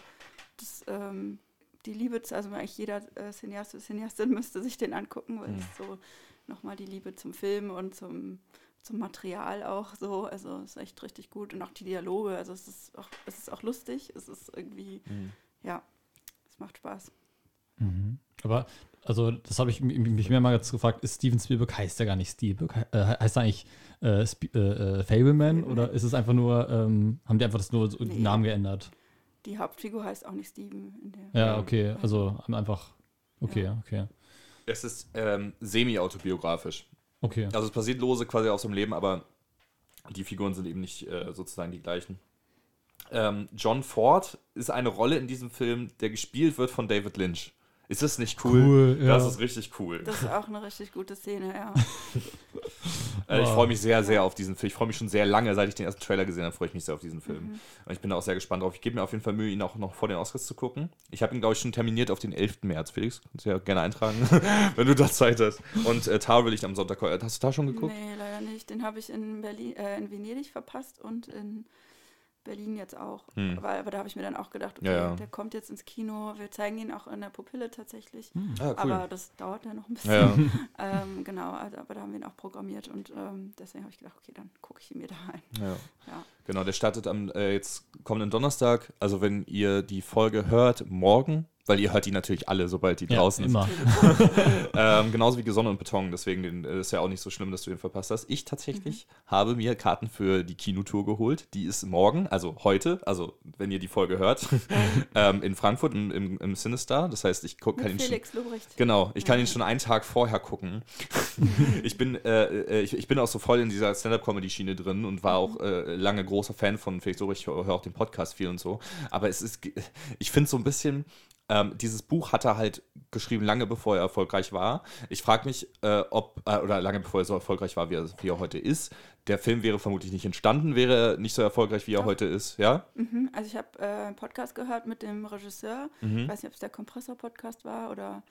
Speaker 3: das, ähm, die Liebe, zu, also eigentlich jeder äh, Cineast Cineastin müsste sich den angucken, weil
Speaker 1: Mhm.
Speaker 3: es so nochmal die Liebe zum Film und zum, zum Material auch so, also es ist echt richtig gut und auch die Dialoge, also es ist auch, es ist auch lustig, es ist irgendwie,
Speaker 1: Mhm.
Speaker 3: ja, es macht Spaß.
Speaker 2: Mhm. Aber, also, das habe ich mi- mich mehrmals gefragt, ist Steven Spielberg, heißt der gar nicht Spielberg? Äh, heißt er eigentlich äh, Sp äh, äh, Fableman oder ist es einfach nur, ähm, haben die einfach das nur so
Speaker 3: Nee.
Speaker 2: den Namen geändert?
Speaker 3: Die Hauptfigur heißt auch nicht Steven in der.
Speaker 2: Ja, okay, also einfach, okay, okay,
Speaker 1: Es ist ähm, semi-autobiografisch.
Speaker 2: okay.
Speaker 1: Also es passiert lose quasi aus dem Leben, aber die Figuren sind eben nicht äh, sozusagen die gleichen. Ähm, John Ford ist eine Rolle in diesem Film, der gespielt wird von David Lynch. Ist das nicht cool?
Speaker 2: Cool, ja.
Speaker 1: Das ist richtig cool.
Speaker 3: Das ist auch eine richtig gute Szene, ja.
Speaker 1: Äh, ich freue mich sehr, sehr auf diesen Film. Ich freue mich schon sehr lange, seit ich den ersten Trailer gesehen habe, freue ich mich sehr auf diesen Film.
Speaker 3: Mhm.
Speaker 1: Und ich bin da auch sehr gespannt drauf. Ich gebe mir auf jeden Fall Mühe, ihn auch noch vor den Oscars zu gucken. Ich habe ihn, glaube ich, schon terminiert auf den 11. März. Felix, kannst du ja gerne eintragen, wenn du da Zeit hast. Und äh, Tar will ich am Sonntag. Hast du da schon geguckt?
Speaker 3: Nee, leider nicht. Den habe ich in Berlin, äh, in Venedig verpasst und in Berlin jetzt auch.
Speaker 1: Hm.
Speaker 3: Aber, aber da habe ich mir dann auch gedacht, okay,
Speaker 1: Ja, ja.
Speaker 3: der kommt jetzt ins Kino. Wir zeigen ihn auch in der Pupille tatsächlich.
Speaker 1: Ah,
Speaker 3: Aber das dauert ja noch ein bisschen.
Speaker 1: Ja, ja.
Speaker 3: Ähm, genau, also, aber da haben wir ihn auch programmiert und ähm, deswegen habe ich gedacht, okay, dann gucke ich ihn mir da ein.
Speaker 1: ja. Genau, der startet am äh, jetzt kommenden Donnerstag. Also wenn ihr die Folge hört, morgen, weil ihr hört die natürlich alle, sobald die
Speaker 2: Ja,
Speaker 1: draußen ist.
Speaker 2: immer.
Speaker 1: Ähm, genauso wie Sonne und Beton, deswegen den, äh, ist ja auch nicht so schlimm, dass du den verpasst hast. Ich tatsächlich habe mir Karten für die Kinotour geholt. Die ist morgen, also heute, also wenn ihr die Folge hört, ähm, in Frankfurt im, im, im Sinister. Das heißt, ich guck, kann ihn
Speaker 3: Mit
Speaker 1: schon.
Speaker 3: Felix Lobrecht.
Speaker 1: Genau, ich kann
Speaker 3: Ja.
Speaker 1: ihn schon einen Tag vorher gucken. ich, bin, äh, äh, ich, ich bin auch so voll in dieser Stand-Up-Comedy-Schiene drin und war auch äh, lange großer Fan von Felix Lobrecht. Ich höre auch den Podcast viel und so. Aber es ist, ich finde so ein bisschen, ähm, dieses Buch hat er halt geschrieben, lange bevor er erfolgreich war. Ich frage mich, äh, ob, äh, oder lange bevor er so erfolgreich war, wie er, wie er heute ist. Der Film wäre vermutlich nicht entstanden, wäre er nicht so erfolgreich, wie er
Speaker 3: Doch.
Speaker 1: heute ist. Ja?
Speaker 3: Mhm, also ich habe äh, einen Podcast gehört mit dem Regisseur.
Speaker 1: Mhm.
Speaker 3: Ich weiß nicht, ob es der Kompressor-Podcast war oder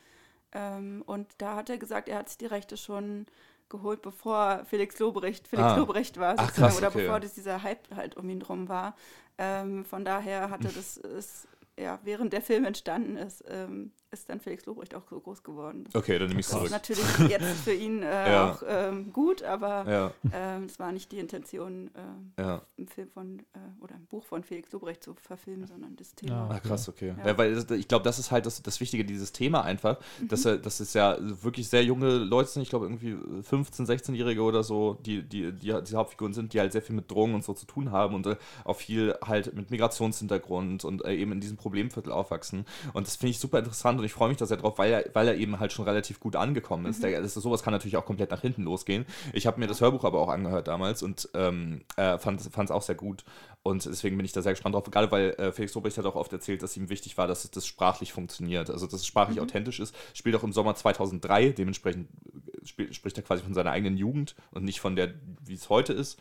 Speaker 3: ähm, und da hat er gesagt, er hat sich die Rechte schon geholt, bevor Felix Lobrecht Felix
Speaker 1: Ah.
Speaker 3: Lobrecht war,
Speaker 1: Ach, krass,
Speaker 3: oder
Speaker 1: okay,
Speaker 3: bevor das dieser Hype halt um ihn drum war. Ähm, von daher hatte das ist, ja, während der Film entstanden ist, ähm, ist dann Felix Lobrecht auch so groß geworden.
Speaker 1: Okay, dann nehme ich
Speaker 3: Das ist
Speaker 1: zurück.
Speaker 3: natürlich jetzt für ihn äh,
Speaker 1: Ja.
Speaker 3: auch ähm, gut, aber
Speaker 1: Ja,
Speaker 3: ähm, es war nicht die Intention, äh,
Speaker 1: ja.
Speaker 3: einen Film von äh, oder ein Buch von Felix Lobrecht zu verfilmen, sondern das
Speaker 2: Ah,
Speaker 3: Thema.
Speaker 1: Ah, krass, okay.
Speaker 3: Ja.
Speaker 1: Ja. weil das, ich glaube, das ist halt das, das Wichtige, dieses Thema einfach,
Speaker 3: Mhm.
Speaker 1: dass, dass es ja wirklich sehr junge Leute sind, ich glaube irgendwie 15-, 16-Jährige oder so, die, die, die, die Hauptfiguren sind, die halt sehr viel mit Drogen und so zu tun haben und äh, auch viel halt mit Migrationshintergrund und äh, eben in diesem Problemviertel aufwachsen. Und das finde ich super interessant und ich freue mich da sehr drauf, weil er, weil er eben halt schon relativ gut angekommen ist. Der, das, sowas kann natürlich auch komplett nach hinten losgehen. Ich habe mir das Hörbuch aber auch angehört damals und ähm, äh, fand es auch sehr gut. Und deswegen bin ich da sehr gespannt drauf, gerade weil äh, Felix Lobrecht hat auch oft erzählt, dass ihm wichtig war, dass das sprachlich funktioniert, also dass es sprachlich authentisch ist. Spielt auch im Sommer 2003, dementsprechend spricht er quasi von seiner eigenen Jugend und nicht von der, wie es heute ist,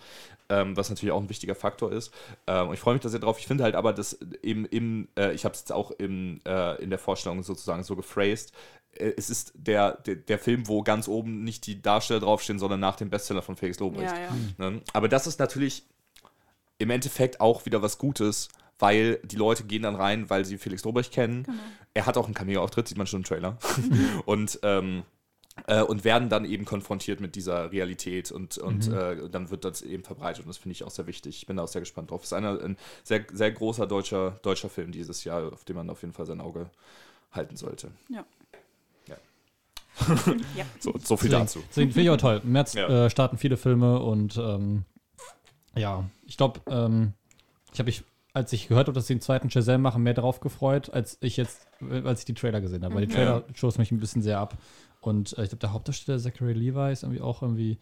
Speaker 1: ähm, was natürlich auch ein wichtiger Faktor ist. Ähm, und ich freue mich da sehr drauf. Ich finde halt aber, dass eben im, äh, ich habe es jetzt auch im, äh, in der Vorstellung sozusagen so gephrased, äh, es ist der, der, der Film, wo ganz oben nicht die Darsteller draufstehen, sondern nach dem Bestseller von Felix Lobrecht.
Speaker 3: Ja, ja.
Speaker 1: Ne? Aber das ist natürlich im Endeffekt auch wieder was Gutes, weil die Leute gehen dann rein, weil sie Felix Lobrecht kennen.
Speaker 3: Genau.
Speaker 1: Er hat auch einen Cameo-Auftritt, sieht man schon im Trailer. und, ähm, äh, und werden dann eben konfrontiert mit dieser Realität und, und äh, dann wird das eben verbreitet und das finde ich auch sehr wichtig. Ich bin da auch sehr gespannt drauf. Es ist einer, ein sehr, sehr großer deutscher, deutscher Film dieses Jahr, auf den man auf jeden Fall sein Auge halten sollte.
Speaker 3: Ja.
Speaker 1: Ja.
Speaker 3: ja.
Speaker 1: So, so viel
Speaker 2: Deswegen,
Speaker 1: dazu.
Speaker 2: deswegen finde ich auch toll. Im März
Speaker 1: Ja.
Speaker 2: äh, starten viele Filme und ähm, ja, ich glaube, ähm, ich habe mich, als ich gehört habe, dass sie den zweiten Shazam machen, mehr darauf gefreut, als ich jetzt, als ich die Trailer gesehen habe. Weil die
Speaker 3: Mhm.
Speaker 2: Trailer stoßen mich ein bisschen sehr ab. Und äh, ich glaube, der Hauptdarsteller Zachary Levi ist irgendwie auch irgendwie,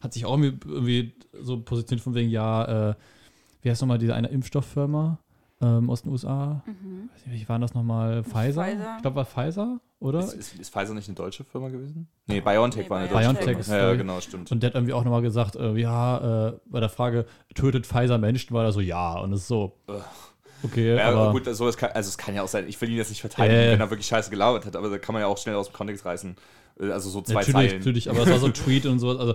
Speaker 2: hat sich auch irgendwie, irgendwie so positioniert von wegen, ja, äh, wie heißt nochmal diese eine Impfstofffirma ähm, aus den USA?
Speaker 3: Mhm.
Speaker 2: Weiß nicht, wie war das nochmal? Pfizer?
Speaker 3: Pfizer.
Speaker 2: Ich glaube, war Pfizer, oder?
Speaker 1: Ist, ist, ist Pfizer nicht eine deutsche Firma gewesen? Nee, BioNTech
Speaker 3: Nee,
Speaker 1: war eine
Speaker 3: BioNTech.
Speaker 1: deutsche
Speaker 2: BioNTech ist,
Speaker 1: Firma. Ja, ja, genau, stimmt.
Speaker 2: Und der hat irgendwie auch nochmal gesagt, äh, ja, äh, bei der Frage, tötet Pfizer Menschen, war er so, ja. Und es ist so,
Speaker 1: Ugh.
Speaker 2: Okay,
Speaker 1: Ja,
Speaker 2: aber
Speaker 1: gut, so, es kann, also es kann ja auch sein, ich will ihn jetzt nicht verteidigen,
Speaker 2: Äh.
Speaker 1: wenn er wirklich scheiße gelabert hat, aber da kann man ja auch schnell aus dem Kontext reißen. Äh, Also so zwei
Speaker 2: natürlich,
Speaker 1: Zeilen.
Speaker 2: natürlich, aber es war so ein Tweet und so. Also,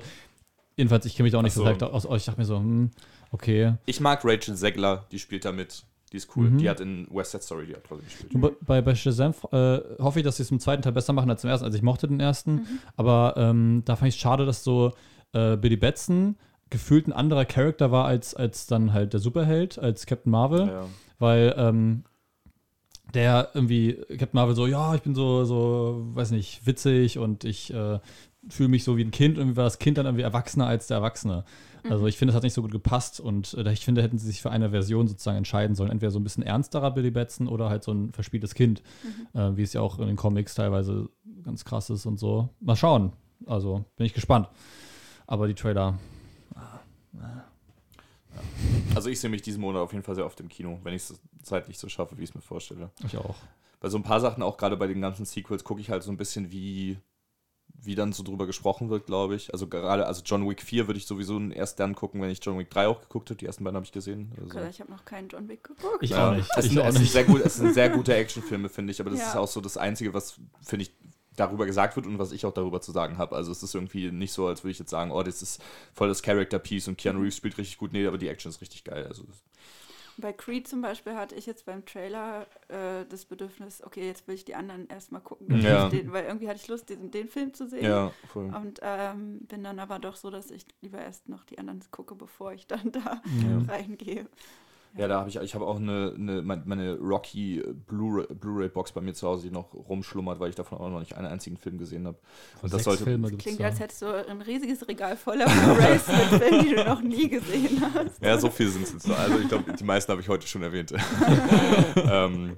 Speaker 2: jedenfalls, ich kenne mich da auch nicht
Speaker 1: so.
Speaker 2: direkt aus euch. Ich dachte mir so, hm, okay.
Speaker 1: Ich mag Rachel Zegler, die spielt da mit. Die ist cool.
Speaker 2: Mhm.
Speaker 1: Die hat in West Side Story die Hauptrolle gespielt.
Speaker 2: Und bei- Bei, Shazam äh, hoffe ich, dass sie es im zweiten Teil besser machen als im ersten. Also ich mochte den ersten, aber ähm, da fand ich es schade, dass so äh, Billy Batson gefühlt ein anderer Charakter war als, als dann halt der Superheld, als Captain Marvel.
Speaker 1: Ja.
Speaker 2: Weil ähm, der irgendwie, Captain Marvel so, ja, ich bin so, so, weiß nicht, witzig und ich äh, fühle mich so wie ein Kind. Irgendwie war das Kind dann irgendwie erwachsener als der Erwachsene. Also ich finde, das hat nicht so gut gepasst und äh, ich finde, hätten sie sich für eine Version sozusagen entscheiden sollen. Entweder so ein bisschen ernsterer Billy Batson oder halt so ein verspieltes Kind, äh, wie es ja auch in den Comics teilweise ganz krass ist und so. Mal schauen. Also bin ich gespannt. Aber die Trailer,
Speaker 1: Also ich sehe mich diesen Monat auf jeden Fall sehr oft im Kino, wenn ich es zeitlich so schaffe, wie ich es mir vorstelle.
Speaker 2: ich auch.
Speaker 1: bei so ein paar Sachen, auch gerade bei den ganzen Sequels, gucke ich halt so ein bisschen, wie, wie dann so drüber gesprochen wird, glaube ich. Also gerade, also John Wick 4 würde ich sowieso erst dann gucken, wenn ich John Wick 3 auch geguckt habe. Die ersten beiden habe ich gesehen. Also.
Speaker 3: Okay, ich habe noch keinen John Wick geguckt.
Speaker 2: Ich
Speaker 1: Ja,
Speaker 2: auch nicht.
Speaker 1: Es,
Speaker 2: Ich
Speaker 1: sind,
Speaker 2: auch
Speaker 1: es, sind sehr gut, es sind sehr gute Actionfilme, finde ich, aber das
Speaker 3: Ja.
Speaker 1: ist auch so das Einzige, was, finde ich, darüber gesagt wird und was ich auch darüber zu sagen habe. Also es ist irgendwie nicht so, als würde ich jetzt sagen, oh, das ist voll das Character-Piece und Keanu Reeves spielt richtig gut. Nee, aber die Action ist richtig geil. Also
Speaker 3: Bei Creed zum Beispiel hatte ich jetzt beim Trailer äh, das Bedürfnis, okay, jetzt will ich die anderen erstmal gucken,
Speaker 1: Ja.
Speaker 3: den, weil irgendwie hatte ich Lust, den, den Film zu sehen.
Speaker 1: ja, voll.
Speaker 3: Und ähm, bin dann aber doch so, dass ich lieber erst noch die anderen gucke, bevor ich dann da
Speaker 2: Ja.
Speaker 3: reingehe.
Speaker 1: Ja, da habe ich, ich habe auch eine, eine, mein- meine Rocky Blu-ray Blu-ray-Box bei mir zu Hause, die noch rumschlummert, weil ich davon auch noch nicht einen einzigen Film gesehen habe. Und das sollte,
Speaker 2: Filme gibt's
Speaker 3: Klingt, als hättest du ein riesiges Regal voller Blu-rays mit Filmen, die du noch nie gesehen hast.
Speaker 1: Ja, so viel sind es jetzt. noch. Also ich glaube, die meisten habe ich heute schon erwähnt. ähm,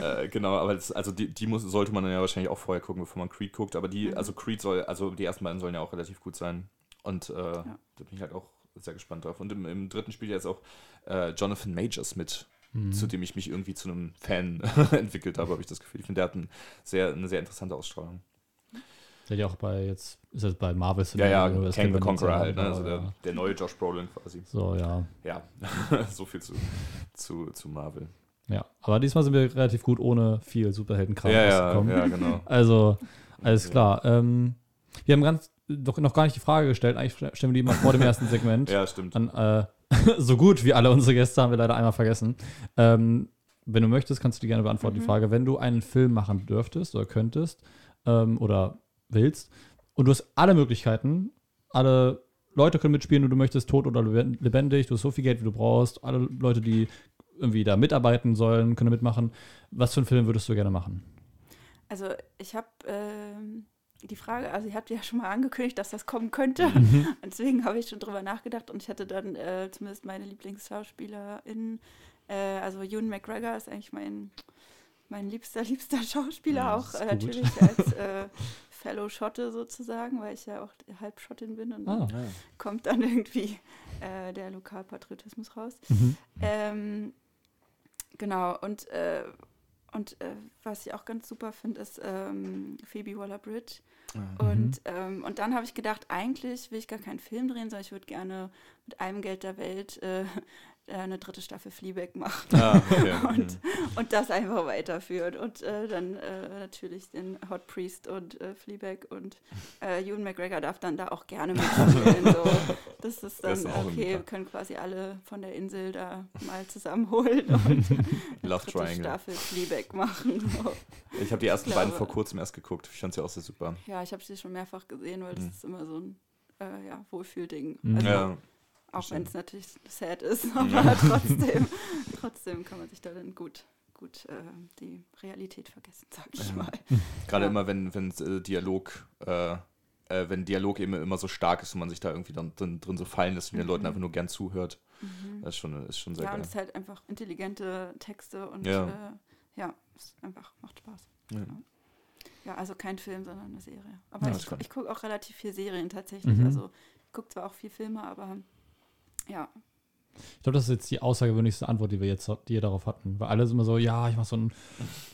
Speaker 1: äh, genau, aber das, also die, die muss, sollte man dann ja wahrscheinlich auch vorher gucken, bevor man Creed guckt. Aber die,
Speaker 3: Mhm.
Speaker 1: also Creed soll, also die ersten beiden sollen ja auch relativ gut sein. Und äh, da bin ich halt auch sehr gespannt drauf. Und im, im dritten spielt jetzt auch äh, Jonathan Majors mit,
Speaker 2: Mhm.
Speaker 1: zu dem ich mich irgendwie zu einem Fan entwickelt habe, habe ich das Gefühl. Ich finde, der hat ein sehr, eine sehr interessante Ausstrahlung.
Speaker 2: Der hat ja auch bei jetzt, ist jetzt bei Marvel
Speaker 1: Ja, ja,
Speaker 2: das
Speaker 1: Kang the Conqueror
Speaker 2: ja,
Speaker 1: halt, ne? also der, der neue Josh Brolin quasi.
Speaker 2: So, ja.
Speaker 1: Ja, so viel zu, zu, zu Marvel.
Speaker 2: Ja. Aber diesmal sind wir relativ gut ohne viel Superheldenkram
Speaker 1: Ja, ja,
Speaker 2: rausgekommen.
Speaker 1: ja, genau.
Speaker 2: Also, alles
Speaker 1: Ja.
Speaker 2: klar. Ähm, wir haben ganz doch noch gar nicht die Frage gestellt. Eigentlich stellen wir die mal vor dem ersten Segment.
Speaker 1: Ja, stimmt.
Speaker 2: Dann, äh, so gut wie alle unsere Gäste haben wir leider einmal vergessen. Ähm, wenn du möchtest, kannst du die gerne beantworten, die
Speaker 3: Mhm.
Speaker 2: Frage. Wenn du einen Film machen dürftest oder könntest ähm, oder willst und du hast alle Möglichkeiten, alle Leute können mitspielen und du möchtest tot oder lebendig, du hast so viel Geld, wie du brauchst, alle Leute, die irgendwie da mitarbeiten sollen, können mitmachen. Was für einen Film würdest du gerne machen?
Speaker 3: Also ich habe ähm, die Frage, also ihr habt ja schon mal angekündigt, dass das kommen könnte.
Speaker 2: Mhm.
Speaker 3: Und deswegen habe ich schon drüber nachgedacht und ich hatte dann äh, zumindest meine Lieblingsschauspielerin, äh, also Ewan McGregor ist eigentlich mein, mein liebster, liebster Schauspieler,
Speaker 2: Ja,
Speaker 3: auch äh, natürlich als äh, Fellow Schotte sozusagen, weil ich ja auch halb Schottin bin und
Speaker 2: Ah.
Speaker 3: dann kommt dann irgendwie äh, der Lokalpatriotismus raus.
Speaker 2: Mhm.
Speaker 3: Ähm, genau, und, äh, und äh, was ich auch ganz super finde, ist ähm, Phoebe Waller-Bridge.
Speaker 2: Mhm.
Speaker 3: Und, ähm, und dann habe ich gedacht, eigentlich will ich gar keinen Film drehen, sondern ich würde gerne mit allem Geld der Welt äh, äh, eine dritte Staffel Fleabag machen.
Speaker 1: Ah, okay.
Speaker 3: Und, und das einfach weiterführen. Und äh, dann äh, natürlich den Hot Priest und äh, Fleabag und äh, Ewan McGregor darf dann da auch gerne mitspielen. so. Das ist dann,
Speaker 1: Das ist
Speaker 3: okay, wir können quasi alle von der Insel da mal zusammenholen und eine
Speaker 1: Love
Speaker 3: dritte
Speaker 1: Triangle.
Speaker 3: Staffel Fleabag machen. So.
Speaker 1: Ich habe die ersten
Speaker 3: Ich
Speaker 1: beiden
Speaker 3: glaube-
Speaker 1: vor kurzem erst geguckt. Ich fand sie auch sehr super.
Speaker 3: Ja, ich habe sie schon mehrfach gesehen, weil das
Speaker 1: Mhm.
Speaker 3: ist immer so ein äh, ja, Wohlfühlding.
Speaker 2: Mhm.
Speaker 3: Also,
Speaker 1: Ja,
Speaker 3: auch wenn es natürlich sad ist, aber trotzdem, trotzdem kann man sich da dann gut, gut äh, die Realität vergessen, sag ich
Speaker 1: Ja.
Speaker 3: mal.
Speaker 1: gerade
Speaker 3: Ja.
Speaker 1: immer, wenn, wenn äh, Dialog, äh, äh, wenn Dialog eben immer so stark ist und man sich da irgendwie dann drin, drin so fallen lässt und den
Speaker 3: Mhm.
Speaker 1: Leuten einfach nur gern zuhört.
Speaker 3: Mhm.
Speaker 1: Das ist schon, ist schon sehr
Speaker 3: Ja, und
Speaker 1: geil.
Speaker 3: es ist halt einfach intelligente Texte und
Speaker 1: Ja.
Speaker 3: ja, äh, ja es einfach macht Spaß.
Speaker 1: Ja.
Speaker 3: Ja, also kein Film, sondern eine Serie. Aber
Speaker 1: Ja,
Speaker 3: ich.
Speaker 1: ich
Speaker 3: gucke auch relativ viel Serien tatsächlich.
Speaker 2: Mhm.
Speaker 3: Also ich gucke zwar auch viel Filme, aber ja.
Speaker 2: Ich glaube, das ist jetzt die außergewöhnlichste Antwort, die wir jetzt die wir darauf hatten. Weil alle sind immer so, ja, ich mache so ein,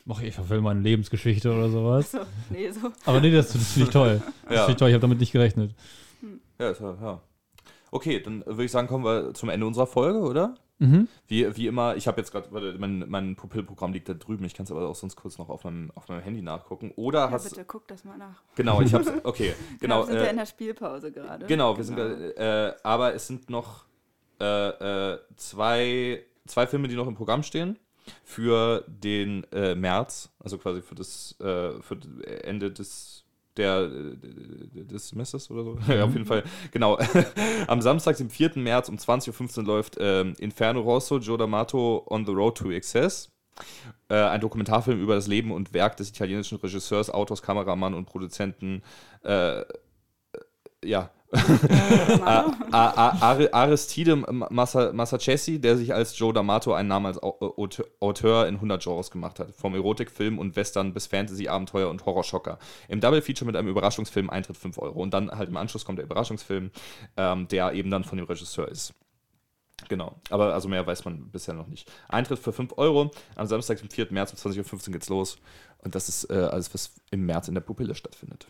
Speaker 2: mach ich verfilme meine Lebensgeschichte oder sowas.
Speaker 3: So, nee, so.
Speaker 2: Aber nee, das, das finde ich toll. Das
Speaker 1: Ja.
Speaker 2: finde ich toll, ich habe damit nicht gerechnet.
Speaker 1: Ja, ist ja, ja. Okay, dann würde ich sagen, kommen wir zum Ende unserer Folge, oder?
Speaker 2: Mhm.
Speaker 1: Wie, wie immer, ich habe jetzt gerade, warte, mein, mein Pupillprogramm liegt da drüben, ich kann es aber auch sonst kurz noch auf meinem, auf meinem Handy nachgucken. Oder
Speaker 3: Ja,
Speaker 1: hast
Speaker 3: bitte, guck das mal nach.
Speaker 1: Genau, ich habe okay, genau.
Speaker 3: wir sind ja
Speaker 1: äh,
Speaker 3: in der Spielpause gerade.
Speaker 1: Genau, wir sind, äh, aber es sind noch äh, äh, zwei, zwei Filme, die noch im Programm stehen für den äh, März, also quasi für das äh, für Ende des der äh, des Semesters oder so. ja, auf jeden Fall. Genau. Am Samstag, dem 4. März um 20.15 Uhr läuft ähm, Inferno Rosso, Joe D'Amato on the Road to Excess. Äh, ein Dokumentarfilm über das Leben und Werk des italienischen Regisseurs, Autors, Kameramann und Produzenten äh, ja, A- A- A- Are- Aristide Massa- Massacesi, der sich als Joe D'Amato einen Namen als Au- Auteur- in 100 Genres gemacht hat. Vom Erotikfilm und Western bis Fantasy, Abenteuer und Horrorschocker. Im Double-Feature mit einem Überraschungsfilm Eintritt 5 Euro. Und dann halt im Anschluss kommt der Überraschungsfilm, ähm, der eben dann von dem Regisseur ist. Genau, aber also mehr weiß man bisher noch nicht. Eintritt für 5 Euro. Am Samstag, dem 4. März um 20.15 Uhr geht's los. Und das ist äh, alles, was im März in der Pupille stattfindet.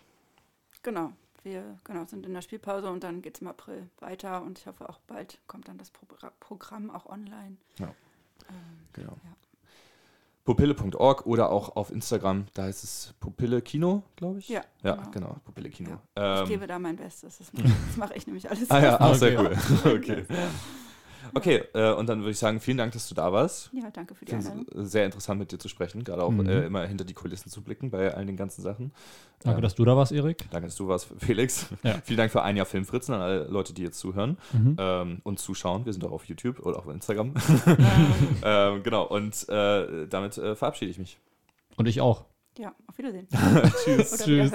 Speaker 3: Genau. Wir genau, sind in der Spielpause und dann geht es im April weiter und ich hoffe auch bald kommt dann das Pro Programm auch online.
Speaker 1: Ja. Ähm, genau. Ja. Pupille.org oder auch auf Instagram, da heißt es Pupille Kino, glaube ich.
Speaker 3: Ja,
Speaker 1: ja genau. genau Pupille Kino.
Speaker 3: Ja. Ähm, ich gebe da mein Bestes. Das, mache ich nämlich alles.
Speaker 1: ah ja, ah, sehr cool. okay. Okay, äh, und dann würde ich sagen, vielen Dank, dass du da warst.
Speaker 3: Ja, danke für die Einladung.
Speaker 1: Sehr interessant mit dir zu sprechen, gerade auch mhm. äh, immer hinter die Kulissen zu blicken bei all den ganzen Sachen.
Speaker 2: Danke, ähm, dass du da warst, Erik.
Speaker 1: Danke, dass du warst, Felix. Ja. vielen Dank für ein Jahr Filmfritzen an alle Leute, die jetzt zuhören mhm. ähm, und zuschauen. Wir sind auch auf YouTube oder auch auf Instagram. ähm, genau, und äh, damit äh, verabschiede ich mich.
Speaker 2: Und ich auch.
Speaker 3: Ja, auf Wiedersehen.
Speaker 2: Tschüss. Tschüss.